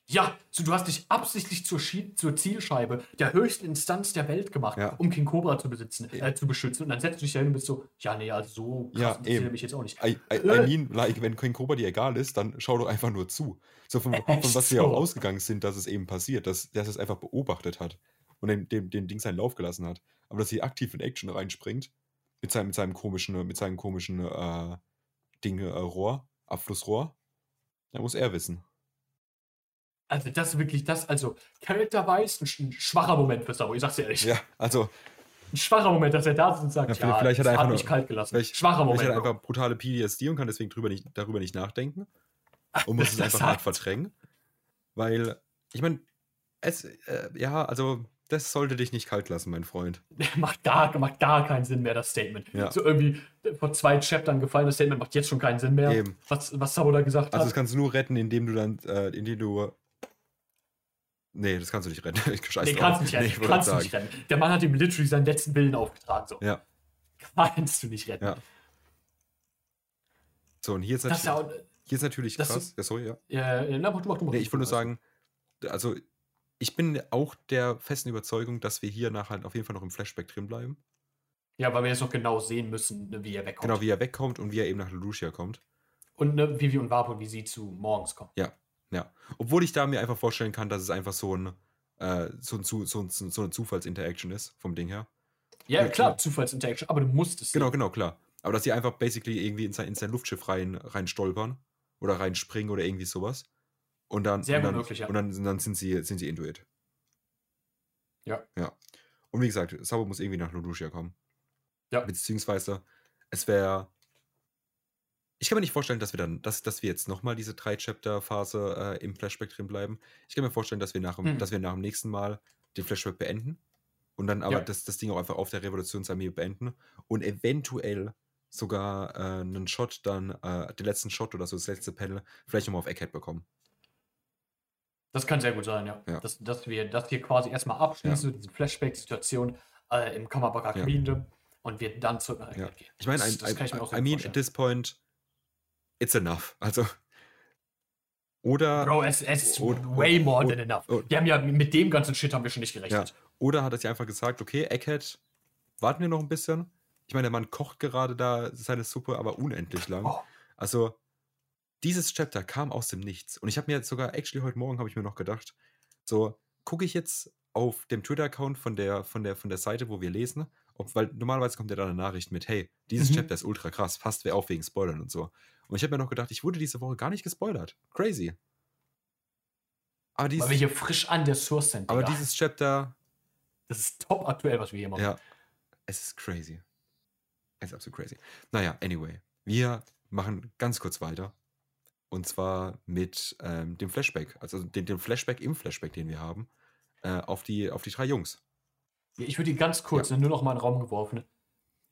Speaker 3: Ja, so, du hast dich absichtlich zur, zur Zielscheibe der höchsten Instanz der Welt gemacht,
Speaker 2: Ja.
Speaker 3: um King Cobra zu besitzen, äh, zu beschützen. Und dann setzt du dich da hin und bist so, ja, nee, also so krass
Speaker 2: Ja, eben.
Speaker 3: mich jetzt auch nicht.
Speaker 2: I, I, I mean, like, wenn King Cobra dir egal ist, dann schau doch einfach nur zu. So von, von was wir auch
Speaker 3: so.
Speaker 2: ausgegangen sind, dass es eben passiert, dass, dass es einfach beobachtet hat und dem, dem, dem Ding seinen Lauf gelassen hat. Aber dass sie aktiv in Action reinspringt, mit seinem, mit seinem komischen, mit seinem komischen äh, Ding, äh, Rohr, Abflussrohr, dann muss er wissen.
Speaker 3: Also, das ist wirklich das, also, character-wise, ein, ein schwacher Moment für Sabo, ich sag's dir ehrlich.
Speaker 2: Ja, also,
Speaker 3: Ein schwacher Moment, dass er da sitzt und sagt,
Speaker 2: Ja,
Speaker 3: ja,
Speaker 2: vielleicht- vielleicht hat er
Speaker 3: hat
Speaker 2: einfach
Speaker 3: mich
Speaker 2: nur-
Speaker 3: kalt gelassen.
Speaker 2: vielleicht,
Speaker 3: schwacher Moment.
Speaker 2: vielleicht hat er einfach brutale PTSD und kann deswegen drüber nicht, darüber nicht nachdenken. Und muss es einfach hart
Speaker 3: hat-
Speaker 2: verdrängen. Weil, ich meine, es, äh, ja, also, das sollte dich nicht kalt lassen, mein Freund.
Speaker 3: macht, gar, macht gar keinen Sinn mehr, das Statement.
Speaker 2: Ja.
Speaker 3: So irgendwie vor zwei Chaptern gefallen, das Statement macht jetzt schon keinen Sinn mehr.
Speaker 2: Eben.
Speaker 3: Was, was Sabo da gesagt
Speaker 2: Also, das
Speaker 3: hat.
Speaker 2: kannst du nur retten, indem du dann, äh, indem du. Nee, das kannst du nicht retten. Ich scheiß
Speaker 3: Nee,
Speaker 2: drauf.
Speaker 3: kannst du nicht retten.
Speaker 2: Nee,
Speaker 3: kannst du nicht retten. Der Mann hat ihm literally seinen letzten Willen aufgetragen. So.
Speaker 2: Ja,
Speaker 3: Kannst du nicht retten.
Speaker 2: ja. So, und hier ist
Speaker 3: Das
Speaker 2: natürlich,
Speaker 3: ist ja auch,
Speaker 2: hier ist natürlich
Speaker 3: das
Speaker 2: krass.
Speaker 3: ist-
Speaker 2: Ja, sorry, ja.
Speaker 3: ja, ja, na, mach du, mach du, mach
Speaker 2: Nee,
Speaker 3: du.
Speaker 2: ich wollte nur sagen, also, ich bin auch der festen Überzeugung, dass wir hier nachher auf jeden Fall noch im Flashback drin bleiben.
Speaker 3: Ja, weil wir jetzt noch genau sehen müssen, ne, wie er wegkommt.
Speaker 2: Genau, wie er wegkommt und wie er eben nach Lucia kommt.
Speaker 3: Und ne, Vivi und Vapo, wie sie zu morgens kommen.
Speaker 2: Ja, ja. Obwohl ich da mir einfach vorstellen kann, dass es einfach so ein, äh, so, ein, so, ein, so eine Zufallsinteraction ist, vom Ding her.
Speaker 3: Ja,
Speaker 2: Ja,
Speaker 3: klar. Zufallsinteraction, aber du musst es.
Speaker 2: Genau,
Speaker 3: sehen.
Speaker 2: genau, klar. Aber dass sie einfach basically irgendwie in sein, in sein Luftschiff rein, rein stolpern oder reinspringen oder irgendwie sowas. Und dann,
Speaker 3: Sehr
Speaker 2: und dann,
Speaker 3: möglich, ja.
Speaker 2: Und dann, dann sind sie, sind sie into it.
Speaker 3: Ja.
Speaker 2: Ja. Und wie gesagt, Sabo muss irgendwie nach Lucia kommen.
Speaker 3: Ja.
Speaker 2: Beziehungsweise, es wäre. Ich kann mir nicht vorstellen, dass wir dann, dass, dass wir jetzt nochmal diese drei Chapter-Phase äh, im Flashback drin bleiben. Ich kann mir vorstellen, dass wir nach, dem-
Speaker 3: Mhm.
Speaker 2: dass wir nach dem nächsten Mal den Flashback beenden und dann aber
Speaker 3: Ja.
Speaker 2: das, das Ding auch einfach auf der Revolutionsarmee beenden und eventuell sogar äh, einen Shot dann, äh, den letzten Shot oder so, das letzte Panel, vielleicht nochmal auf Egghead bekommen.
Speaker 3: Das kann sehr gut sein, ja.
Speaker 2: Ja.
Speaker 3: Dass, dass wir das hier quasi erstmal abschließen, diese Flashback-Situation äh, im Kammerbagger
Speaker 2: Ja.
Speaker 3: Und wir dann zurück nach
Speaker 2: Ja.
Speaker 3: Gehen.
Speaker 2: Ich meine,
Speaker 3: das,
Speaker 2: I,
Speaker 3: das kann ich mir auch
Speaker 2: I, I mean, at this point, it's enough. Also, oder,
Speaker 3: Bro, es, es ist
Speaker 2: Und-
Speaker 3: way more
Speaker 2: und-
Speaker 3: than enough.
Speaker 2: und-
Speaker 3: wir haben ja mit dem ganzen Shit haben wir schon nicht
Speaker 2: ja,
Speaker 3: gerechnet.
Speaker 2: oder hat er sich einfach gesagt, okay, Egghead, warten wir noch ein bisschen. Ich meine, der Mann kocht gerade da seine Suppe, aber unendlich lang.
Speaker 3: Oh.
Speaker 2: Also, dieses Chapter kam aus dem Nichts. Und ich habe mir jetzt sogar, actually heute Morgen habe ich mir noch gedacht, so, gucke ich jetzt auf dem Twitter-Account von der, von, der, von der Seite, wo wir lesen, ob, weil normalerweise kommt ja da eine Nachricht mit, hey, dieses
Speaker 3: Mhm.
Speaker 2: Chapter ist ultra krass, passt wer auf wegen Spoilern und so. Und ich habe mir noch gedacht, ich wurde diese Woche gar nicht gespoilert. Crazy. Aber
Speaker 3: Weil wir
Speaker 2: dieses,
Speaker 3: hier frisch an der Source sind.
Speaker 2: aber dieses Chapter,
Speaker 3: das ist top aktuell, was wir hier machen.
Speaker 2: ja, es ist crazy. Es ist absolut crazy. Naja, anyway, wir machen ganz kurz weiter. Und zwar mit ähm, dem Flashback, also dem, dem Flashback im Flashback, den wir haben, äh, auf, die, auf die drei Jungs.
Speaker 3: Ich würde die ganz kurz nur noch mal in den Raum geworfen.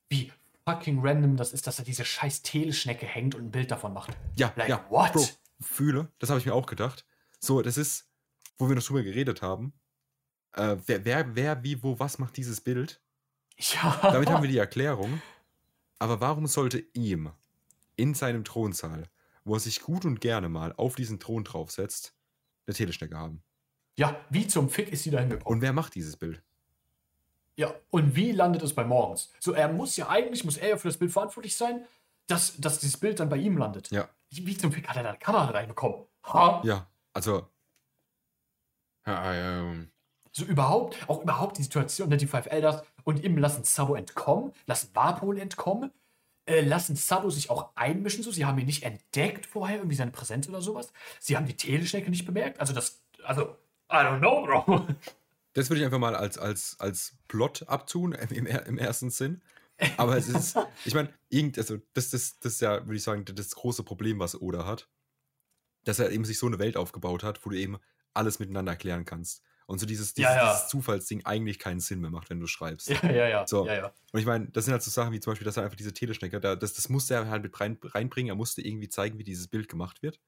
Speaker 3: Wie fucking random das ist, dass er diese scheiß Teleschnecke hängt und ein Bild davon macht.
Speaker 2: Ja,
Speaker 3: Like,
Speaker 2: ja,
Speaker 3: what?
Speaker 2: Bro, fühle, das habe ich mir auch gedacht. So, das ist, wo wir noch drüber geredet haben. Äh, wer, wer, wer, wie, wo, was macht dieses Bild?
Speaker 3: Ja.
Speaker 2: Damit haben wir die Erklärung. Aber warum sollte ihm in seinem Thronsaal, wo er sich gut und gerne mal auf diesen Thron draufsetzt, eine Teleschnecke haben?
Speaker 3: Ja, wie zum Fick ist sie da hingekommen?
Speaker 2: Und wer macht dieses Bild?
Speaker 3: Ja, und wie landet es bei Morgens? So, er muss ja eigentlich, muss er ja für das Bild verantwortlich sein, dass, dass dieses Bild dann bei ihm landet.
Speaker 2: Ja.
Speaker 3: Wie zum Fick hat er da eine Kamera reinbekommen? Ha?
Speaker 2: Ja, also. Ja, ähm,
Speaker 3: So überhaupt, auch überhaupt die Situation, ne, die Five Elders und ihm lassen Sabo entkommen, lassen Warpol entkommen, äh, lassen Sabo sich auch einmischen, so, sie haben ihn nicht entdeckt vorher, irgendwie seine Präsenz oder sowas. Sie haben die Teleschnecke nicht bemerkt, also das, also, I don't know, Bro.
Speaker 2: Das würde ich einfach mal als, als, als Plot abtun, im, im ersten Sinn. Aber es ist, ich meine, also das, das, das ist ja, würde ich sagen, das große Problem, was Oda hat. Dass er eben sich so eine Welt aufgebaut hat, wo du eben alles miteinander erklären kannst. Und so dieses, dieses,
Speaker 3: Ja, ja.
Speaker 2: dieses Zufallsding eigentlich keinen Sinn mehr macht, wenn du schreibst.
Speaker 3: Ja, ja, ja.
Speaker 2: So.
Speaker 3: ja.
Speaker 2: Und ich meine, das sind halt so Sachen wie zum Beispiel, dass er einfach diese Teleschnecke, da, das, das musste er halt mit rein, reinbringen. Er musste irgendwie zeigen, wie dieses Bild gemacht wird.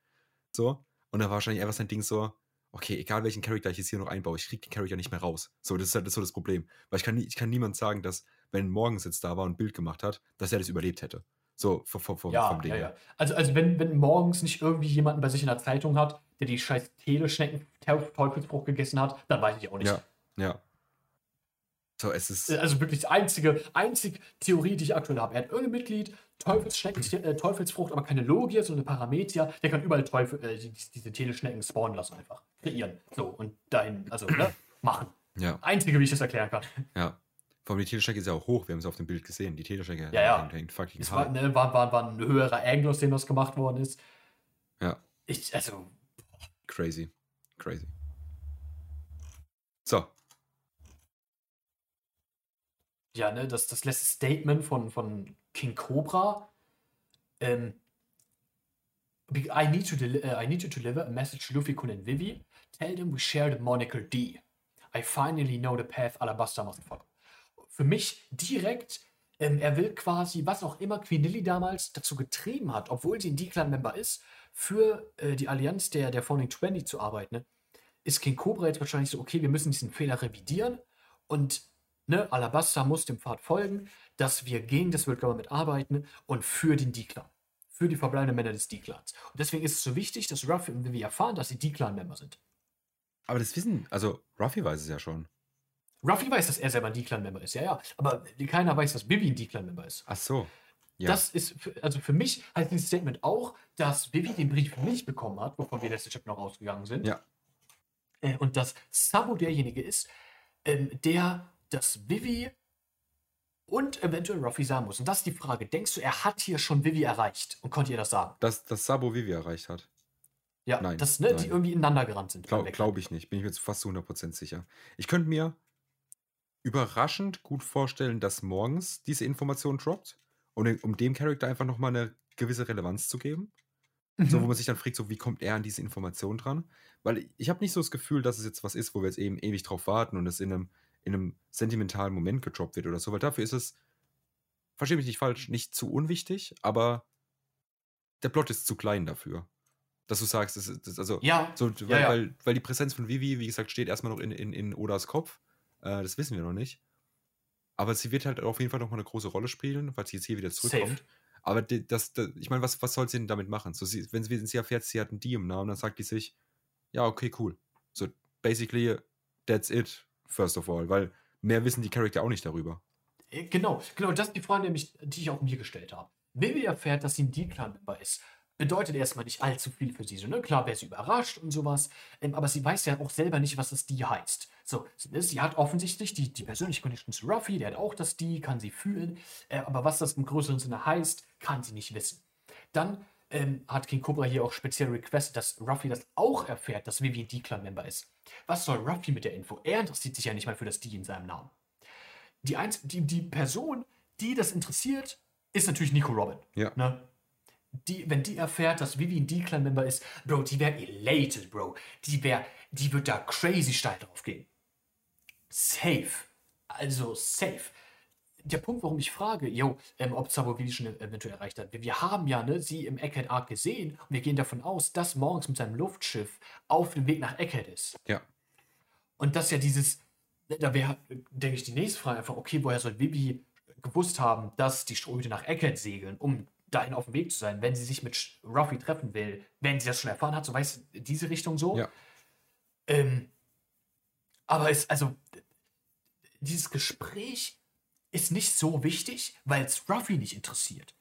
Speaker 2: So. Und da war wahrscheinlich einfach sein Ding so, okay, egal welchen Charakter ich jetzt hier noch einbaue, ich kriege den Charakter nicht mehr raus. So, das ist halt das, ist so das Problem. Weil ich kann, nie- ich kann niemand sagen, dass, wenn morgens jetzt da war und ein Bild gemacht hat, dass er das überlebt hätte. So, vom, vom, vom,
Speaker 3: Ja,
Speaker 2: vom Ding
Speaker 3: ja, ja. Also, also wenn, wenn morgens nicht irgendwie jemanden bei sich in der Zeitung hat, der die scheiß Teleschnecken Teufelsbruch gegessen hat, dann weiß ich auch nicht.
Speaker 2: Ja, ja. So, es ist.
Speaker 3: Also wirklich die einzige, einzige Theorie, die ich aktuell habe. Er hat irgendein Mitglied, Teufelsschnecken, äh, Teufelsfrucht, aber keine Logia, sondern eine Parametia. Der kann überall Teufel, äh, die, diese Teleschnecken spawnen lassen einfach. Kreieren. So, und dahin, also, ne, machen.
Speaker 2: Ja,
Speaker 3: Einzige, wie ich das erklären kann.
Speaker 2: ja. Vor allem die Teleschnecke ist ja auch hoch, wir haben es auf dem Bild gesehen. Die Teleschnecke
Speaker 3: Ja, ja.
Speaker 2: hängt, hängt fucking
Speaker 3: Es war, ne, war, war, war ein höherer Angle, aus dem das gemacht worden ist.
Speaker 2: Ja,
Speaker 3: Ich, also,
Speaker 2: crazy. Crazy. So,
Speaker 3: ja, ne, das, das letzte Statement von, von King Cobra. Ähm, "Be- I need, to uh, I need to deliver a message to Luffy, Kun and Vivi. Tell them we share the moniker D. I finally know the path Alabasta must follow. Für mich direkt, ähm, er will quasi, was auch immer Quinilli damals dazu getrieben hat, obwohl sie ein D-Clan-Member ist, für äh, die Allianz der, der Founding 20 zu arbeiten, ne? ist King Cobra jetzt wahrscheinlich so, okay, wir müssen diesen Fehler revidieren und ne, Alabasta muss dem Pfad folgen, dass wir gegen das World Government arbeiten und für den D-Clan. Für die verbleibenden Männer des D-Clans. Und deswegen ist es so wichtig, dass Ruffy und Vivi erfahren, dass sie D-Clan-Member sind.
Speaker 2: aber das wissen, also Ruffy weiß es ja schon.
Speaker 3: Ruffy weiß, dass er selber ein D-Clan-Member ist, ja, ja. Aber keiner weiß, dass Vivi ein D-Clan-Member ist.
Speaker 2: Ach so. Ja.
Speaker 3: Das ist, für, also für mich heißt dieses Statement auch, dass Vivi den Brief nicht bekommen hat, wovon wir letzte Chapter noch ausgegangen sind.
Speaker 2: ja.
Speaker 3: Äh, und dass Sabo derjenige ist, ähm, der das Vivi und eventuell Ruffy sagen muss. Und das ist die Frage. Denkst du, er hat hier schon Vivi erreicht und konnte ihr das sagen?
Speaker 2: Dass, dass Sabo Vivi erreicht hat.
Speaker 3: Ja,
Speaker 2: Nein,
Speaker 3: dass ne, die
Speaker 2: nein.
Speaker 3: irgendwie ineinander gerannt sind.
Speaker 2: Glaube glaub ich nicht. Bin ich mir jetzt fast zu 100% sicher. Ich könnte mir überraschend gut vorstellen, dass morgens diese Information droppt, um, dem- um dem Charakter einfach nochmal eine gewisse Relevanz zu geben. So, wo
Speaker 3: Mhm.
Speaker 2: man sich dann fragt, so, wie kommt er an diese Information dran? Weil ich habe nicht so das Gefühl, dass es jetzt was ist, wo wir jetzt eben ewig drauf warten und es in einem, in einem sentimentalen Moment gedroppt wird oder so, weil dafür ist es, verstehe mich nicht falsch, nicht zu unwichtig, aber der Plot ist zu klein dafür. Dass du sagst, das ist, das, also,
Speaker 3: Ja,
Speaker 2: so,
Speaker 3: ja,
Speaker 2: weil,
Speaker 3: ja.
Speaker 2: Weil, weil die Präsenz von Vivi, wie gesagt, steht erstmal noch in, in, in Odas Kopf. Äh, das wissen wir noch nicht. Aber sie wird halt auf jeden Fall noch mal eine große Rolle spielen, weil sie jetzt hier wieder zurückkommt. Aber die, das, das, ich meine, was, was soll sie denn damit machen? So, sie, wenn sie, wenn sie erfährt, sie hat einen Die im Namen, dann sagt die sich, ja, okay, cool. So, basically, that's it, first of all. Weil mehr wissen die Charakter auch nicht darüber.
Speaker 3: Äh, Genau, genau, das ist die Frage, nämlich, die ich auch mir gestellt habe. Vivi erfährt, dass sie ein D-Clan-Member ist. Bedeutet erstmal nicht allzu viel für sie. So, ne? Klar wäre sie überrascht und sowas, ähm, aber sie weiß ja auch selber nicht, was das D heißt. So, sie, sie hat offensichtlich die, die persönliche Connection zu Ruffy, der hat auch das D, kann sie fühlen, äh, aber was das im größeren Sinne heißt, kann sie nicht wissen. Dann ähm, hat King Cobra hier auch speziell requested, dass Ruffy das auch erfährt, dass Vivi ein D-Clan-Member ist. Was soll Ruffy mit der Info? Er interessiert sich ja nicht mal für das D in seinem Namen die, einz die, die Person, die das interessiert, ist natürlich Nico Robin.
Speaker 2: Ja.
Speaker 3: Ne? Die, wenn die erfährt, dass Vivi ein D-Clan-Member ist, Bro, die wäre elated, Bro. Die wäre, die wird da crazy steil drauf gehen. Safe. Also safe. Der Punkt, warum ich frage, yo, ähm, ob Sabo Vivi schon eventuell erreicht hat. Wir, wir haben ja ne, sie im Egghead Arc gesehen und wir gehen davon aus, dass morgens mit seinem Luftschiff auf dem Weg nach Egghead ist.
Speaker 2: Ja.
Speaker 3: Und das ist ja dieses, da wäre, denke ich, die nächste Frage einfach, okay, woher soll Bibi gewusst haben, dass die Strohhüte nach Eckert segeln, um dahin auf dem Weg zu sein, wenn sie sich mit Ruffy treffen will, wenn sie das schon erfahren hat, so weißt du, diese Richtung so.
Speaker 2: Ja.
Speaker 3: Ähm, aber es, also, dieses Gespräch ist nicht so wichtig, weil es Ruffy nicht interessiert.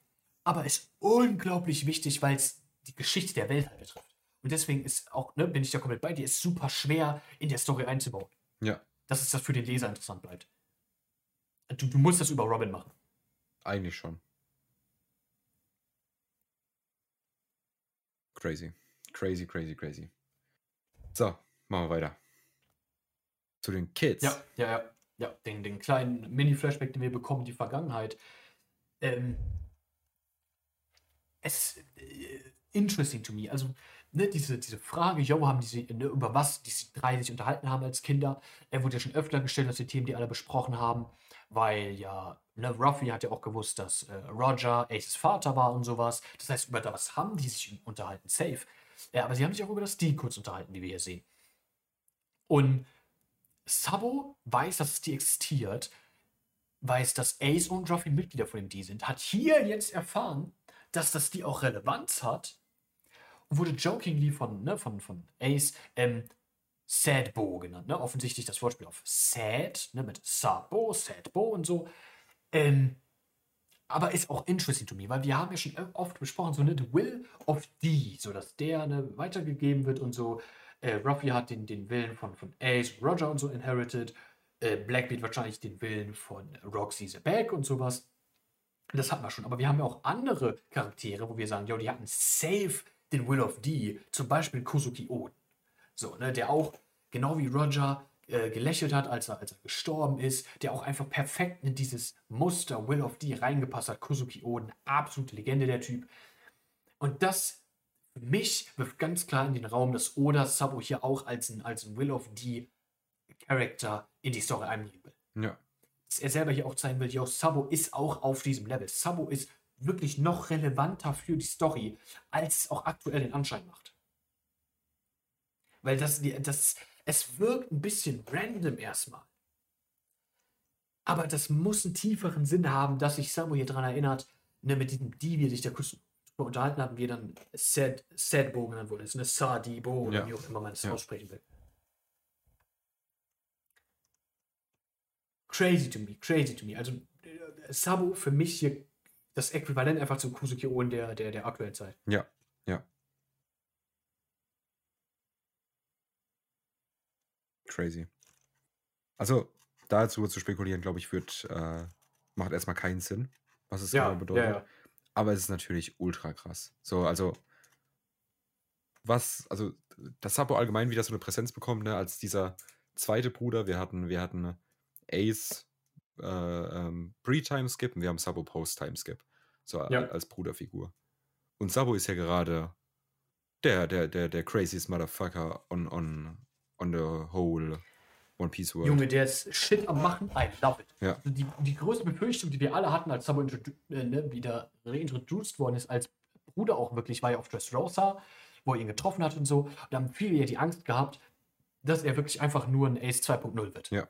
Speaker 3: Aber ist unglaublich wichtig, weil es die Geschichte der Welt halt betrifft. Und deswegen ist auch, ne, bin ich da komplett bei dir, ist super schwer in der Story einzubauen.
Speaker 2: Ja.
Speaker 3: Dass es das für den Leser interessant bleibt. Du, du musst das über Robin machen.
Speaker 2: Eigentlich schon. Crazy. Crazy, crazy, crazy. So, machen wir weiter. zu den Kids.
Speaker 3: Ja, ja, ja. Ja, den, den kleinen Mini-Flashback, den wir bekommen die Vergangenheit. Ähm, es äh, interesting to me. Also, ne, diese, diese Frage, yo, haben diese, ne, über was diese drei sich unterhalten haben als Kinder, er wurde ja schon öfter gestellt, dass die Themen, die alle besprochen haben, weil ja, ne, Ruffy hat ja auch gewusst, dass äh, Roger Aces Vater war und sowas. Das heißt, über das haben die sich unterhalten, safe. Ja, aber sie haben sich auch über das D kurz unterhalten, wie wir hier sehen. Und Sabo weiß, dass es die existiert, weiß, dass Ace und Ruffy Mitglieder von dem D sind, hat hier jetzt erfahren, dass das die auch Relevanz hat und wurde jokingly von, ne, von, von Ace ähm, Sad Bo genannt. Ne? Offensichtlich das Wortspiel auf Sad, ne, mit Sabo, Sad Bo und so. Ähm, aber ist auch interesting to me, weil wir haben ja schon oft besprochen, so ne, the will of D, so dass der ne, weitergegeben wird und so äh, Ruffy hat den, den Willen von, von Ace, Roger und so inherited. Äh, Blackbeard wahrscheinlich den Willen von Roxy the Back und sowas. Das hatten wir schon. Aber wir haben ja auch andere Charaktere, wo wir sagen, ja, die hatten safe den Will of D. Zum Beispiel Kusuki Oden. So, ne, der auch, genau wie Roger, äh, gelächelt hat, als er, als er gestorben ist, der auch einfach perfekt in dieses Muster Will of D reingepasst hat. Kusuki Oden, absolute Legende der Typ. Und das für mich wirft ganz klar in den Raum, dass Oda Sabo hier auch als ein, als ein Will of D Character in die Story einbringen will.
Speaker 2: Ja.
Speaker 3: Dass er selber hier auch zeigen will, yo, Sabo ist auch auf diesem Level. Sabo ist wirklich noch relevanter für die Story, als es auch aktuell den Anschein macht. Weil das, das, es wirkt ein bisschen random erstmal. Aber das muss einen tieferen Sinn haben, dass sich Sabo hier dran erinnert, ne, mit diesem D, wie sich der Kuss unterhalten hatten, wie dann Sad, Sadbo genannt wurde. Das ist eine Sadibo oder ja. wie auch immer man es ja. aussprechen will. Crazy to me, crazy to me. Also äh, Sabo für mich hier das Äquivalent einfach zum Kusuki in der, der, der aktuellen Zeit.
Speaker 2: Ja, ja. Crazy. Also, dazu zu spekulieren, glaube ich, wird, äh, macht erstmal keinen Sinn, was es
Speaker 3: ja,
Speaker 2: genau bedeutet.
Speaker 3: Ja, ja.
Speaker 2: Aber es ist natürlich ultra krass. So, also, was, also, das Sabo allgemein wieder so eine Präsenz bekommen, ne, als dieser zweite Bruder. Wir hatten, wir hatten Ace äh, ähm, Pre-Time-Skip und wir haben Sabo Post-Time-Skip. So als Bruderfigur. Und Sabo ist ja gerade der, der, der, der craziest Motherfucker on, on, on the whole One Piece World.
Speaker 3: Junge, der ist Shit am Machen. I love it.
Speaker 2: Ja.
Speaker 3: Also die, die größte Befürchtung, die wir alle hatten, als Sabo äh, ne, wieder reintroduced worden ist, als Bruder auch wirklich, war ja auf Dressrosa, wo er ihn getroffen hat und so. Und da haben viele ja die Angst gehabt, dass er wirklich einfach nur ein Ace 2.0 wird.
Speaker 2: Ja.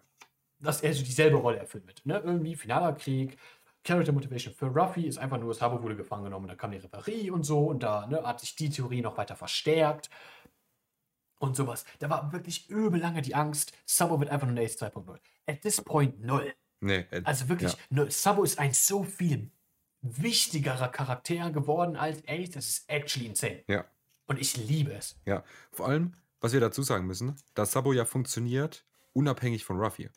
Speaker 3: Dass er so dieselbe Rolle erfüllen wird. Ne? Irgendwie finaler Krieg, Character Motivation für Ruffy ist einfach nur, Sabo wurde gefangen genommen, dann kam die Reparie und so und da ne, hat sich die Theorie noch weiter verstärkt und sowas. Da war wirklich übel lange die Angst, Sabo wird einfach nur ein Ace 2.0. At this point null.
Speaker 2: Nee, äh,
Speaker 3: Also wirklich,
Speaker 2: Ja.
Speaker 3: null. Sabo ist ein so viel wichtigerer Charakter geworden als Ace, das ist actually insane.
Speaker 2: Ja.
Speaker 3: Und ich liebe es.
Speaker 2: Ja, vor allem, was wir dazu sagen müssen, dass Sabo ja funktioniert, unabhängig von Ruffy.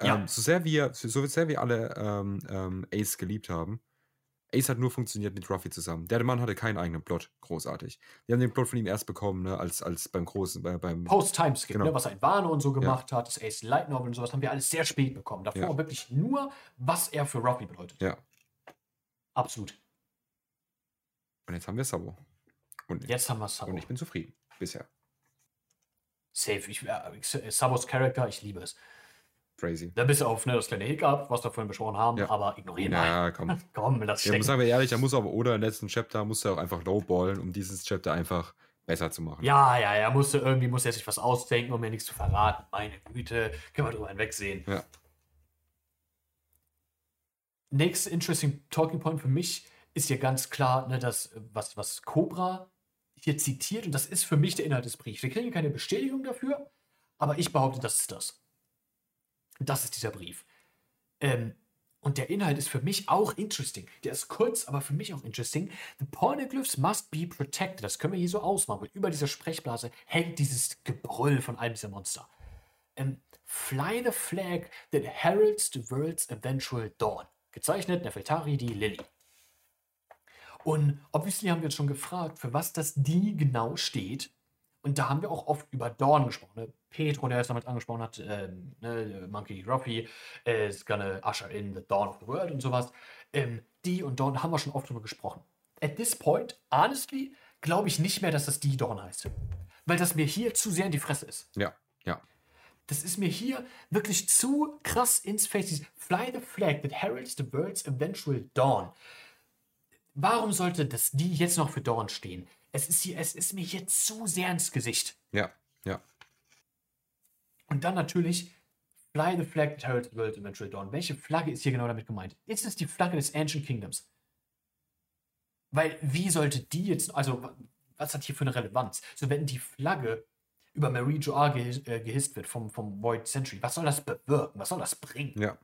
Speaker 3: Ja.
Speaker 2: Ähm, so, sehr wir, so sehr wir alle ähm, ähm, Ace geliebt haben, Ace hat nur funktioniert mit Ruffy zusammen. Der Mann hatte keinen eigenen Plot, großartig. Wir haben den Plot von ihm erst bekommen, ne, als, als beim großen, bei, beim.
Speaker 3: Post-Timeskip,
Speaker 2: Genau.
Speaker 3: ne, was ein Wano und so gemacht hat, das Ace Light Novel und sowas, haben wir alles sehr spät bekommen. Davor
Speaker 2: Ja.
Speaker 3: wirklich nur, was er für Ruffy bedeutet.
Speaker 2: Ja.
Speaker 3: Absolut.
Speaker 2: Und jetzt haben wir Sabo. Und,
Speaker 3: Jetzt haben wir Sabo.
Speaker 2: und ich bin zufrieden. Bisher.
Speaker 3: Safe. Ich, äh, Sabos Charakter, ich liebe es.
Speaker 2: Crazy.
Speaker 3: Da bis auf ne, das kleine Hiccup, was wir vorhin besprochen haben,
Speaker 2: Ja.
Speaker 3: aber ignorieren wir.
Speaker 2: Ja, komm.
Speaker 3: Komm, lass
Speaker 2: Ja,
Speaker 3: stecken.
Speaker 2: sagen wir ehrlich, da muss aber oder im letzten Chapter musste er auch einfach lowballen, um dieses Chapter einfach besser zu machen.
Speaker 3: Ja, ja, ja, musste irgendwie muss er sich was ausdenken, um mir nichts zu verraten. Meine Güte, können wir drüber hinwegsehen.
Speaker 2: Ja.
Speaker 3: Next interesting talking point für mich ist hier ganz klar, ne, dass was, was Cobra hier zitiert, und das ist für mich der Inhalt des Briefs. Wir kriegen keine Bestätigung dafür, aber ich behaupte, das ist das. Das ist dieser Brief. Ähm, und der Inhalt ist für mich auch interesting. Der ist kurz, aber für mich auch interesting. The Pornoglyphs must be protected. Das können wir hier so ausmachen. weil Über dieser Sprechblase hängt dieses Gebrüll von einem dieser Monster. Ähm, Fly the flag that heralds the world's eventual dawn. Gezeichnet Nefeltari, die Lilly. Und obviously haben wir uns schon gefragt, für was das die genau steht. Und da haben wir auch oft über Dawn gesprochen. Ne? Petro, der es damit angesprochen hat, ähm, ne, Monkey Ruffy is gonna usher in the dawn of the world und sowas. Ähm, die und Dawn haben wir schon oft drüber gesprochen. At this point, honestly, glaube ich nicht mehr, dass das die Dawn heißt. Weil das mir hier zu sehr in die Fresse ist.
Speaker 2: Ja, ja.
Speaker 3: Das ist mir hier wirklich zu krass ins Face. Fly the flag that heralds the world's eventual dawn. Warum sollte das die jetzt noch für Dawn stehen? Es ist, hier, es ist mir hier zu sehr ins Gesicht.
Speaker 2: Ja, ja.
Speaker 3: Und dann natürlich Fly the flag that heralds the world's eventual dawn. Welche Flagge ist hier genau damit gemeint? Ist es die Flagge des Ancient Kingdoms? Weil, wie sollte die jetzt, also, was hat hier für eine Relevanz? So, wenn die Flagge über Marie Joa gehis, äh, gehisst wird vom, vom Void Century, was soll das bewirken? Was soll das bringen?
Speaker 2: Ja.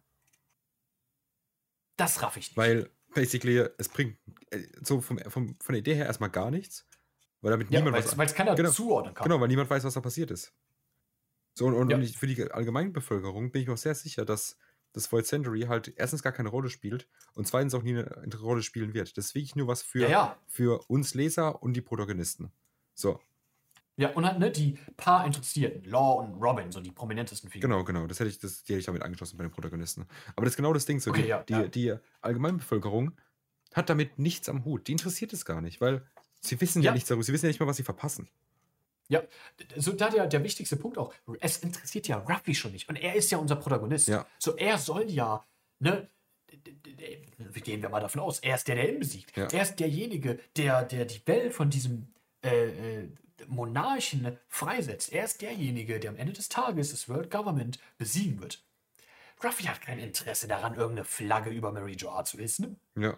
Speaker 3: Das raff ich nicht.
Speaker 2: Weil, basically, es bringt äh, so vom, vom, von der Idee her erstmal gar nichts. Weil damit
Speaker 3: ja,
Speaker 2: niemand
Speaker 3: weil
Speaker 2: was.
Speaker 3: es keiner
Speaker 2: Genau.
Speaker 3: zuordnen kann.
Speaker 2: Genau, weil niemand weiß, was da passiert ist. So, und, und,
Speaker 3: Ja.
Speaker 2: und ich- für die Allgemeinbevölkerung bin ich mir auch sehr sicher, dass das Void Century halt erstens gar keine Rolle spielt und zweitens auch nie eine, Rolle spielen wird. Das ist wirklich nur was für,
Speaker 3: ja.
Speaker 2: für uns Leser und die Protagonisten. So,
Speaker 3: Ja, und halt, ne, die paar Interessierten, Law und Robin, so die prominentesten Figuren.
Speaker 2: genau, genau. Das hätte ich, das, die hätte ich damit angeschlossen bei den Protagonisten. Aber das ist genau das Ding. So,
Speaker 3: Okay,
Speaker 2: die,
Speaker 3: ja,
Speaker 2: die,
Speaker 3: ja.
Speaker 2: die Allgemeinbevölkerung hat damit nichts am Hut. Die interessiert es gar nicht, weil sie wissen ja,
Speaker 3: Ja.
Speaker 2: nichts darüber. Sie wissen ja nicht mal, was sie verpassen.
Speaker 3: Ja, so da der, der wichtigste Punkt auch, es interessiert ja Ruffy schon nicht. Und er ist ja unser Protagonist.
Speaker 2: Ja.
Speaker 3: So, er soll ja, ne, gehen wir mal davon aus, er ist der, der ihn besiegt.
Speaker 2: Ja.
Speaker 3: Er ist derjenige, der, der die Welt von diesem äh, äh, Monarchen freisetzt. Er ist derjenige, der am Ende des Tages das World Government besiegen wird. Ruffy hat kein Interesse daran, irgendeine Flagge über Mary Joa zu hissen.
Speaker 2: Ja.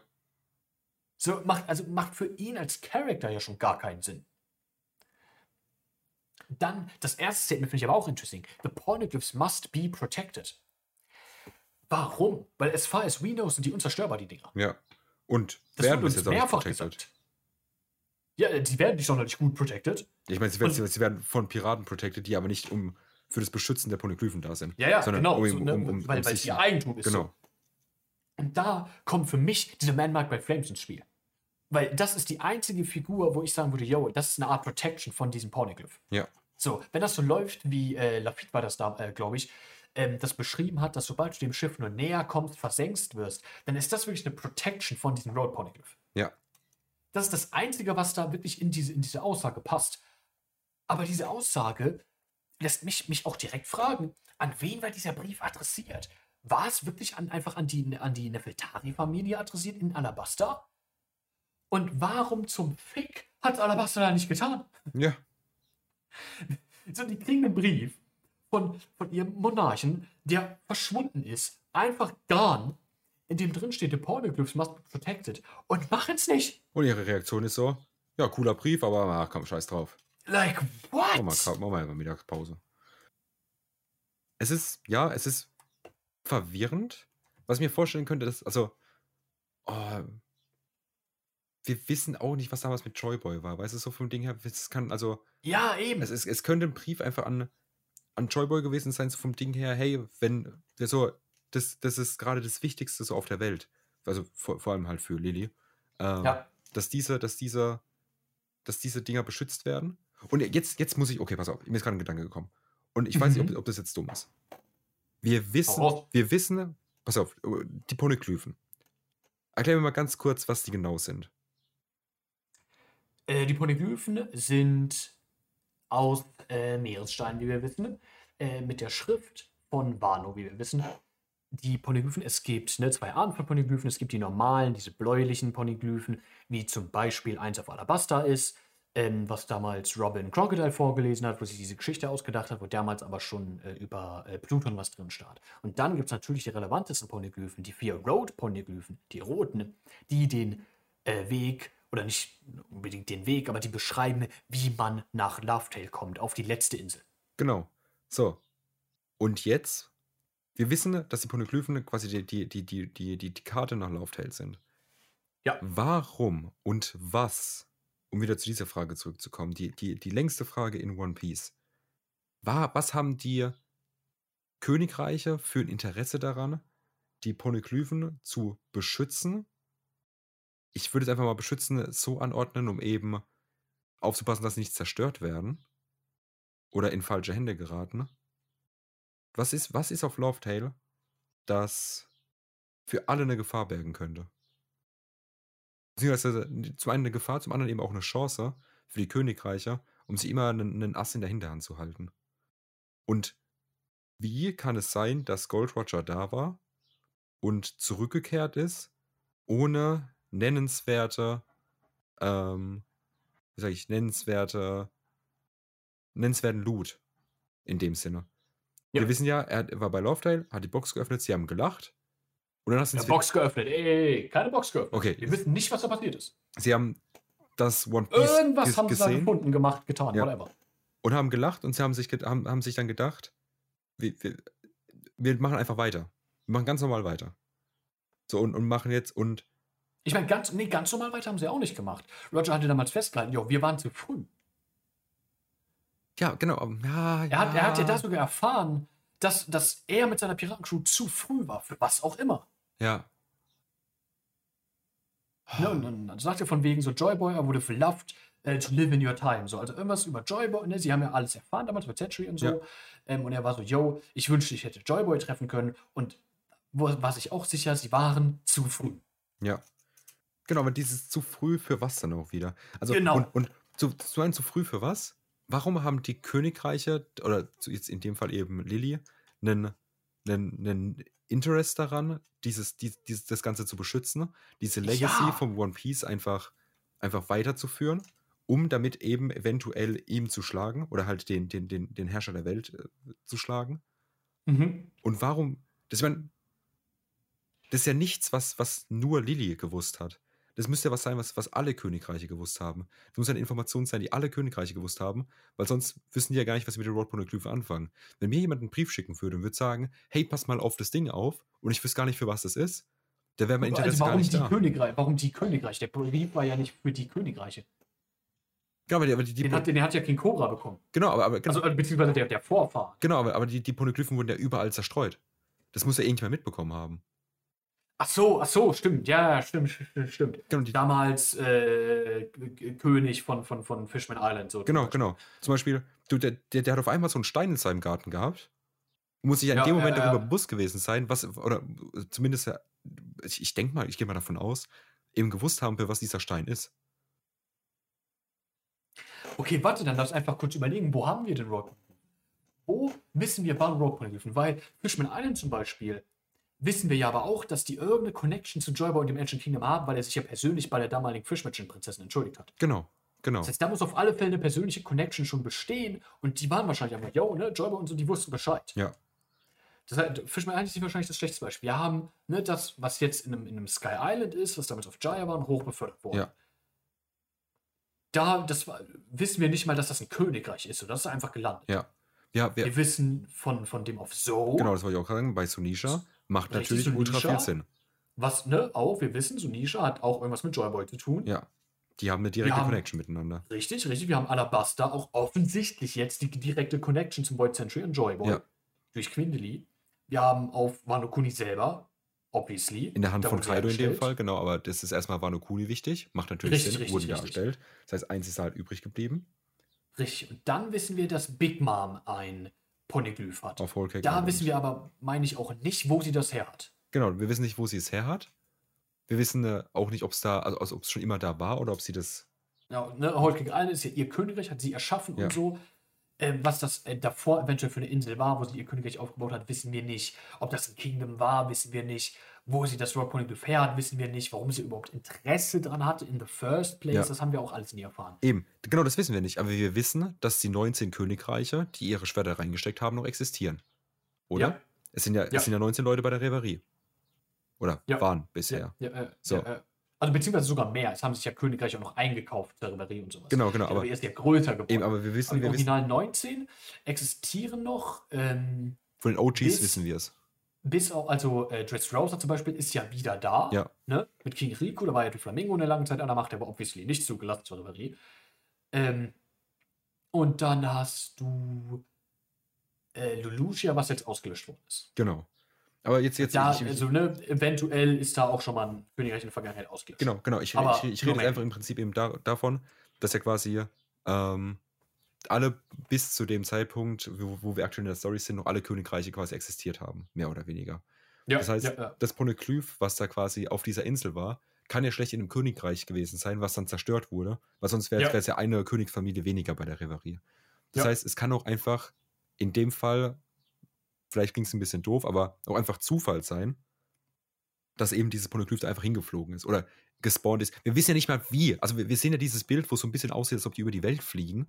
Speaker 3: So macht, also macht für ihn als Charakter ja schon gar keinen Sinn. Dann, das erste Statement finde ich aber auch interesting. The Pornoglyphs must be protected. Warum? Weil as far as we know sind die unzerstörbar, die Dinger.
Speaker 2: Ja. Und
Speaker 3: Das
Speaker 2: werden
Speaker 3: uns
Speaker 2: jetzt
Speaker 3: mehrfach
Speaker 2: protected.
Speaker 3: gesagt. Ja, die werden nicht sonderlich gut protected.
Speaker 2: Ich meine, sie sie werden von Piraten protected, die aber nicht um für das Beschützen der Poneglyphen da sind.
Speaker 3: Ja, ja,
Speaker 2: sondern
Speaker 3: genau.
Speaker 2: um,
Speaker 3: so, ne,
Speaker 2: um, um,
Speaker 3: weil es ihr Eigentum ist.
Speaker 2: Genau.
Speaker 3: So. Und da kommt für mich dieser Man Mark by Flames ins Spiel. Weil das ist die einzige Figur, wo ich sagen würde, yo, das ist eine Art Protection von diesem Pornoglyph.
Speaker 2: Ja.
Speaker 3: So, wenn das so läuft, wie äh, Lafitte war das da, äh, glaube ich, ähm, das beschrieben hat, dass sobald du dem Schiff nur näher kommst, versenkst wirst, dann ist das wirklich eine Protection von diesem Road Poneglyph.
Speaker 2: Ja.
Speaker 3: Das ist das Einzige, was da wirklich in diese, in diese Aussage passt. Aber diese Aussage lässt mich, mich auch direkt fragen, an wen war dieser Brief adressiert? War es wirklich an, einfach an die, an die Nefeltari-Familie adressiert in Alabasta? Und warum zum Fick hat Alabasta da nicht getan?
Speaker 2: Ja.
Speaker 3: So, die kriegen einen Brief von, von ihrem Monarchen, der verschwunden ist, einfach gone, in dem drin steht, the Pornoglyphs must be protected und machen es nicht.
Speaker 2: Und ihre Reaktion ist so: Ja, cooler Brief, aber ach, komm, scheiß drauf.
Speaker 3: Like,
Speaker 2: Mach mal,
Speaker 3: what?
Speaker 2: mach mal Mittagspause. Es ist, ja, es ist verwirrend. Was ich mir vorstellen könnte, dass, also, oh, wir wissen auch nicht, was damals mit Joy Boy war. Weißt du, so vom Ding her, es kann, also,
Speaker 3: Ja, eben.
Speaker 2: es, ist, es könnte ein Brief einfach an, an Joy Boy gewesen sein, so vom Ding her, hey, wenn, so, das, das ist gerade das Wichtigste so auf der Welt. Also vor, vor allem halt für Lilly. Ähm,
Speaker 3: Ja.
Speaker 2: Dass diese, dass diese, dass diese Dinger beschützt werden. Und jetzt, jetzt muss ich, okay, pass auf, mir ist gerade ein Gedanke gekommen. Und ich weiß nicht,
Speaker 3: Mhm.
Speaker 2: ob, ob das jetzt dumm ist. Wir wissen,
Speaker 3: raus.
Speaker 2: wir wissen, pass auf, die Poneglyphen. Erklär mir mal ganz kurz, was die genau sind.
Speaker 3: Äh, die Poneglyphen sind aus äh, Meeressteinen, wie wir wissen, äh, mit der Schrift von Wano, wie wir wissen. Die Poneglyphen, es gibt ne, zwei Arten von Poneglyphen. Es gibt die normalen, diese bläulichen Poneglyphen, wie zum Beispiel eins auf Alabaster ist, ähm, was damals Robin Crocodile vorgelesen hat, wo sich diese Geschichte ausgedacht hat, wo damals aber schon äh, über äh, Pluton was drin stand. Und dann gibt es natürlich die relevantesten Poneglyphen, die vier Road-Poneglyphen, die roten, die den äh, Weg, oder nicht unbedingt den Weg, aber die beschreiben, wie man nach Lovetail kommt, auf die letzte Insel.
Speaker 2: Genau. So. Und jetzt, wir wissen, dass die Poneglyphen quasi die, die, die, die, die, die, die Karte nach Lauftail sind.
Speaker 3: Ja.
Speaker 2: Warum und was, um wieder zu dieser Frage zurückzukommen, die, die, die längste Frage in One Piece. War, was haben die Königreiche für ein Interesse daran, die Poneglyphen zu beschützen? Ich würde es einfach mal beschützen, so anordnen, um eben aufzupassen, dass sie nicht zerstört werden. oder in falsche Hände geraten. Was ist, was ist auf Love Tale, das für alle eine Gefahr bergen könnte? Beziehungsweise zum einen eine Gefahr, zum anderen eben auch eine Chance für die Königreiche, um sie immer einen, einen Ass in der Hinterhand zu halten. Und wie kann es sein, dass Gold Roger da war und zurückgekehrt ist, ohne nennenswerte, ähm, wie sage ich, nennenswerte, nennenswerten Loot in dem Sinne.
Speaker 3: Ja.
Speaker 2: Wir wissen ja, er war bei Lovedale, hat die Box geöffnet, sie haben gelacht. Und dann hast du
Speaker 3: Ja, Box geöffnet. Ey, keine Box geöffnet.
Speaker 2: Okay.
Speaker 3: Wir wissen nicht, was da passiert ist.
Speaker 2: Sie haben das One Piece
Speaker 3: Irgendwas haben sie da
Speaker 2: gesehen
Speaker 3: gefunden, gemacht, getan,
Speaker 2: Ja.
Speaker 3: whatever.
Speaker 2: und haben gelacht und sie haben sich, haben, haben sich dann gedacht, wir, wir, wir machen einfach weiter. Wir machen ganz normal weiter. So und, und machen jetzt und
Speaker 3: Ich meine, ganz, nee, ganz normal weiter haben sie auch nicht gemacht. Roger hatte damals festgehalten, jo, wir waren zu früh.
Speaker 2: ja, genau. Ja,
Speaker 3: Er hat, er hat ja da sogar erfahren, dass, dass er mit seiner Piratencrew zu früh war, für was auch immer.
Speaker 2: Ja.
Speaker 3: Ne, und dann, dann sagt er von wegen so, Joyboy, would have loved äh, to live in your time. So, also irgendwas über Joyboy, ne? Sie haben ja alles erfahren damals mit Tetri und so.
Speaker 2: Ja.
Speaker 3: Ähm, und er war so, yo, ich wünschte, ich hätte Joyboy treffen können. Und wo, war sich auch sicher, sie waren zu früh.
Speaker 2: Ja. Genau, aber dieses zu früh für was dann auch wieder? Also,
Speaker 3: Genau.
Speaker 2: und, und zu, zu einem zu früh für was? Warum haben die Königreiche, oder jetzt in dem Fall eben Lilly, einen, einen, einen Interest daran, dieses, dies, dieses, das Ganze zu beschützen, diese Legacy
Speaker 3: Ja.
Speaker 2: vom One Piece einfach, einfach weiterzuführen, um damit eben eventuell ihm zu schlagen oder halt den, den, den, den Herrscher der Welt äh, zu schlagen?
Speaker 3: Mhm.
Speaker 2: Und warum? Das, ich mein, das ist ja nichts, was, was nur Lilly gewusst hat. Das müsste ja was sein, was, was alle Königreiche gewusst haben. Das muss ja eine Information sein, die alle Königreiche gewusst haben, weil sonst wissen die ja gar nicht, was sie mit den Roadponeglyphen anfangen. Wenn mir jemand einen Brief schicken würde und würde sagen, hey, pass mal auf das Ding auf und ich wüsste gar nicht, für was das ist, da wäre mein Interesse
Speaker 3: Also
Speaker 2: gar
Speaker 3: warum
Speaker 2: nicht
Speaker 3: die
Speaker 2: da.
Speaker 3: Königreiche? Warum die Königreiche? Der Brief war ja nicht für die Königreiche.
Speaker 2: Genau, aber die, aber die, die,
Speaker 3: Den hat, den hat ja King Cobra bekommen.
Speaker 2: genau, aber, aber, genau,
Speaker 3: Also, äh, beziehungsweise der, der Vorfahr.
Speaker 2: genau, aber, aber die, die Poneglyphen wurden ja überall zerstreut. Das muss ja irgendjemand mitbekommen haben.
Speaker 3: Ach so, ach so, stimmt. Ja, stimmt, stimmt, stimmt.
Speaker 2: Genau, die,
Speaker 3: Damals äh, König von, von, von Fishman Island. So
Speaker 2: Genau, genau. Zum Beispiel, du, der, der, der hat auf einmal so einen Stein in seinem Garten gehabt. Muss sich ja in
Speaker 3: Ja,
Speaker 2: dem Moment
Speaker 3: ja,
Speaker 2: darüber
Speaker 3: ja.
Speaker 2: bewusst gewesen sein, was, oder zumindest, ja, ich, ich denke mal, ich gehe mal davon aus, eben gewusst haben, für was dieser Stein ist.
Speaker 3: Okay, warte, dann lass einfach kurz überlegen, wo haben wir den Rock? Wo wissen wir wann Rock Weil Fishman Island zum Beispiel wissen wir ja aber auch, dass die irgendeine Connection zu Joyboy und dem Ancient Kingdom haben, weil er sich ja persönlich bei der damaligen Fischmädchen-Prinzessin entschuldigt hat.
Speaker 2: Genau, genau.
Speaker 3: Das heißt, da muss auf alle Fälle eine persönliche Connection schon bestehen und die waren wahrscheinlich einfach, yo, ne, Joyboy und so, die wussten Bescheid.
Speaker 2: Ja.
Speaker 3: Das heißt, Fishman Island ist wahrscheinlich das schlechteste Beispiel. Wir haben ne, das, was jetzt in einem, in einem Sky Island ist, was damals auf Jaya war, und hoch befördert wurde.
Speaker 2: Ja.
Speaker 3: Da, das war, wissen wir nicht mal, dass das ein Königreich ist. Und das ist einfach gelandet.
Speaker 2: Ja. Ja, wir,
Speaker 3: Wir wissen von, von dem auf So,
Speaker 2: genau, das wollte ich auch sagen, bei Sunisha macht
Speaker 3: Richtig,
Speaker 2: natürlich ultra
Speaker 3: Sunisha.
Speaker 2: viel Sinn.
Speaker 3: was, ne, auch, wir wissen, Sunisha hat auch irgendwas mit Joyboy zu tun.
Speaker 2: Ja. Die haben eine direkte
Speaker 3: haben-
Speaker 2: Connection miteinander.
Speaker 3: Richtig, richtig. Wir haben Alabasta auch offensichtlich jetzt die direkte Connection zum Void Century und Joyboy.
Speaker 2: Ja.
Speaker 3: Durch Quindeli. Wir haben auf Wano Kuni selber, obviously.
Speaker 2: In der Hand von Kaido in dem. Fall, genau, aber das ist erstmal Wano Kuni wichtig. Macht natürlich
Speaker 3: Richtig,
Speaker 2: Sinn,
Speaker 3: richtig,
Speaker 2: wurden
Speaker 3: richtig.
Speaker 2: erstellt. Das heißt, eins ist halt übrig geblieben
Speaker 3: Richtig. Und dann wissen wir, dass Big Mom ein Poneglyph hat.
Speaker 2: auf Whole Cake
Speaker 3: Da
Speaker 2: Island.
Speaker 3: wissen wir aber, meine ich, auch nicht, wo sie das her hat.
Speaker 2: Genau, wir wissen nicht, wo sie es her hat. Wir wissen äh, auch nicht, ob es da, also, also ob es schon immer da war oder ob sie das.
Speaker 3: Ja, ne, Whole Cake Island ist ja ihr Königreich, hat sie erschaffen
Speaker 2: Ja.
Speaker 3: und so. Ähm, was das äh, davor eventuell für eine Insel war, wo sie ihr Königreich aufgebaut hat, wissen wir nicht. Ob das ein Kingdom war, wissen wir nicht. Wo sie das Rock her hat, wissen wir nicht. Warum sie überhaupt Interesse dran hatte in the first place,
Speaker 2: Ja.
Speaker 3: das haben wir auch alles nie erfahren.
Speaker 2: Eben, genau, das wissen wir nicht. Aber wir wissen, dass die 19 Königreiche, die ihre Schwerter reingesteckt haben, noch existieren. Oder?
Speaker 3: Ja.
Speaker 2: Es, sind ja,
Speaker 3: Ja.
Speaker 2: es sind ja 19 Leute bei der Reverie. Oder
Speaker 3: Ja.
Speaker 2: waren bisher.
Speaker 3: Äh,
Speaker 2: So.
Speaker 3: äh, also beziehungsweise sogar mehr. Es haben sich ja Königreiche auch noch eingekauft, der Reverie und sowas.
Speaker 2: Genau, genau, aber,
Speaker 3: Reverie ist ja größer geworden.
Speaker 2: eben, aber wir wissen,
Speaker 3: Aber die
Speaker 2: wir wissen,
Speaker 3: Original 19 existieren noch. Ähm,
Speaker 2: von den OGs wissen wir es.
Speaker 3: Bis auch, also äh, Dressrosa zum Beispiel ist ja wieder da.
Speaker 2: Ja.
Speaker 3: Ne? Mit King Rico, da war ja die Flamingo eine lange Zeit an der Macht, der war obviously nicht zugelassen zur Reverie. Ähm, und dann hast du äh, Lulucia, was jetzt ausgelöscht worden ist.
Speaker 2: Genau. Aber jetzt, jetzt,
Speaker 3: Da,
Speaker 2: ich,
Speaker 3: also, ne, eventuell ist da auch schon mal ein Königreich in der Vergangenheit ausgelöscht.
Speaker 2: genau, genau. Ich, ich, ich rede einfach im Prinzip eben da, davon, dass er quasi ähm, alle bis zu dem Zeitpunkt, wo, wo wir aktuell in der Story sind, noch alle Königreiche quasi existiert haben, mehr oder weniger.
Speaker 3: Ja,
Speaker 2: das heißt,
Speaker 3: ja, ja.
Speaker 2: das Poneglyph, was da quasi auf dieser Insel war, kann ja schlecht in einem Königreich gewesen sein, was dann zerstört wurde, weil sonst wäre es ja eine Königsfamilie weniger bei der Reverie. Das heißt, es kann auch einfach in dem Fall, vielleicht klingt es ein bisschen doof, aber auch einfach Zufall sein, dass eben dieses Poneglyph da einfach hingeflogen ist oder gespawnt ist. Wir wissen ja nicht mal wie. Also wir, wir sehen ja dieses Bild, wo es so ein bisschen aussieht, als ob die über die Welt fliegen.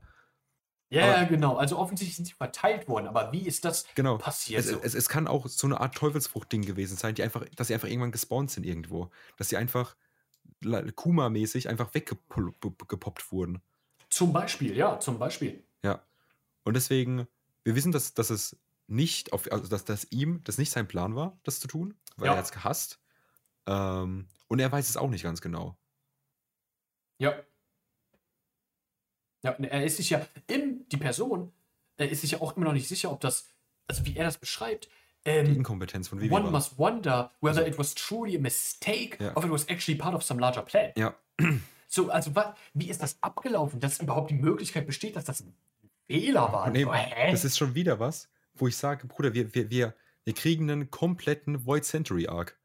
Speaker 3: Ja,
Speaker 2: aber-
Speaker 3: genau. Also offensichtlich sind sie verteilt worden, aber wie ist das
Speaker 2: Genau.
Speaker 3: passiert?
Speaker 2: Es,
Speaker 3: so?
Speaker 2: es, es kann auch so eine Art Teufelsfrucht-Ding gewesen sein, die einfach, dass sie einfach irgendwann gespawnt sind irgendwo. Dass sie einfach Kuma-mäßig einfach weggepoppt wurden.
Speaker 3: zum Beispiel, ja, zum Beispiel.
Speaker 2: Ja. Und deswegen, wir wissen, dass, dass es nicht auf, also dass, dass ihm das nicht sein Plan war, das zu tun, weil
Speaker 3: Ja.
Speaker 2: er hat es gehasst. Ähm, und er weiß es auch nicht ganz genau.
Speaker 3: Ja. Ja, er ist sich ja, in, die Person, er ist sich ja auch immer noch nicht sicher, ob das, also wie er das beschreibt,
Speaker 2: Die
Speaker 3: ähm,
Speaker 2: Inkompetenz von Vivi
Speaker 3: one
Speaker 2: war.
Speaker 3: must wonder whether
Speaker 2: Also-
Speaker 3: it was truly a mistake
Speaker 2: Ja.
Speaker 3: or if it was actually part of some larger plan.
Speaker 2: Ja,
Speaker 3: So, also wa, wie ist das abgelaufen, dass überhaupt die Möglichkeit besteht, dass das ein Fehler war?
Speaker 2: nee, das ist schon wieder was, wo ich sage, Bruder, wir, wir, wir, wir kriegen einen kompletten Void Century Arc,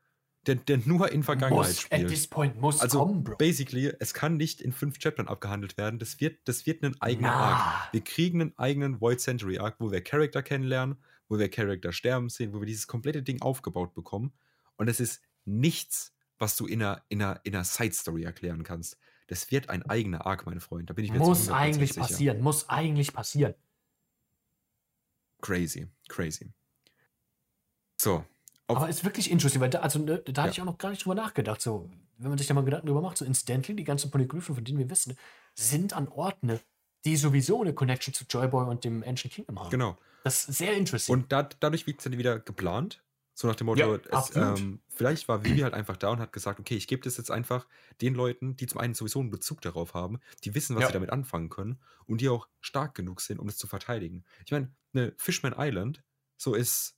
Speaker 2: der, der nur in Vergangenheit
Speaker 3: muss,
Speaker 2: spielt.
Speaker 3: at this point muss
Speaker 2: Also,
Speaker 3: kommen, Bro.
Speaker 2: basically, es kann nicht in fünf Chaptern abgehandelt werden. Das wird, das wird einen eigenen
Speaker 3: Na.
Speaker 2: Arc. Wir kriegen einen eigenen Void Century Arc, wo wir Charakter kennenlernen, wo wir Charakter sterben sehen, wo wir dieses komplette Ding aufgebaut bekommen. Und es ist nichts, was du in einer, in einer, in einer Side-Story erklären kannst. Das wird ein eigener Arc, meine Freunde. Da bin ich mir
Speaker 3: Muss
Speaker 2: zu 100%
Speaker 3: eigentlich
Speaker 2: sicher.
Speaker 3: passieren, muss eigentlich passieren.
Speaker 2: Crazy, crazy. So.
Speaker 3: Aber ist wirklich interesting, weil da, also, ne, da hatte
Speaker 2: Ja.
Speaker 3: ich auch noch gar nicht drüber nachgedacht. So, wenn man sich da mal Gedanken drüber macht, so incidentally, die ganzen Polyglyphen, von denen wir wissen, sind an Orten, ne, die sowieso eine Connection zu Joyboy und dem Ancient Kingdom haben.
Speaker 2: genau.
Speaker 3: Das ist sehr interesting.
Speaker 2: Und da, dadurch wird es dann wieder geplant. So nach dem Motto,
Speaker 3: Ja,
Speaker 2: es, ähm, vielleicht war Vivi halt einfach da und hat gesagt, okay, ich gebe das jetzt einfach den Leuten, die zum einen sowieso einen Bezug darauf haben, die wissen, was
Speaker 3: Ja.
Speaker 2: sie damit anfangen können und die auch stark genug sind, um das zu verteidigen. Ich meine, eine Fishman Island, so ist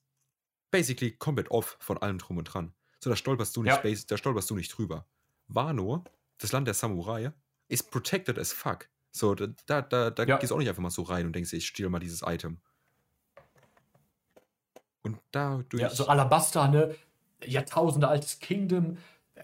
Speaker 2: basically komplett off von allem drum und dran. So, da stolperst du nicht,
Speaker 3: Ja.
Speaker 2: da stolperst du nicht drüber. Wano, das Land der Samurai, ist protected as fuck. So, da, da, da, da
Speaker 3: Ja.
Speaker 2: gehst du auch nicht einfach mal so rein und denkst, ich stehle mal dieses Item. Und dadurch.
Speaker 3: ja, so Alabaster, ne, Jahrtausende altes Kingdom. Äh,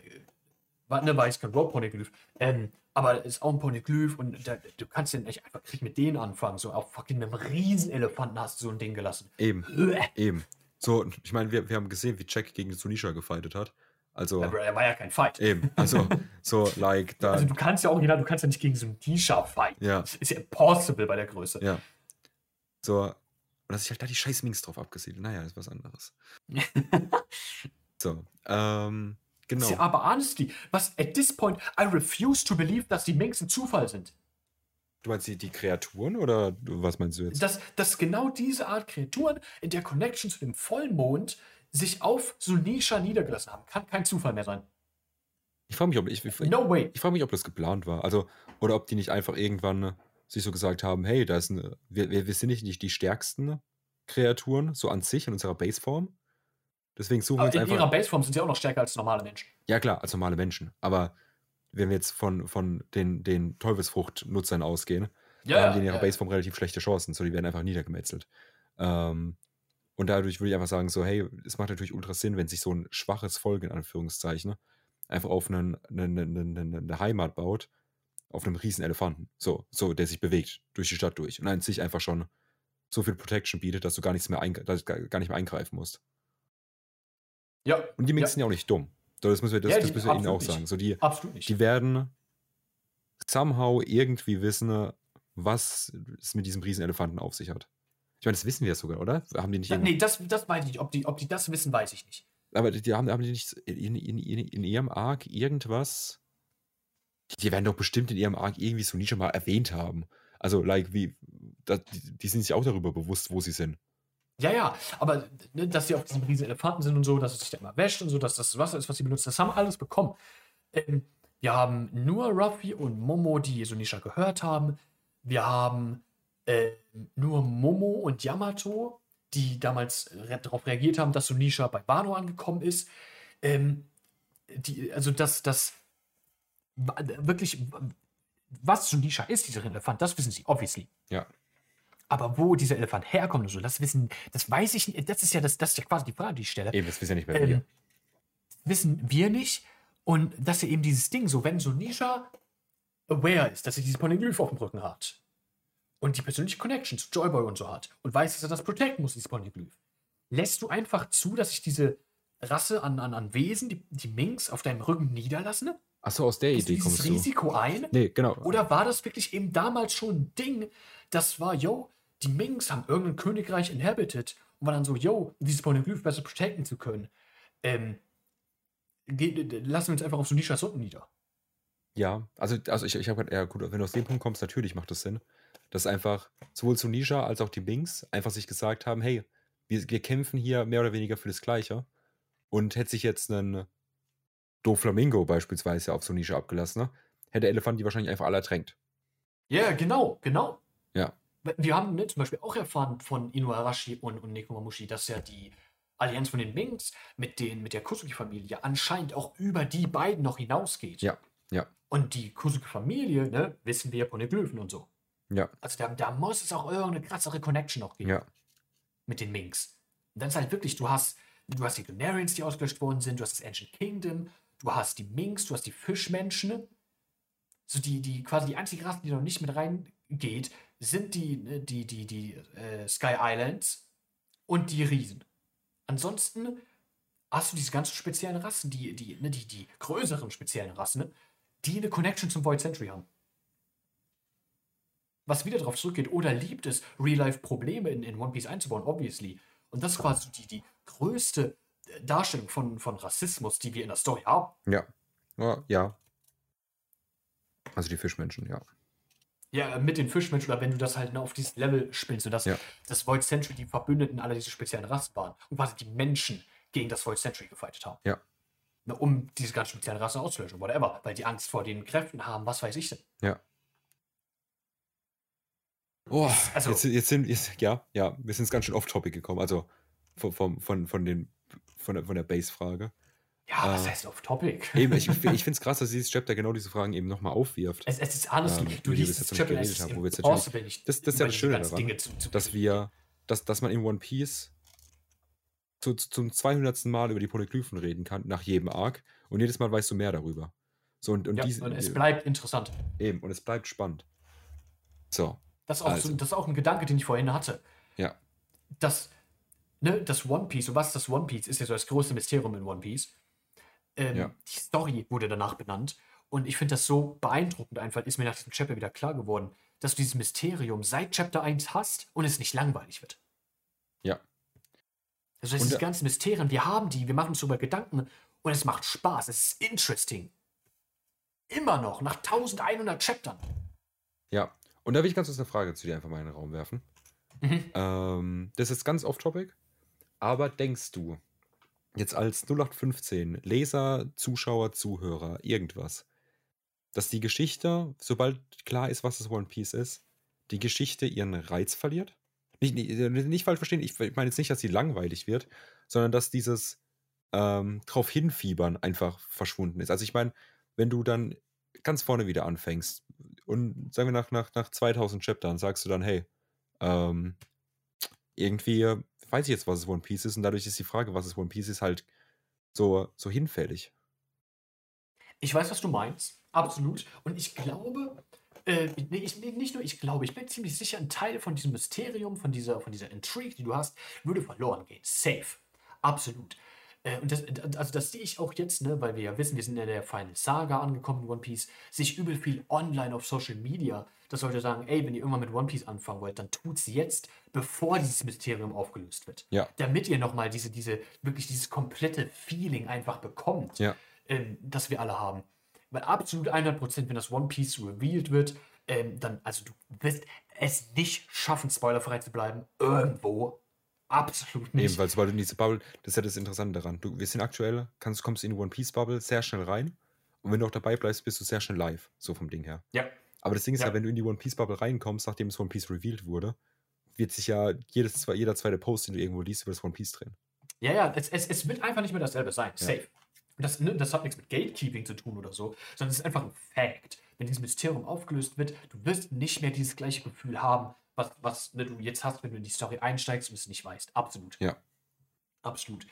Speaker 3: War, ne, war jetzt kein Rope-Poneglyph. Ähm, aber ist auch ein Poneglyph und da, du kannst ja nicht einfach mit denen anfangen. So auf fucking einem Riesenelefanten hast du so ein Ding gelassen.
Speaker 2: Eben,
Speaker 3: Uäh.
Speaker 2: eben. So, ich meine, wir, wir haben gesehen, wie Jack gegen Sunisha gefightet hat. Also,
Speaker 3: Ja, er war ja kein Fight.
Speaker 2: eben. Also, so, like, da.
Speaker 3: Also du kannst ja auch, genau, du kannst ja nicht gegen T-Shirt fighten.
Speaker 2: Ja.
Speaker 3: Das ist ja impossible bei der Größe.
Speaker 2: ja. So, und dass ich halt da die scheiß Minks drauf abgesiedelt. Naja, ist was anderes. So, ähm, genau.
Speaker 3: Das ist ja aber honestly, was at this point, I refuse to believe, dass die Minks ein Zufall sind.
Speaker 2: Du meinst die, die Kreaturen oder was meinst du jetzt?
Speaker 3: Dass, dass genau diese Art Kreaturen in der Connection zu dem Vollmond sich auf Sunisha niedergelassen haben. Kann kein Zufall mehr sein.
Speaker 2: Ich frage mich, ob ich, ich,
Speaker 3: No way.
Speaker 2: ich frage mich, ob das geplant war. Also, oder ob die nicht einfach irgendwann sich so gesagt haben, hey, da ist eine, wir, wir, wir sind nicht, die stärksten Kreaturen, so an sich in unserer Baseform. Deswegen suchen wir
Speaker 3: Aber
Speaker 2: uns
Speaker 3: in
Speaker 2: einfach.
Speaker 3: ihrer Baseform sind sie auch noch stärker als normale Menschen.
Speaker 2: Ja, klar, als normale Menschen. Aber wenn wir jetzt von, von den, den Teufelsfrucht-Nutzern ausgehen, da haben die in ihrer Baseform relativ schlechte Chancen. So, die werden einfach niedergemetzelt. Ähm, und dadurch würde ich einfach sagen, so, hey, es macht natürlich ultra Sinn, wenn sich so ein schwaches Volk, in Anführungszeichen, einfach auf einen, einen, einen, einen, eine Heimat baut, auf einem riesen Elefanten. So, so, der sich bewegt durch die Stadt durch. Und an sich einfach schon so viel Protection bietet, dass du gar nichts mehr, eingre- dass du gar nicht mehr eingreifen musst.
Speaker 3: Ja,
Speaker 2: Und die Minks
Speaker 3: Ja.
Speaker 2: sind ja auch nicht dumm. So, Das müssen wir, das,
Speaker 3: Ja,
Speaker 2: das müssen wir ihnen auch
Speaker 3: nicht.
Speaker 2: sagen. So, die, die werden somehow irgendwie wissen, was es mit diesem Riesenelefanten auf sich hat. Ich meine, das wissen wir ja sogar, oder? Haben die nicht irgendwie-
Speaker 3: nee, das, das weiß ich nicht. Ob die, ob die das wissen, weiß ich nicht.
Speaker 2: Aber die die haben, haben die nicht in, in, in, in ihrem Arc irgendwas? Die, die werden doch bestimmt in ihrem Arc irgendwie so nie schon mal erwähnt haben. Also, like, wie, da, die, die sind sich auch darüber bewusst, wo sie sind.
Speaker 3: Ja, ja, aber ne, dass sie auf diesem riesen Elefanten sind und so, dass es sich da immer wäscht und so, dass das Wasser ist, was sie benutzen, das haben alles bekommen. Ähm, wir haben nur Ruffy und Momo, die Sunisha gehört haben. Wir haben äh, nur Momo und Yamato, die damals re darauf reagiert haben, dass Sunisha bei Wano angekommen ist. Ähm, die, also, dass das wirklich, was Sunisha ist, dieser Elefant, das wissen sie, obviously.
Speaker 2: Ja.
Speaker 3: Aber wo dieser Elefant herkommt und so, das wissen, das weiß ich nicht. Das ist ja, das, das ist ja quasi die Frage, die ich stelle.
Speaker 2: Eben, das wissen ja nicht mehr
Speaker 3: Ähm,
Speaker 2: wir.
Speaker 3: wissen wir nicht. Und dass er eben dieses Ding, so wenn so Nisha aware ist, dass er dieses Poneglyph auf dem Rücken hat und die persönliche Connection zu Joyboy und so hat und weiß, dass er das protecten muss, dieses Poneglyph, lässt du einfach zu, dass sich diese Rasse an, an, an Wesen, die, die Minks, auf deinem Rücken niederlassen?
Speaker 2: Achso, aus der
Speaker 3: Gehst du
Speaker 2: Idee
Speaker 3: dieses
Speaker 2: kommst du.
Speaker 3: Risiko ein?
Speaker 2: Nee, genau.
Speaker 3: Oder war das wirklich eben damals schon ein Ding, das war, yo, die Minks haben irgendein Königreich inhabited und war dann so, yo, dieses Poneglyph besser protecten zu können. Ähm, lassen wir uns einfach auf so Nishas unten nieder.
Speaker 2: Ja, also, also ich, ich habe ja gut, wenn du aus dem Punkt kommst, natürlich macht das Sinn. Dass einfach sowohl Sunisha als auch die Binks einfach sich gesagt haben, hey, wir, wir kämpfen hier mehr oder weniger für das Gleiche. Und hätte sich jetzt ein Doflamingo beispielsweise auf Sunisha abgelassen, ne, hätte der Elefant die wahrscheinlich einfach alle ertränkt.
Speaker 3: Ja, genau, genau.
Speaker 2: Ja.
Speaker 3: Wir haben ne, zum Beispiel auch erfahren von Inuarashi und, und Nekomamushi, dass ja die Allianz von den Minks mit, den, mit der Kusuki-Familie anscheinend auch über die beiden noch hinausgeht.
Speaker 2: Ja, ja.
Speaker 3: Und die Kusuki-Familie, ne, wissen wir Poneglyphen und so.
Speaker 2: Ja,
Speaker 3: Also da, da muss es auch irgendeine krassere Connection noch geben
Speaker 2: ja,
Speaker 3: mit den Minks. Und dann ist halt wirklich, du hast, du hast die Lunarians, die ausgelöscht worden sind, du hast das Ancient Kingdom, du hast die Minks, du hast die Fischmenschen. So die, die quasi die einzige Rasse, die noch nicht mit reingeht, sind die, ne, die, die, die äh, Sky Islands und die Riesen. Ansonsten hast du diese ganzen speziellen Rassen, die, die, ne, die, die größeren speziellen Rassen, ne, die eine Connection zum Void Century haben. Was wieder darauf zurückgeht, oder liebt es, Real-Life-Probleme in, in One Piece einzubauen, obviously. Und das ist quasi die, die größte äh, Darstellung von, von Rassismus, die wir in der Story haben.
Speaker 2: ja. Ja, ja. Also die Fischmenschen, ja.
Speaker 3: Ja, mit den Fischmenschen, oder wenn du das halt ne, auf dieses Level spielst, sodass
Speaker 2: Ja.
Speaker 3: das Void Century die Verbündeten aller diese speziellen Rassen waren und quasi die Menschen gegen das Void Century gefightet haben.
Speaker 2: Ja.
Speaker 3: Ne, um diese ganz speziellen Rassen auszulöschen, whatever, weil die Angst vor den Kräften haben, was weiß ich denn.
Speaker 2: Ja. Oh,
Speaker 3: Also-
Speaker 2: jetzt, jetzt sind jetzt, ja, ja, wir sind ganz schön off-topic gekommen. Also von, von, von, von, den, von der, von der Base-Frage.
Speaker 3: Ja, was
Speaker 2: Äh,
Speaker 3: heißt off topic?
Speaker 2: Eben, ich, ich finde es krass, dass dieses Chapter genau diese Fragen eben nochmal aufwirft.
Speaker 3: Es, es ist honestly,
Speaker 2: Ähm,
Speaker 3: du liest das Chapter, es
Speaker 2: haben, wo wir jetzt
Speaker 3: impossible, nicht
Speaker 2: Das- das ist ja das Schöne daran,
Speaker 3: zu, zu
Speaker 2: dass wir, dass, dass man in One Piece zu, zum 200. Mal über die Polyglyphen reden kann, nach jedem Arc. Und jedes Mal weißt du mehr darüber. So, und, und,
Speaker 3: ja,
Speaker 2: diese,
Speaker 3: und es bleibt interessant.
Speaker 2: eben, und es bleibt spannend. So,
Speaker 3: Das ist, auch
Speaker 2: Also.
Speaker 3: so, das ist auch ein Gedanke, den ich vorhin hatte.
Speaker 2: ja.
Speaker 3: Das, ne, das One Piece, und was ist das One Piece, ist ja so das größte Mysterium in One Piece. Ähm,
Speaker 2: Ja.
Speaker 3: Die Story wurde danach benannt. Und ich finde das so beeindruckend einfach, ist mir nach diesem Chapter wieder klar geworden, dass du dieses Mysterium seit Chapter 1 hast und es nicht langweilig wird.
Speaker 2: Ja.
Speaker 3: Also
Speaker 2: Und
Speaker 3: diese
Speaker 2: da-
Speaker 3: ganzen Mysterien, wir haben die, wir machen uns darüber Gedanken und es macht Spaß, es ist interesting. Immer noch, nach 1100 Chaptern.
Speaker 2: Ja, und da will ich ganz kurz eine Frage zu dir einfach mal in den Raum werfen.
Speaker 3: Mhm.
Speaker 2: Ähm, das ist ganz off-topic, aber denkst du, jetzt als 0815 Leser, Zuschauer, Zuhörer, irgendwas, dass die Geschichte, sobald klar ist, was das One Piece ist, die Geschichte ihren Reiz verliert? Nicht, nicht, nicht falsch verstehen, ich meine jetzt nicht, dass sie langweilig wird, sondern dass dieses ähm, drauf hinfiebern einfach verschwunden ist. Also ich meine, wenn du dann ganz vorne wieder anfängst und sagen wir nach, nach, nach 2000 Chaptern sagst du dann, hey, ähm, irgendwie weiß ich jetzt, was es One Piece ist und dadurch ist die Frage, was es One Piece ist, halt so, so hinfällig.
Speaker 3: Ich weiß, was du meinst. Absolut. Und ich glaube, äh, ich, nicht nur ich glaube, ich bin ziemlich sicher, ein Teil von diesem Mysterium, von dieser, von dieser Intrigue, die du hast, würde verloren gehen. Safe. Absolut. Äh, und das, also das sehe ich auch jetzt, ne, weil wir ja wissen, wir sind in der Final Saga angekommen in One Piece, sich übel viel online auf Social Media, dass Leute sagen, ey, wenn ihr irgendwann mit One Piece anfangen wollt, dann tut's jetzt, bevor dieses Mysterium aufgelöst wird.
Speaker 2: Ja.
Speaker 3: Damit ihr nochmal diese, diese, wirklich dieses komplette Feeling einfach bekommt
Speaker 2: Ja.
Speaker 3: ähm, das wir alle haben. Weil absolut 100%, wenn das One Piece revealed wird, ähm, dann, also du wirst es nicht schaffen, spoilerfrei zu bleiben. Irgendwo. Absolut nicht.
Speaker 2: Eben, weil sobald du in diese Bubble, das ist ja das Interessante daran. Du, wir sind aktuell, kannst, kommst in die One Piece Bubble sehr schnell rein und wenn du auch dabei bleibst, bist du sehr schnell live, so vom Ding her.
Speaker 3: ja.
Speaker 2: Aber das Ding ist ja,
Speaker 3: Ja.
Speaker 2: wenn du in die One Piece Bubble reinkommst, nachdem es One Piece revealed wurde, wird sich ja jedes, jeder zweite Post, den du irgendwo liest, über das One Piece drehen.
Speaker 3: Ja, ja, es, es, es wird einfach nicht mehr dasselbe sein.
Speaker 2: Ja.
Speaker 3: Safe. Und Das, ne, das hat nichts mit Gatekeeping zu tun oder so, sondern es ist einfach ein Fact. Wenn dieses Mysterium aufgelöst wird, du wirst nicht mehr dieses gleiche Gefühl haben, was, was ne, du jetzt hast, wenn du in die Story einsteigst und es nicht weißt. Absolut.
Speaker 2: Ja.
Speaker 3: Absolut.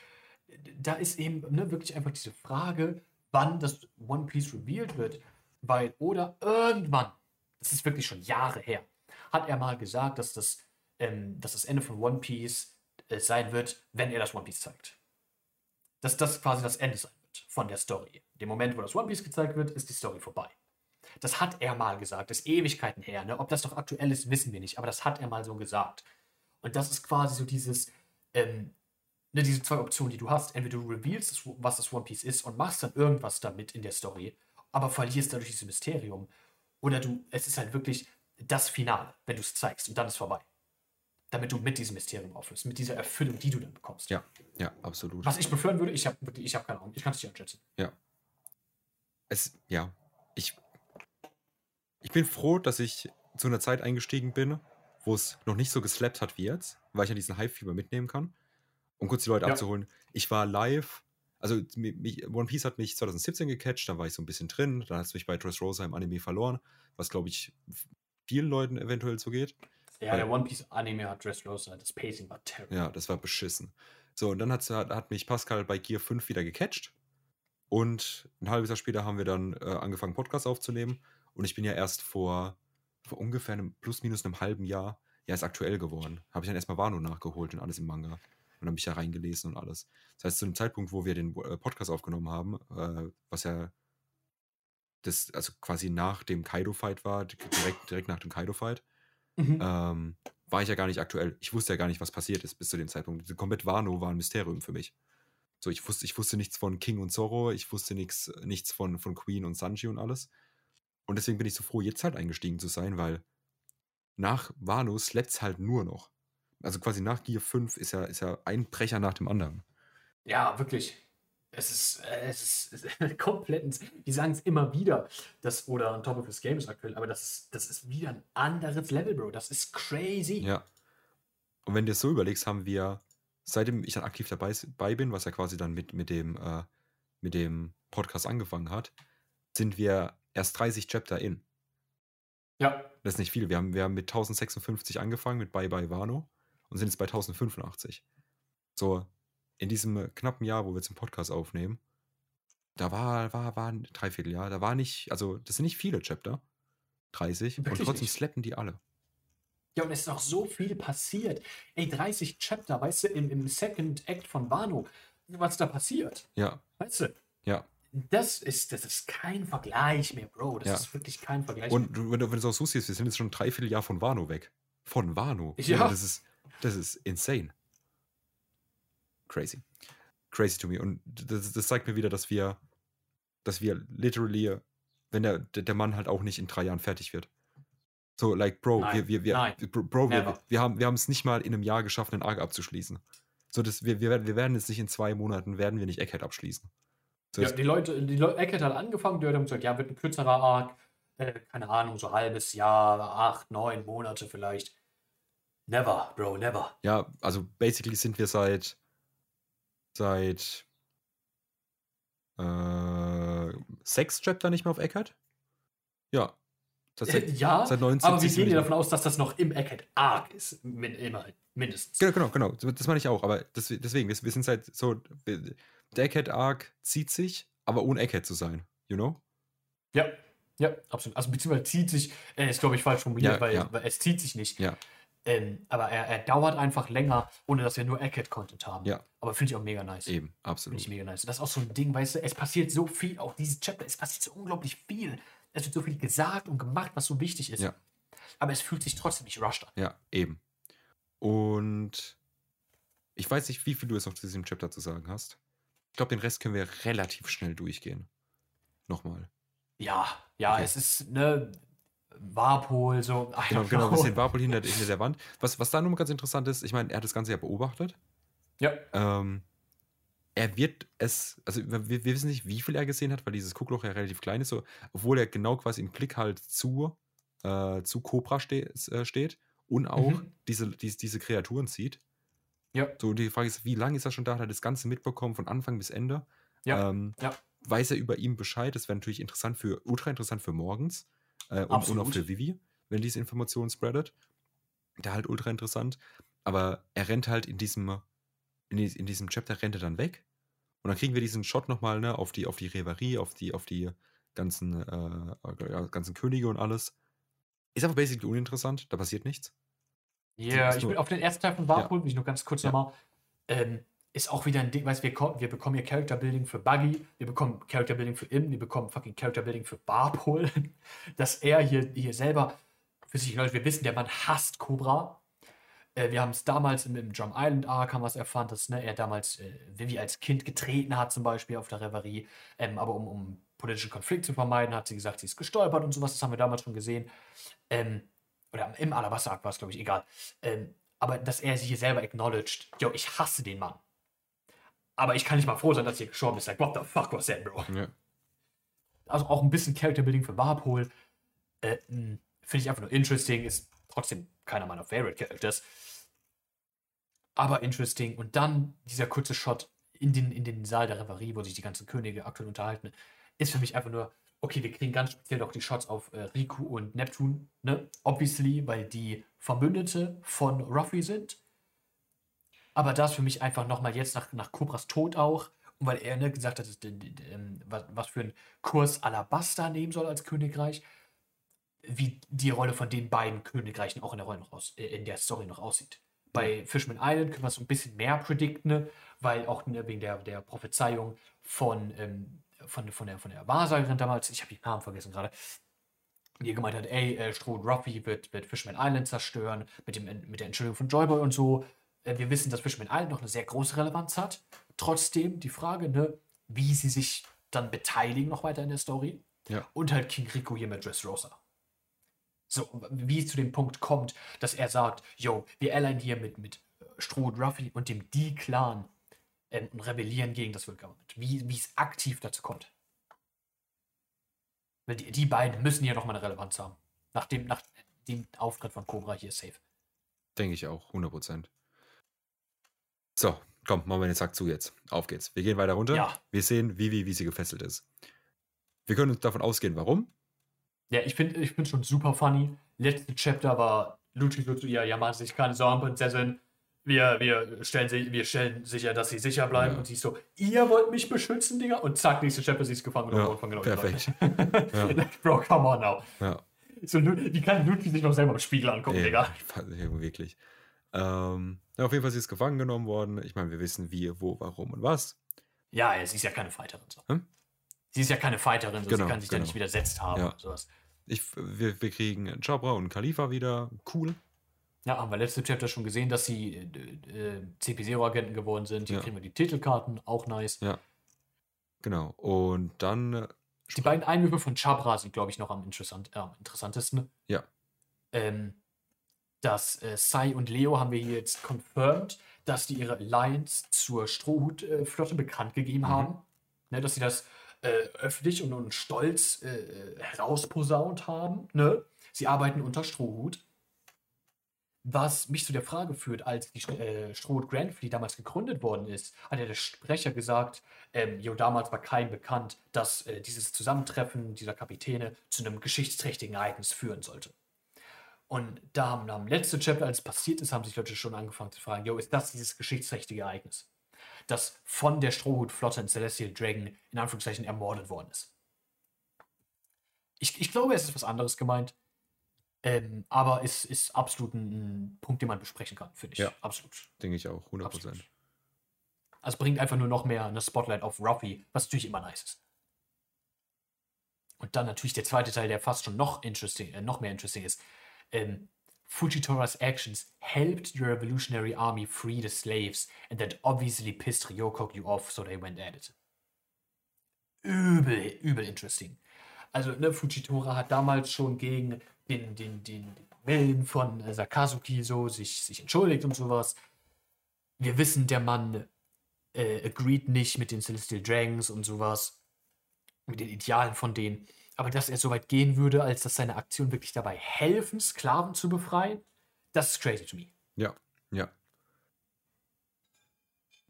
Speaker 3: Da ist eben ne, wirklich einfach diese Frage, wann das One Piece revealed wird. Weil, oder irgendwann, das ist wirklich schon Jahre her, hat er mal gesagt, dass das, ähm, dass das Ende von One Piece äh, sein wird, wenn er das One Piece zeigt. Dass das quasi das Ende sein wird von der Story. Dem Moment, wo das One Piece gezeigt wird, ist die Story vorbei. Das hat er mal gesagt, das ist Ewigkeiten her. Ne? Ob das doch aktuell ist, wissen wir nicht, aber das hat er mal so gesagt. Und das ist quasi so dieses, ähm, ne, diese zwei Optionen, die du hast. Entweder du revealst, was das One Piece ist und machst dann irgendwas damit in der Story, aber verlierst dadurch dieses Mysterium. Oder du, es ist halt wirklich das Finale, wenn du es zeigst und dann ist vorbei. Damit du mit diesem Mysterium aufhörst, mit dieser Erfüllung, die du dann bekommst.
Speaker 2: Ja, ja, absolut.
Speaker 3: Was ich befördern würde, ich habe ich hab keine Ahnung, ich kann es nicht einschätzen.
Speaker 2: Ja. Es, ja, ich, ich bin froh, dass ich zu einer Zeit eingestiegen bin, wo es noch nicht so geslappt hat wie jetzt, weil ich ja diesen Hype-Fieber mitnehmen kann. Um kurz die Leute
Speaker 3: Ja.
Speaker 2: abzuholen. Ich war live, also mi- mich, One Piece hat mich 2017 gecatcht, dann war ich so ein bisschen drin, dann hat es mich bei Dressrosa im Anime verloren, was glaube ich vielen Leuten eventuell so geht.
Speaker 3: Ja, der One Piece Anime hat Dressrosa, das Pacing war terrible.
Speaker 2: Ja, das war beschissen. So, und dann hat, hat mich Pascal bei Gear 5 wieder gecatcht. Und ein halbes Jahr später haben wir dann äh, angefangen, Podcast aufzunehmen. Und ich bin ja erst vor, vor ungefähr einem, plus minus einem halben Jahr, ja, ist aktuell geworden. Habe ich dann erstmal Wano nachgeholt und alles im Manga. Und dann mich da reingelesen und alles. Das heißt, zu dem Zeitpunkt, wo wir den äh, Podcast aufgenommen haben, äh, was ja das, also quasi nach dem Kaido-Fight war, direkt, direkt nach dem Kaido-Fight,
Speaker 3: Mhm.
Speaker 2: ähm, war ich ja gar nicht aktuell. Ich wusste ja gar nicht, was passiert ist bis zu dem Zeitpunkt. Diese komplett Wano war ein Mysterium für mich. So, ich wusste, ich wusste nichts von King und Zorro, ich wusste nichts, nichts von, von Queen und Sanji und alles. Und deswegen bin ich so froh, jetzt halt eingestiegen zu sein, weil nach Wano slappt halt nur noch. Also quasi nach Gear 5 ist ja, ist ja ein Brecher nach dem anderen.
Speaker 3: Ja, wirklich. Es ist, äh, es ist, es ist komplett, die sagen es immer wieder, das, oder on top of this game ist aktuell, aber das ist, das ist wieder ein anderes Level, Bro. Das ist crazy.
Speaker 2: Ja. Und wenn du es so überlegst, haben wir, seitdem ich dann aktiv dabei bin, was ja quasi dann mit, mit, dem, äh, mit dem Podcast angefangen hat, sind wir erst 30 Chapter in.
Speaker 3: Ja,
Speaker 2: Das ist nicht viel. Wir haben, wir haben mit 1056 angefangen, mit Bye Bye Wano und sind jetzt bei 1085. So, in diesem knappen Jahr, wo wir jetzt den Podcast aufnehmen, da war, war, war ein Dreivierteljahr, da war nicht, also das sind nicht viele Chapter. 30 und
Speaker 3: Wirklich
Speaker 2: trotzdem
Speaker 3: nicht.
Speaker 2: slappen die alle.
Speaker 3: Ja, und es ist auch so viel passiert. Ey, 30 Chapter, weißt du, im, im Second Act von Wano, was da passiert.
Speaker 2: Ja,
Speaker 3: Weißt du,
Speaker 2: ja.
Speaker 3: Das ist, das ist kein Vergleich mehr, Bro. Das
Speaker 2: Ja.
Speaker 3: ist wirklich kein Vergleich
Speaker 2: Und du, wenn du wenn du es auch so siehst, wir sind jetzt schon ein Dreivierteljahr von Wano weg. Von Wano.
Speaker 3: Ja.
Speaker 2: Das ist, das ist insane. Crazy. Crazy to me. Und das, das zeigt mir wieder, dass wir, dass wir literally, wenn der, der Mann halt auch nicht in drei Jahren fertig wird. So, like, Bro,
Speaker 3: Nein,
Speaker 2: wir, wir, wir, Bro, Bro wir,
Speaker 3: never.
Speaker 2: wir haben wir es nicht mal in einem Jahr geschafft, einen Arc abzuschließen. So, das, wir, wir, werden- wir werden jetzt nicht in zwei Monaten, werden wir nicht Egghead abschließen.
Speaker 3: Ja, die Leute, die Leute, Eckert hat angefangen, die Leute haben gesagt, ja, wird ein kürzerer Arc, äh, keine Ahnung, so halbes Jahr, acht, neun Monate vielleicht. Never, Bro, never.
Speaker 2: Ja, also basically sind wir seit seit äh, sechs Chapter nicht mehr auf Eckert. Ja. Seit,
Speaker 3: ja,
Speaker 2: seit 79
Speaker 3: aber wir gehen ja davon aus, dass das noch im Eckert Arc ist, immerhin, mindestens.
Speaker 2: Genau, genau, genau. Das meine ich auch. Aber deswegen, wir, wir sind seit so. Der Eckhead Arc zieht sich, aber ohne Eckhead zu sein. You know?
Speaker 3: Ja, ja, absolut. Also beziehungsweise zieht sich, äh, ist glaube ich falsch formuliert,
Speaker 2: Ja,
Speaker 3: weil,
Speaker 2: ja.
Speaker 3: weil es zieht sich nicht.
Speaker 2: Ja.
Speaker 3: Ähm, aber er, er dauert einfach länger, ohne dass wir nur Eckhead-Content haben.
Speaker 2: Ja.
Speaker 3: Aber finde ich auch mega nice.
Speaker 2: Eben,
Speaker 3: Finde
Speaker 2: absolut.
Speaker 3: ich mega nice. Das ist auch so ein Ding, weißt du, es passiert so viel, auch dieses Chapter, es passiert so unglaublich viel. Es wird so viel gesagt und gemacht, was so wichtig ist.
Speaker 2: Ja.
Speaker 3: Aber es fühlt sich trotzdem nicht rushed an.
Speaker 2: Ja, eben. Und ich weiß nicht, wie viel du jetzt noch zu diesem Chapter zu sagen hast. Ich glaube, den Rest können wir relativ schnell durchgehen. Nochmal.
Speaker 3: Ja, ja,
Speaker 2: Okay.
Speaker 3: es ist, ne, Warpol, so.
Speaker 2: Genau, genau, ein bisschen Warpol hinter, hinter der Wand. Was, was da nur ganz interessant ist, ich meine, er hat das Ganze ja beobachtet.
Speaker 3: Ja,
Speaker 2: Ähm, er wird es, also wir, wir wissen nicht, wie viel er gesehen hat, weil dieses Guckloch ja relativ klein ist, so, obwohl er genau quasi im Blick halt zu, äh, zu Cobra ste äh, steht und auch
Speaker 3: Mhm.
Speaker 2: diese, diese, diese Kreaturen sieht.
Speaker 3: Ja,
Speaker 2: So, die Frage ist, wie lange ist er schon da? Hat er das Ganze mitbekommen von Anfang bis Ende?
Speaker 3: Ja,
Speaker 2: Ähm,
Speaker 3: ja.
Speaker 2: Weiß er über ihn Bescheid? Das wäre natürlich interessant für, ultra interessant für morgens äh, und, und auch für Vivi, wenn diese Informationen spreadet. der halt ultra interessant. Aber er rennt halt in diesem, in, in diesem Chapter rennt er dann weg. Und dann kriegen wir diesen Shot nochmal, ne, auf die, auf die Reverie, auf die, auf die ganzen, äh, ganzen Könige und alles. Ist aber basically uninteressant, da passiert nichts.
Speaker 3: Ja, yeah, ich will auf den ersten Teil von Warpool, ja. mich nur ganz kurz ja. nochmal. Ähm, ist auch wieder ein Ding, weißt wir, wir bekommen hier Character Building für Buggy, wir bekommen Character Building für Im, wir bekommen fucking Character Building für Barpol. Dass er hier, hier selber für sich, Leute, wir wissen, der Mann hasst Cobra. Äh, wir haben es damals im, im Drum Island Arc haben wir es erfahren, dass ne, er damals äh, Vivi als Kind getreten hat, zum Beispiel auf der Reverie. Ähm, aber um, um politischen Konflikt zu vermeiden, hat sie gesagt, sie ist gestolpert und sowas. Das haben wir damals schon gesehen. Ähm, oder im Alabaster war es, glaube ich, egal. Ähm, aber dass er sich hier selber acknowledged, yo, ich hasse den Mann. Aber ich kann nicht mal froh sein, dass hier gestorben ist. Like, what the fuck was that, bro? Ja. Also auch ein bisschen Character Building für Warpol. Äh, hm, Finde ich einfach nur interesting. Ist trotzdem keiner meiner Favorite Characters. Aber interesting. Und dann dieser kurze Shot in den, in den Saal der Reverie, wo sich die ganzen Könige aktuell unterhalten, ist für mich einfach nur, okay, wir kriegen ganz speziell auch die Shots auf äh, Riku und Neptun, ne? Obviously, weil die Verbündete von Ruffy sind. Aber das für mich einfach nochmal jetzt nach, nach Cobras Tod auch, und weil er ne, gesagt hat, ähm, was, was für einen Kurs Alabaster nehmen soll als Königreich, wie die Rolle von den beiden Königreichen auch in der Rolle noch aus, äh, in der Story noch aussieht. Bei Fishman Island können wir es so ein bisschen mehr predikten, ne, weil auch ne, wegen der, der Prophezeiung von, ähm, von, von der, von der Wahrsagerin damals, ich habe den Namen vergessen gerade, die gemeint hat, ey, äh, Stroh Ruffy wird, wird Fishman Island zerstören, mit, dem, mit der Entschuldigung von Joyboy und so. Äh, wir wissen, dass Fishman Island noch eine sehr große Relevanz hat. Trotzdem die Frage, ne, wie sie sich dann beteiligen noch weiter in der Story.
Speaker 2: Ja.
Speaker 3: Und halt King Rico hier mit Dressrosa. So, wie es zu dem Punkt kommt, dass er sagt, yo, wir allieren hier mit, mit Stroh und Ruffy und dem D-Clan ähm, und rebellieren gegen das World Government. Wie, wie es aktiv dazu kommt. Weil die, die beiden müssen hier nochmal eine Relevanz haben. Nach dem, nach dem Auftritt von Cobra hier safe.
Speaker 2: Denke ich auch, 100%. So, komm, machen wir den Sack zu jetzt. Auf geht's. Wir gehen weiter runter.
Speaker 3: Ja.
Speaker 2: Wir sehen Vivi, wie sie gefesselt ist. Wir können uns davon ausgehen, warum.
Speaker 3: Ja, ich finde ich find schon super funny. Letzte Chapter war Lucci so zu ihr, ja, Sie sich keine Sorgen, Prinzessin. Wir, wir, stellen, wir stellen sicher, dass sie sicher bleiben. Ja. Und sie ist so, ihr wollt mich beschützen, Digga? Und zack, nächste Chapter, sie ist gefangen
Speaker 2: ja, von genau Perfekt.
Speaker 3: ja. Bro, come on now.
Speaker 2: Ja.
Speaker 3: So, wie kann Ludwig sich noch selber im Spiegel angucken, ja, Digga?
Speaker 2: Wirklich. Ähm, ja, auf jeden Fall sie ist gefangen genommen worden. Ich meine, wir wissen wie, wo, warum und was.
Speaker 3: Ja, sie ist ja keine Fighterin. So. Hm? Sie ist ja keine Fighterin, so. genau, sie kann sich genau. da nicht widersetzt haben. Ja. Sowas.
Speaker 2: Ich, wir, wir kriegen Jabra und Khalifa wieder. Cool.
Speaker 3: Ja, haben wir letzte Chapter schon gesehen, dass sie äh, äh, CP0-Agenten geworden sind. Hier ja. kriegen wir die Titelkarten, auch nice.
Speaker 2: Ja. Genau. Und dann. Äh,
Speaker 3: die beiden Einwürfe von Chabra sind, glaube ich, noch am, interessant, äh, am interessantesten.
Speaker 2: Ja.
Speaker 3: Ähm, dass äh, Sai und Leo haben wir hier jetzt confirmed, dass die ihre Alliance zur Strohhutflotte bekannt gegeben mhm. haben. Ne, dass sie das öffentlich und, und stolz herausposaunt haben. Ne? Sie arbeiten unter Strohhut. Was mich zu der Frage führt, als die äh, Strohhut Grand Fleet damals gegründet worden ist, hat ja der Sprecher gesagt, ähm, jo, damals war kein bekannt, dass äh, dieses Zusammentreffen dieser Kapitäne zu einem geschichtsträchtigen Ereignis führen sollte. Und da haben am letzten Chapter, als es passiert ist, haben sich Leute schon angefangen zu fragen, yo, ist das dieses geschichtsträchtige Ereignis? Das von der Strohhutflotte in Celestial Dragon in Anführungszeichen ermordet worden ist. Ich, ich glaube, es ist was anderes gemeint. Ähm, aber es ist absolut ein, Punkt, den man besprechen kann, finde ich.
Speaker 2: Ja, absolut. Denke ich auch, 100%.
Speaker 3: Absolut. Also bringt einfach nur noch mehr eine Spotlight auf Ruffy, was natürlich immer nice ist. Und dann natürlich der zweite Teil, der fast schon noch, interesting, äh, noch mehr interesting ist um, Fujitora's actions helped the Revolutionary Army free the slaves, and that obviously pissed Ryokokyu off, so they went at it. Übel, übel interesting. Also, ne, Fujitora hat damals schon gegen den, den, den, Willen von äh, Sakazuki so sich, sich entschuldigt und sowas. Wir wissen, der Mann äh, agreed nicht mit den Celestial Dragons und sowas. Mit den Idealen von denen. Aber dass er so weit gehen würde, als dass seine Aktionen wirklich dabei helfen, Sklaven zu befreien, das ist crazy to me.
Speaker 2: Ja, ja.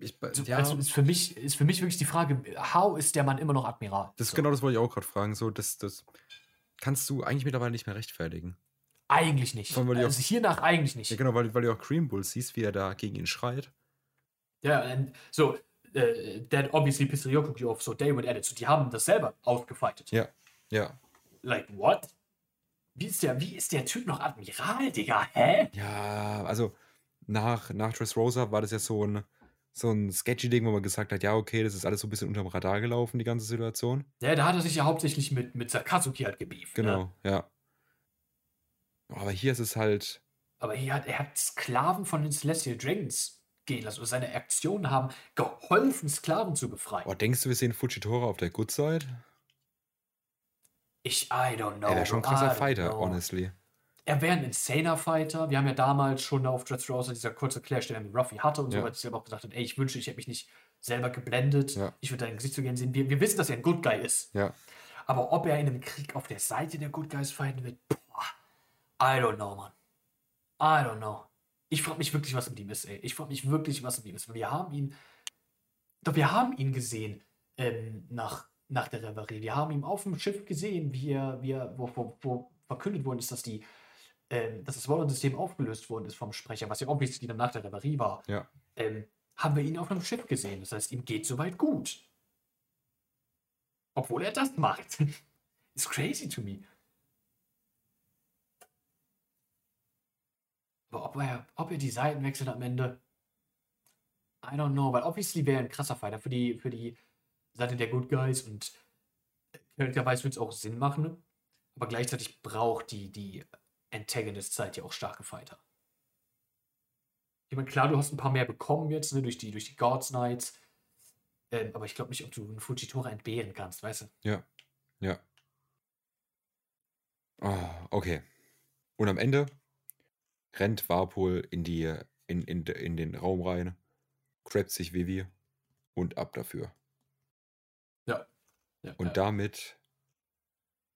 Speaker 3: Ich, also, ja. Also ist, für mich, ist für mich wirklich die Frage, how ist der Mann immer noch Admiral?
Speaker 2: Das ist
Speaker 3: so.
Speaker 2: genau das wollte ich auch gerade fragen. So, das, das kannst du eigentlich mittlerweile nicht mehr rechtfertigen.
Speaker 3: Eigentlich nicht.
Speaker 2: Allem,
Speaker 3: also hiernach eigentlich nicht.
Speaker 2: Ja, genau, weil, weil du auch Cream Bull siehst, wie er da gegen ihn schreit.
Speaker 3: Ja, and so, uh, that obviously pissed Ryokuki off, so they went at it. So, die haben das selber ausgefightet.
Speaker 2: Ja, ja.
Speaker 3: Like, what? Wie ist der, wie ist der Typ noch Admiral, Digga? Hä?
Speaker 2: Ja, also nach, nach Dressrosa war das ja so ein, so ein sketchy Ding, wo man gesagt hat, ja, okay, das ist alles so ein bisschen unterm Radar gelaufen, die ganze Situation.
Speaker 3: Ja, da hat er sich ja hauptsächlich mit, mit Sakazuki halt gebieft. Ne?
Speaker 2: Genau, ja. Aber hier ist es halt,
Speaker 3: Aber hier hat, er hat Sklaven von den Celestial Dragons gehen lassen. Und seine Aktionen haben geholfen, Sklaven zu befreien.
Speaker 2: oh, denkst du, wir sehen Fujitora auf der Good Side?
Speaker 3: Ich, I don't know.
Speaker 2: er wäre schon ein krasser Fighter,
Speaker 3: know.
Speaker 2: honestly.
Speaker 3: Er wäre ein insaner Fighter. Wir haben ja damals schon auf Dressrosa dieser kurze Clash, den er mit Ruffy hatte und so,
Speaker 2: Ja.
Speaker 3: weil ich selber auch gesagt habe, ey, ich wünschte, ich hätte mich nicht selber geblendet.
Speaker 2: Ja.
Speaker 3: Ich würde dein Gesicht so gerne sehen. Wir, wir wissen, dass er ein Good Guy ist.
Speaker 2: Ja.
Speaker 3: Aber ob er in einem Krieg auf der Seite der Good Guys fighten wird, boah, I don't know, man. I don't know. Ich frage mich wirklich, was mit ihm ist, ey. Ich frage mich wirklich, was mit ihm ist. Wir haben ihn, doch wir haben ihn gesehen ähm, nach, nach der Reverie. Wir haben ihn auf dem Schiff gesehen, wie er, wie er wo, wo, wo verkündet worden ist, dass die ähm, dass das Wallon-System aufgelöst worden ist vom Sprecher, was ja obviously dann nach der Reverie war,
Speaker 2: Ja.
Speaker 3: ähm, haben wir ihn auf einem Schiff gesehen. Das heißt, ihm geht soweit gut. Obwohl er das macht. It's crazy to me. Aber ob er, ob er die Seiten wechselt am Ende, I don't know, weil obviously wäre er ein krasser Fighter für die, für die Seite der Good Guys und charakterweise würde es auch Sinn machen, aber gleichzeitig braucht die, die Antagonist-Zeit ja auch starke Fighter. Ich meine, klar, du hast ein paar mehr bekommen jetzt, ne, durch die, durch die Gods Knights, ähm, aber ich glaube nicht, ob du einen Fujitora entbehren kannst, weißt du?
Speaker 2: Ja. Ja. Ah, okay. Und am Ende rennt Warpol in die, in, in, in den Raum rein, grabt sich Vivi und ab dafür.
Speaker 3: Ja. ja
Speaker 2: Und
Speaker 3: ja.
Speaker 2: damit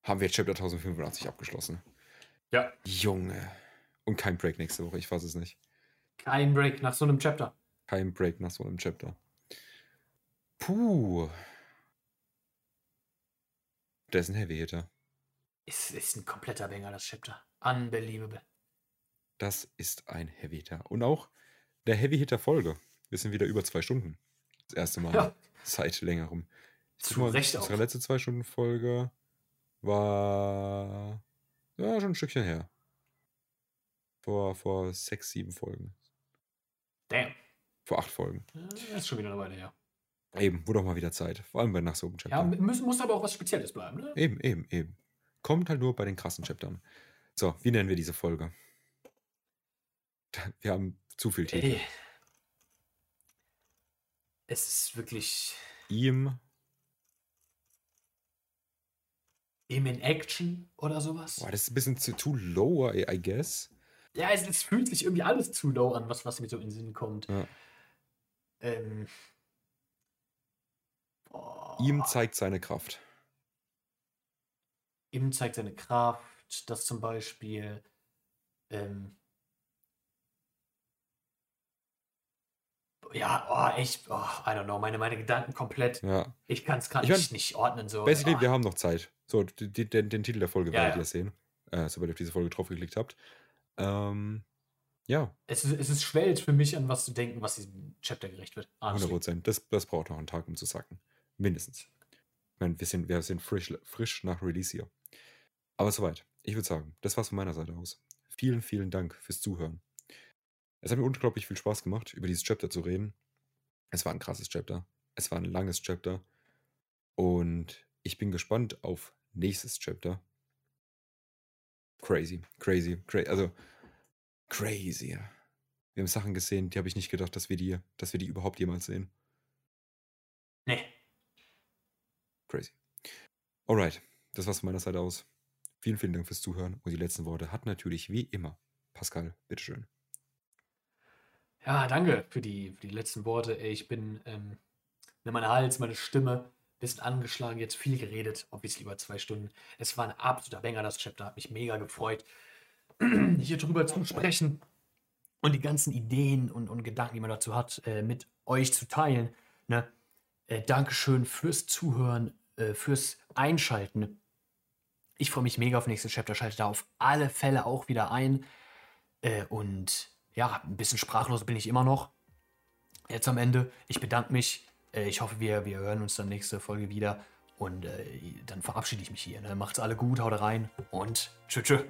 Speaker 2: haben wir Chapter 1085 abgeschlossen.
Speaker 3: Ja.
Speaker 2: Junge. Und kein Break nächste Woche, ich fasse es nicht.
Speaker 3: Kein Break nach so einem Chapter.
Speaker 2: Kein Break nach so einem Chapter. Puh. Der ist ein Heavy Hitter.
Speaker 3: Es ist ein kompletter Banger, das Chapter. Unbelievable.
Speaker 2: Das ist ein Heavy Hitter. Und auch der Heavy Hitter Folge. Wir sind wieder über zwei Stunden. Das erste Mal
Speaker 3: Ja.
Speaker 2: seit längerem.
Speaker 3: Zu Recht
Speaker 2: Unsere
Speaker 3: auch.
Speaker 2: letzte zwei Stunden Folge war ja schon ein Stückchen her. Vor, vor sechs, sieben Folgen.
Speaker 3: Damn.
Speaker 2: Vor acht Folgen.
Speaker 3: Das ist schon wieder eine Weile her.
Speaker 2: Eben, wurde auch mal wieder Zeit. Vor allem bei nach so einem Chapter.
Speaker 3: Ja, muss, muss aber auch was Spezielles bleiben, ne?
Speaker 2: Eben, eben, eben. Kommt halt nur bei den krassen Chaptern. So, wie nennen wir diese Folge? Wir haben zu viel Titel.
Speaker 3: Ey. Es ist wirklich
Speaker 2: Ihm,
Speaker 3: eben in Action oder sowas.
Speaker 2: boah, das ist ein bisschen zu too low, I, guess.
Speaker 3: Ja, es, es fühlt sich irgendwie alles zu low an, was, was mir so in den Sinn kommt.
Speaker 2: Ja.
Speaker 3: Ähm. Boah.
Speaker 2: Ihm zeigt seine Kraft.
Speaker 3: ihm zeigt seine Kraft, dass zum Beispiel ähm, ja, oh, echt, oh, I don't know, meine, meine Gedanken komplett,
Speaker 2: Ja.
Speaker 3: ich kann es gerade
Speaker 2: Ich
Speaker 3: nicht, nicht ordnen. So.
Speaker 2: Basically,
Speaker 3: oh.
Speaker 2: wir haben noch Zeit. So, die, die, den, den Titel der Folge
Speaker 3: Ja,
Speaker 2: werdet
Speaker 3: ja.
Speaker 2: ihr sehen. Äh, sobald ihr auf diese Folge drauf geklickt habt. Ähm, ja,
Speaker 3: es, ist, es ist schwer jetzt für mich an was zu denken, was diesem Chapter gerecht wird.
Speaker 2: 100
Speaker 3: honestly.
Speaker 2: Prozent. Das, das braucht noch einen Tag, um zu sacken. Mindestens. Ich meine, wir sind, wir sind frisch, frisch nach Release hier. Aber soweit. Ich würde sagen, das war's von meiner Seite aus. Vielen, vielen Dank fürs Zuhören. Es hat mir unglaublich viel Spaß gemacht, über dieses Chapter zu reden. Es war ein krasses Chapter. Es war ein langes Chapter. Und ich bin gespannt auf nächstes Chapter. Crazy, crazy, crazy. Also, crazy. Wir haben Sachen gesehen, die habe ich nicht gedacht, dass wir die, dass wir die überhaupt jemals sehen.
Speaker 3: Nee.
Speaker 2: Crazy. Alright, das war's von meiner Seite aus. Vielen, vielen Dank fürs Zuhören. Und die letzten Worte hat natürlich wie immer Pascal. Bitteschön.
Speaker 3: Ja, danke für die, für die letzten Worte. Ich bin, ähm, ne, mein Hals, meine Stimme, bisschen angeschlagen, jetzt viel geredet, obviously über zwei Stunden. Es war ein absoluter Banger, das Chapter, hat mich mega gefreut, hier drüber zu sprechen und die ganzen Ideen und, und Gedanken, die man dazu hat, äh, mit euch zu teilen. Ne? Äh, Dankeschön fürs Zuhören, äh, fürs Einschalten. Ich freue mich mega auf nächstes Chapter, schalte da auf alle Fälle auch wieder ein. Äh, und ja, ein bisschen sprachlos bin ich immer noch. Jetzt am Ende. Ich bedanke mich. Äh, ich hoffe, wir, wir hören uns dann nächste Folge wieder. Und äh, dann verabschiede ich mich hier. Ne? Macht's alle gut, haut rein und tschüss. tschüss.